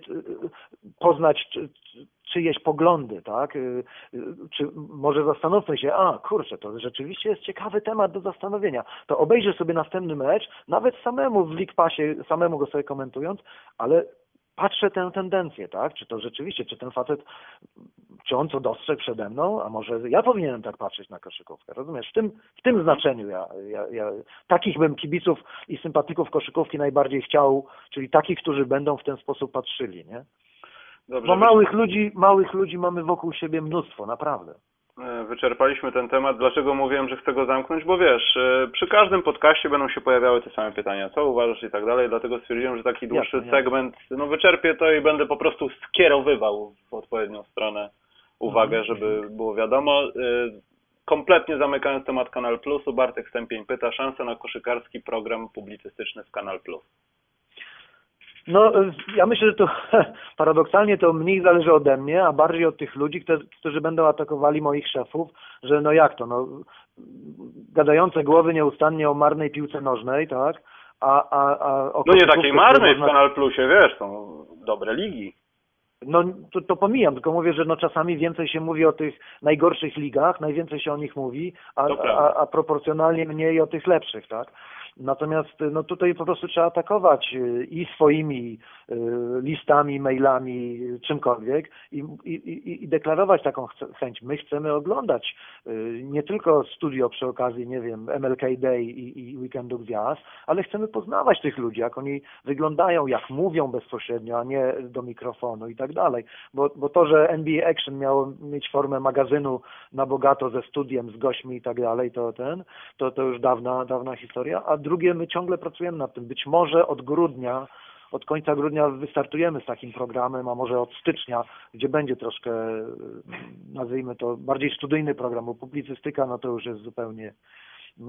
poznać czyjeś poglądy, tak? Y, y, Czy może zastanówmy się, a kurczę, to rzeczywiście jest ciekawy temat do zastanowienia. To obejrzę sobie następny mecz, nawet samemu w League Passie, samemu go sobie komentując, ale patrzę tę tendencję, tak? Czy to rzeczywiście, czy ten facet, czy on co dostrzegł przede mną, a może ja powinienem tak patrzeć na koszykówkę, rozumiesz? W tym, w tym znaczeniu ja, ja, ja takich bym kibiców i sympatyków koszykówki najbardziej chciał, czyli takich, którzy będą w ten sposób patrzyli, nie? Dobrze, Bo małych ludzi, małych ludzi mamy wokół siebie mnóstwo, naprawdę. E, Wyczerpaliśmy ten temat. Dlaczego mówiłem, że chcę go zamknąć? Bo wiesz, e, przy każdym podcaście będą się pojawiały te same pytania. Co uważasz i tak dalej. Dlatego stwierdziłem, że taki dłuższy Jasne, jasne. segment, no wyczerpię to i będę po prostu skierowywał w odpowiednią stronę uwagę, Mhm. żeby było wiadomo. E, Kompletnie zamykając temat Kanal Plusu, Bartek Stępień pyta, szanse na koszykarski program publicystyczny w Kanal Plus. No, y, ja myślę, że to [laughs] paradoksalnie to mniej zależy ode mnie, a bardziej od tych ludzi, którzy, będą atakowali moich szefów, że no jak to, no gadające głowy nieustannie o marnej piłce nożnej, tak? A, a, a o No nie takiej marnej w można- Kanal Plusie, wiesz, są dobre ligi. No to, to pomijam, tylko mówię, że no czasami więcej się mówi o tych najgorszych ligach, najwięcej się o nich mówi, a, a, a proporcjonalnie mniej o tych lepszych, tak? Natomiast no tutaj po prostu trzeba atakować y, i swoimi y, listami, mailami, czymkolwiek i, i, i, deklarować taką chęć. My chcemy oglądać nie tylko studio przy okazji, nie wiem, MLK Day i, i Weekendu Gwiazd, ale chcemy poznawać tych ludzi, jak oni wyglądają, jak mówią bezpośrednio, a nie do mikrofonu i tak dalej. Bo, bo to, że NBA Action miało mieć formę magazynu na bogato ze studiem, z gośćmi i tak dalej, to ten, to, to już dawna, dawna historia. A drugie, my ciągle pracujemy nad tym. Być może od grudnia od końca grudnia wystartujemy z takim programem, a może od stycznia, gdzie będzie troszkę, e, nazwijmy to, bardziej studyjny program, bo publicystyka no to już jest zupełnie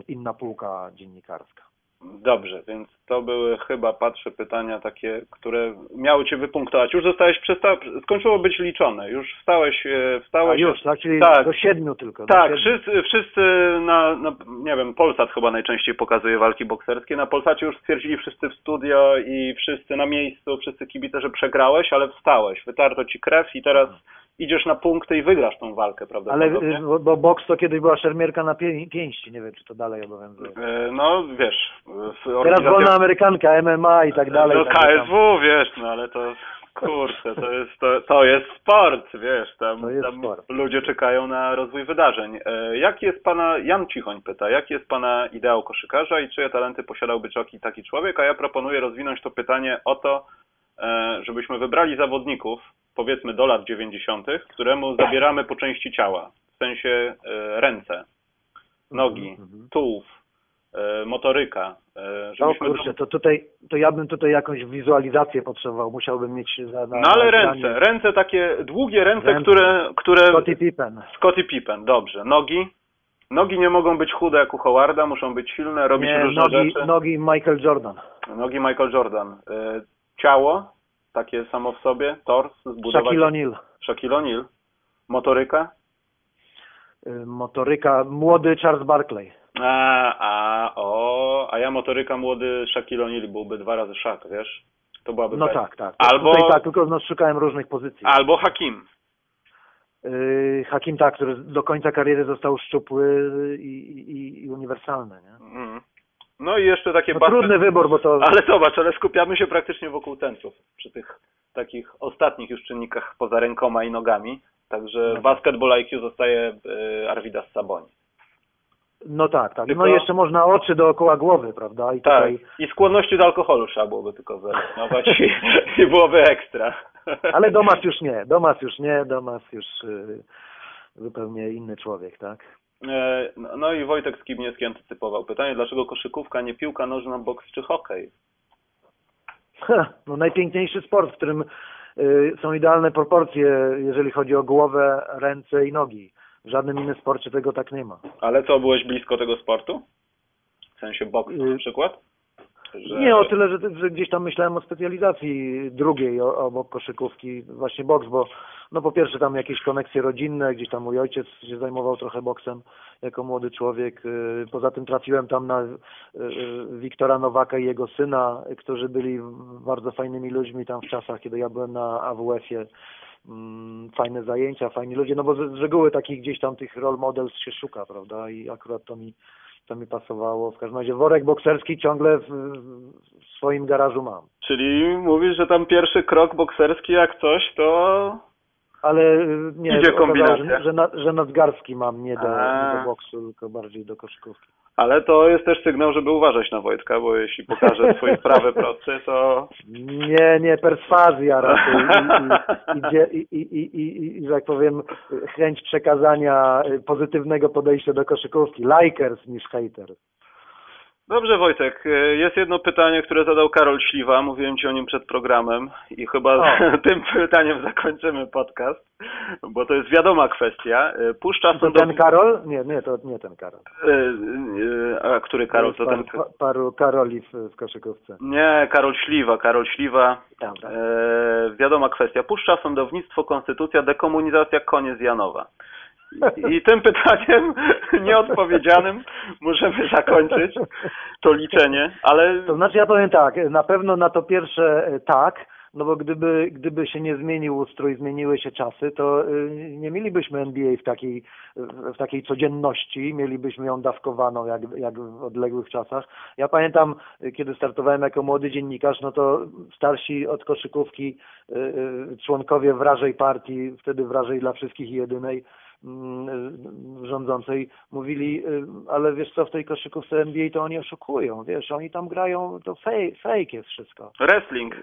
inna półka dziennikarska. Dobrze, więc to były chyba, patrzę, pytania takie, które miały Cię wypunktować. Już zostałeś, przesta... skończyło być liczone, już wstałeś, e, A wstałeś... już, tak? Czyli Tak. do siedmiu tylko. Tak, siedmiu. wszyscy, wszyscy na, na, nie wiem, Polsat chyba najczęściej pokazuje walki bokserskie. Na Polsacie już stwierdzili wszyscy w studio i wszyscy na miejscu, wszyscy kibice, że przegrałeś, ale wstałeś, wytarto ci krew i teraz idziesz na punkty i wygrasz tą walkę, prawda? Ale y, bo, bo boks to kiedyś była szermierka na pię- pięści, nie wiem czy to dalej obowiązuje. E, No, wiesz, w Teraz organizacja- wolna amerykanka, MMA i tak dalej. No KSW, wiesz, no ale to kurczę, to jest, to, to jest sport, wiesz, tam, jest tam sport. ludzie czekają na rozwój wydarzeń. E, jaki jest pana, Jan Cichoń pyta, jaki jest pana ideał koszykarza i czyje talenty posiadałby taki, taki człowiek, a ja proponuję rozwinąć to pytanie o to, e, żebyśmy wybrali zawodników, powiedzmy do lat 90., któremu zabieramy po części ciała, w sensie e, ręce, nogi, Mhm. tułów, e, motoryka, e, No żebyśmy kurczę, to tutaj, to ja bym tutaj jakąś wizualizację potrzebował, musiałbym mieć za, na, No ale ręce, ręce takie długie ręce, Ręce. które, które Scottie Pippen. Scottie Pippen, dobrze. Nogi? Nogi nie mogą być chude jak u Howarda, muszą być silne, robić Nie, różne nogi, rzeczy. nogi Michael Jordan. Nogi Michael Jordan. Ciało, takie samo w sobie, tors, zbudować. Shaquille O'Neal. Shaquille O'Neal. Motoryka? Y, Motoryka, młody Charles Barkley. A, a, o, a ja motoryka młody Shaquille O'Neal byłby dwa razy szak, wiesz? To byłaby No tak, tak. Albo- Tutaj tak, tylko no, szukałem różnych pozycji. Albo Hakim. Y, Hakim tak, który do końca kariery został szczupły i, i, i uniwersalny. Nie? Mm. No i jeszcze takie No, basket- trudny wybór, bo to Ale zobacz, ale skupiamy się praktycznie wokół centrów, przy tych takich ostatnich już czynnikach poza rękoma i nogami. Także No. basketball IQ zostaje y, Arvidas Saboni. no tak, tak. Tylko- No i jeszcze można oczy dookoła głowy, prawda? I Tak. tutaj, I skłonności do alkoholu trzeba byłoby tylko zrezygnować i, [laughs] i byłoby ekstra. ale Domas już nie, Domas już nie, Domas już y, zupełnie inny człowiek, tak? E, No, i Wojtek Skibniewski antycypował pytanie, dlaczego koszykówka, nie piłka nożna, boks czy hokej? No najpiękniejszy sport, w którym y, są idealne proporcje, jeżeli chodzi o głowę, ręce i nogi. W żadnym innym sporcie tego tak nie ma. Ale co, byłeś blisko tego sportu? W sensie boksu na Y, przykład? Że- Nie o tyle, że, że gdzieś tam myślałem o specjalizacji drugiej obok koszykówki, właśnie boks, bo no po pierwsze tam jakieś koneksje rodzinne, gdzieś tam mój ojciec się zajmował trochę boksem jako młody człowiek. y, Poza tym trafiłem tam na y, y, Wiktora Nowaka i jego syna, którzy byli bardzo fajnymi ludźmi tam w czasach, kiedy ja byłem na AWF-ie. Mm, Fajne zajęcia, fajni ludzie, no bo z reguły takich gdzieś tam tych role models się szuka, prawda? I akurat to mi to mi pasowało. W każdym razie worek bokserski ciągle w, w swoim garażu mam. Czyli mówisz, że tam pierwszy krok bokserski jak coś, to Ale nie, Idzie okazało, że, że, na, że nadgarstki mam nie do, nie do boksu, tylko bardziej do koszykówki. Ale to jest też sygnał, żeby uważać na Wojtka, bo jeśli pokaże swój [laughs] prawy prosty, to Nie, nie, perswazja raczej i, i, idzie- i, i, i, i, i, że tak powiem, chęć przekazania y, pozytywnego podejścia do koszykówki. Likers niż haters. Dobrze Wojtek, y, jest jedno pytanie, które zadał Karol Śliwa, mówiłem Ci o nim przed programem i chyba O. [laughs] tym pytaniem zakończymy podcast, bo to jest wiadoma kwestia. Y, Puszcza To ten Karol? Nie, nie, to nie ten Karol. A który Karol? To ten... Jest paru, paru Karoli w, w koszykówce. Nie, Karol Śliwa, Karol Śliwa. Dobra. E, wiadoma kwestia. Puszcza sądownictwo, konstytucja, dekomunizacja, koniec Janowa. I, tym pytaniem [laughs] nieodpowiedzianym możemy zakończyć to liczenie, ale To znaczy ja powiem tak, na pewno na to pierwsze e, tak, no bo gdyby, gdyby się nie zmienił ustrój, zmieniły się czasy, to y, nie mielibyśmy NBA w takiej, w takiej codzienności, mielibyśmy ją dawkowaną jak, jak w odległych czasach. Ja pamiętam, y, kiedy startowałem jako młody dziennikarz, no to starsi od koszykówki członkowie wrażej partii, wtedy wrażej dla wszystkich i jedynej, rządzącej mówili, y, ale wiesz co, w tej koszykówce NBA to oni oszukują, wiesz, oni tam grają, to fake, fake jest wszystko. Wrestling.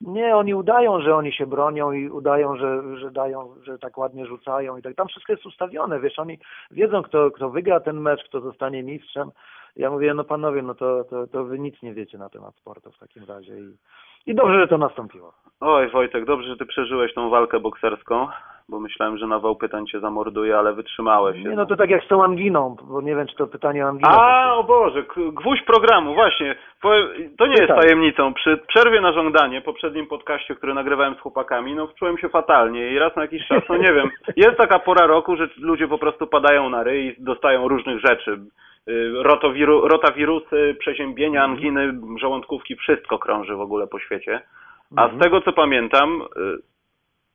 Nie, oni udają, że oni się bronią i udają, że, że dają, że tak ładnie rzucają i tak. Tam wszystko jest ustawione, wiesz, oni wiedzą, kto, kto wygra ten mecz, kto zostanie mistrzem. Ja mówię, no panowie, no to, to, to wy nic nie wiecie na temat sportu w takim razie i, i dobrze, że to nastąpiło. Oj, Wojtek, dobrze, że ty przeżyłeś tą walkę bokserską, bo myślałem, że nawał pytań cię zamorduje, ale wytrzymałeś. Nie, no to tak jak z tą anginą, bo nie wiem, czy to pytanie o anginę. A, o Boże, gwóźdź programu, właśnie. To nie jest tajemnicą. Przy przerwie na żądanie, poprzednim podcaście, który nagrywałem z chłopakami, no czułem się fatalnie i raz na jakiś czas, no nie wiem, [laughs] jest taka pora roku, że ludzie po prostu padają na ryj i dostają różnych rzeczy. Y, Rotowiru, rotawirusy, przeziębienia, anginy, żołądkówki, wszystko krąży w ogóle po świecie. A Mhm. z tego co pamiętam, y,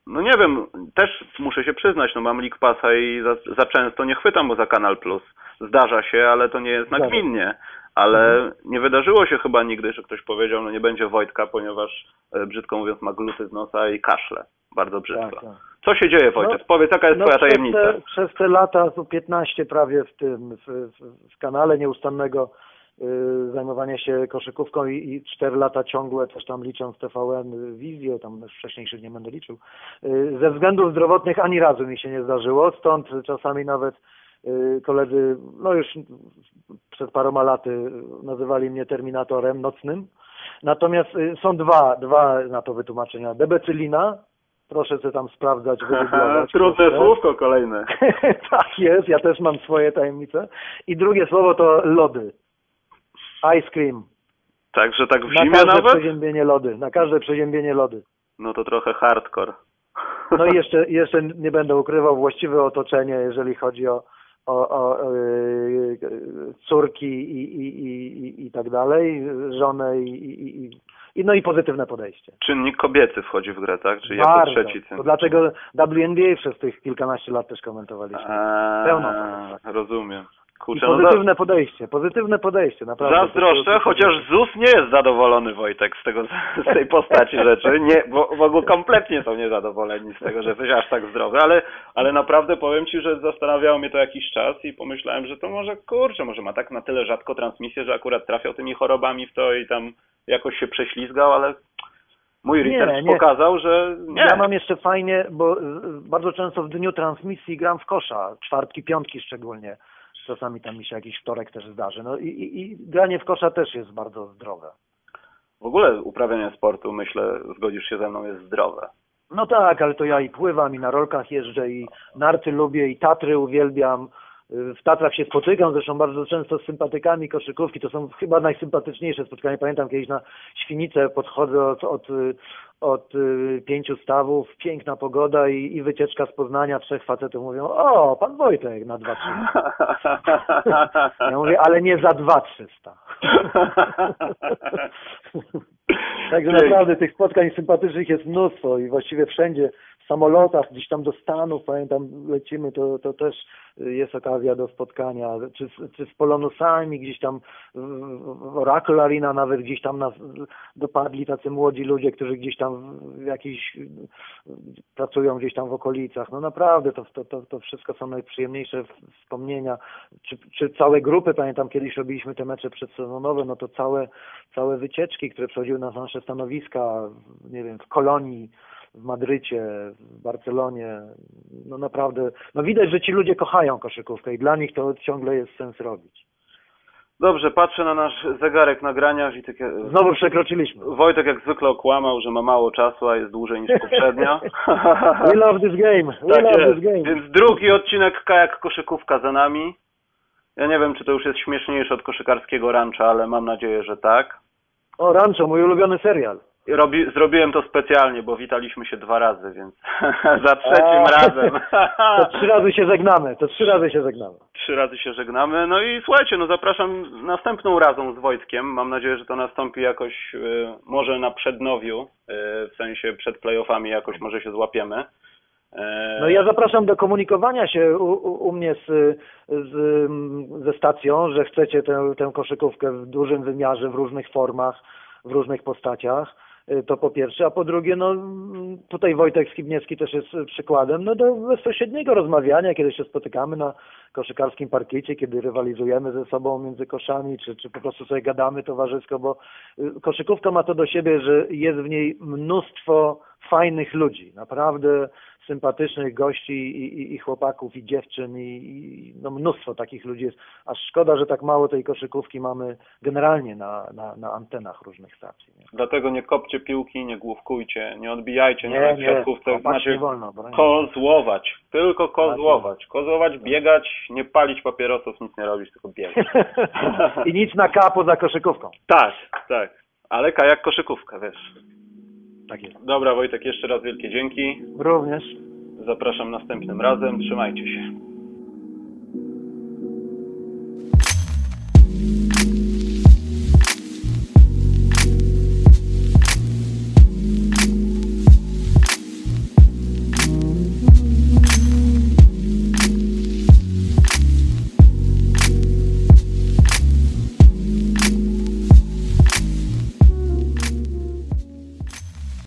no nie wiem, też muszę się przyznać, no mam League Passa i za, za często nie chwytam mu za Kanal Plus. Zdarza się, ale to nie jest nagminnie. Ale nie wydarzyło się chyba nigdy, że ktoś powiedział, no nie będzie Wojtka, ponieważ e, brzydko mówiąc ma gluty z nosa i kaszle. Bardzo brzydko. Tak, tak. Co się dzieje Wojtek? No, Powiedz, jaka jest No, twoja tajemnica? Te, przez te lata, tu 15 prawie w tym, w, w, w kanale nieustannego zajmowania się koszykówką i, i 4 lata ciągłe, też tam licząc TVN, y, wizję, tam już wcześniejszych nie będę liczył. Y, ze względów zdrowotnych ani razu mi się nie zdarzyło, stąd czasami nawet y, koledzy, no już przed paroma laty nazywali mnie terminatorem nocnym. Natomiast y, są dwa, dwa na to wytłumaczenia. Debecylina, proszę sobie tam sprawdzać. [laughs] Trudne słówko kolejne. [laughs] tak jest, ja też mam swoje tajemnice. I drugie słowo to lody. Ice cream. Także tak w Na zimie każde nawet? przeziębienie lody. Na każde przeziębienie lody. No to trochę hardcore. No i [laughs] jeszcze, jeszcze nie będę ukrywał właściwe otoczenie, jeżeli chodzi o, o, o yy, córki i, i, i, i, tak dalej, żonę i, i, i, no i pozytywne podejście. Czynnik kobiecy wchodzi w grę, tak? Czyli jako Bardzo. trzeci To cyn. dlatego WNBA przez tych kilkanaście lat też komentowaliśmy. Eee, Pełną Rozumiem. Kurczę, no za, pozytywne podejście, pozytywne podejście, naprawdę. zazdroszczę, chociaż ZUS nie jest zadowolony, Wojtek, z tego, z tej postaci rzeczy. Nie, bo w ogóle kompletnie są niezadowoleni z tego, że jesteś aż tak zdrowy, ale, ale naprawdę powiem Ci, że zastanawiało mnie to jakiś czas i pomyślałem, że to może, kurczę, może ma tak na tyle rzadko transmisję, że akurat trafiał tymi chorobami w to i tam jakoś się prześlizgał, ale mój Nie, research nie. pokazał, że nie. Ja mam jeszcze fajnie, bo bardzo często w dniu transmisji gram w kosza, czwartki, piątki szczególnie. Czasami tam mi się jakiś wtorek też zdarzy. No i, i, i granie w kosza też jest bardzo zdrowe. W ogóle uprawianie sportu, myślę, zgodzisz się ze mną, jest zdrowe. No tak, ale to ja i pływam, i na rolkach jeżdżę, i narty lubię, i Tatry uwielbiam. W Tatrach się spotykam, zresztą bardzo często z sympatykami koszykówki. To są chyba najsympatyczniejsze spotkania. Pamiętam kiedyś na Świnicę podchodzę od, od, od y, pięciu stawów, piękna pogoda i, i wycieczka z Poznania. Trzech facetów mówią, o, pan Wojtek na dwa trzy. [laughs] Ja mówię, ale nie za dwa trzysta. [laughs] Także naprawdę tych spotkań sympatycznych jest mnóstwo i właściwie wszędzie samolotach, gdzieś tam do Stanów, pamiętam, lecimy, to, to też jest okazja do spotkania, czy, czy z Polonusami, gdzieś tam w Oracle Arena nawet gdzieś tam nas dopadli tacy młodzi ludzie, którzy gdzieś tam jakiś pracują gdzieś tam w okolicach. No naprawdę, to, to, to, to wszystko są najprzyjemniejsze wspomnienia. Czy, czy całe grupy, pamiętam kiedyś robiliśmy te mecze przedsezonowe, no to całe, całe wycieczki, które przechodziły na nasze stanowiska, nie wiem, w Kolonii, w Madrycie, w Barcelonie, no naprawdę, no widać, że ci ludzie kochają koszykówkę i dla nich to ciągle jest sens robić. Dobrze, patrzę na nasz zegarek nagrania i takie... Znowu przekroczyliśmy. Wojtek jak zwykle okłamał, że ma mało czasu, a jest dłużej niż poprzednio. [laughs] We love this game, we tak love jest. this game. Więc drugi odcinek Kajak Koszykówka za nami. Ja nie wiem, czy to już jest śmieszniejsze od koszykarskiego rancza, ale mam nadzieję, że tak. O, Rancho, mój ulubiony serial. Robi, zrobiłem to specjalnie, bo witaliśmy się dwa razy, więc [laughs] za trzecim A. razem. To trzy razy się żegnamy, to trzy razy się żegnamy. trzy razy się żegnamy. No i słuchajcie, no zapraszam następną razą z Wojtkiem. Mam nadzieję, że to nastąpi jakoś y, może na przednowiu, y, w sensie przed playoffami jakoś może się złapiemy. E, No ja zapraszam do komunikowania się u, u, u mnie z, z, ze stacją, że chcecie tę, tę koszykówkę w dużym wymiarze, w różnych formach, w różnych postaciach. Y, To po pierwsze, a po drugie, no tutaj Wojtek Skibniewski też jest y, przykładem, no do bezpośredniego rozmawiania, kiedy się spotykamy na koszykarskim parkiecie, kiedy rywalizujemy ze sobą między koszami, czy, czy po prostu sobie gadamy towarzysko, bo y, koszykówka ma to do siebie, że jest w niej mnóstwo fajnych ludzi, naprawdę sympatycznych gości i, i, i chłopaków, i dziewczyn, i, i no mnóstwo takich ludzi jest. Aż szkoda, że tak mało tej koszykówki mamy generalnie na, na, na antenach różnych stacji. Nie, Dlatego nie kopcie piłki, nie główkujcie, nie odbijajcie nie, na nie siatkówce. Znaczy wolno. kozłować, tylko kozłować. Kozłować, biegać, nie palić papierosów, nic nie robić, tylko biegać. [laughs] I nic na K poza koszykówką. tak, tak. Ale kajak koszykówka, wiesz. Tak jest. Dobra Wojtek, jeszcze raz wielkie dzięki. Również. Zapraszam następnym razem. Trzymajcie się.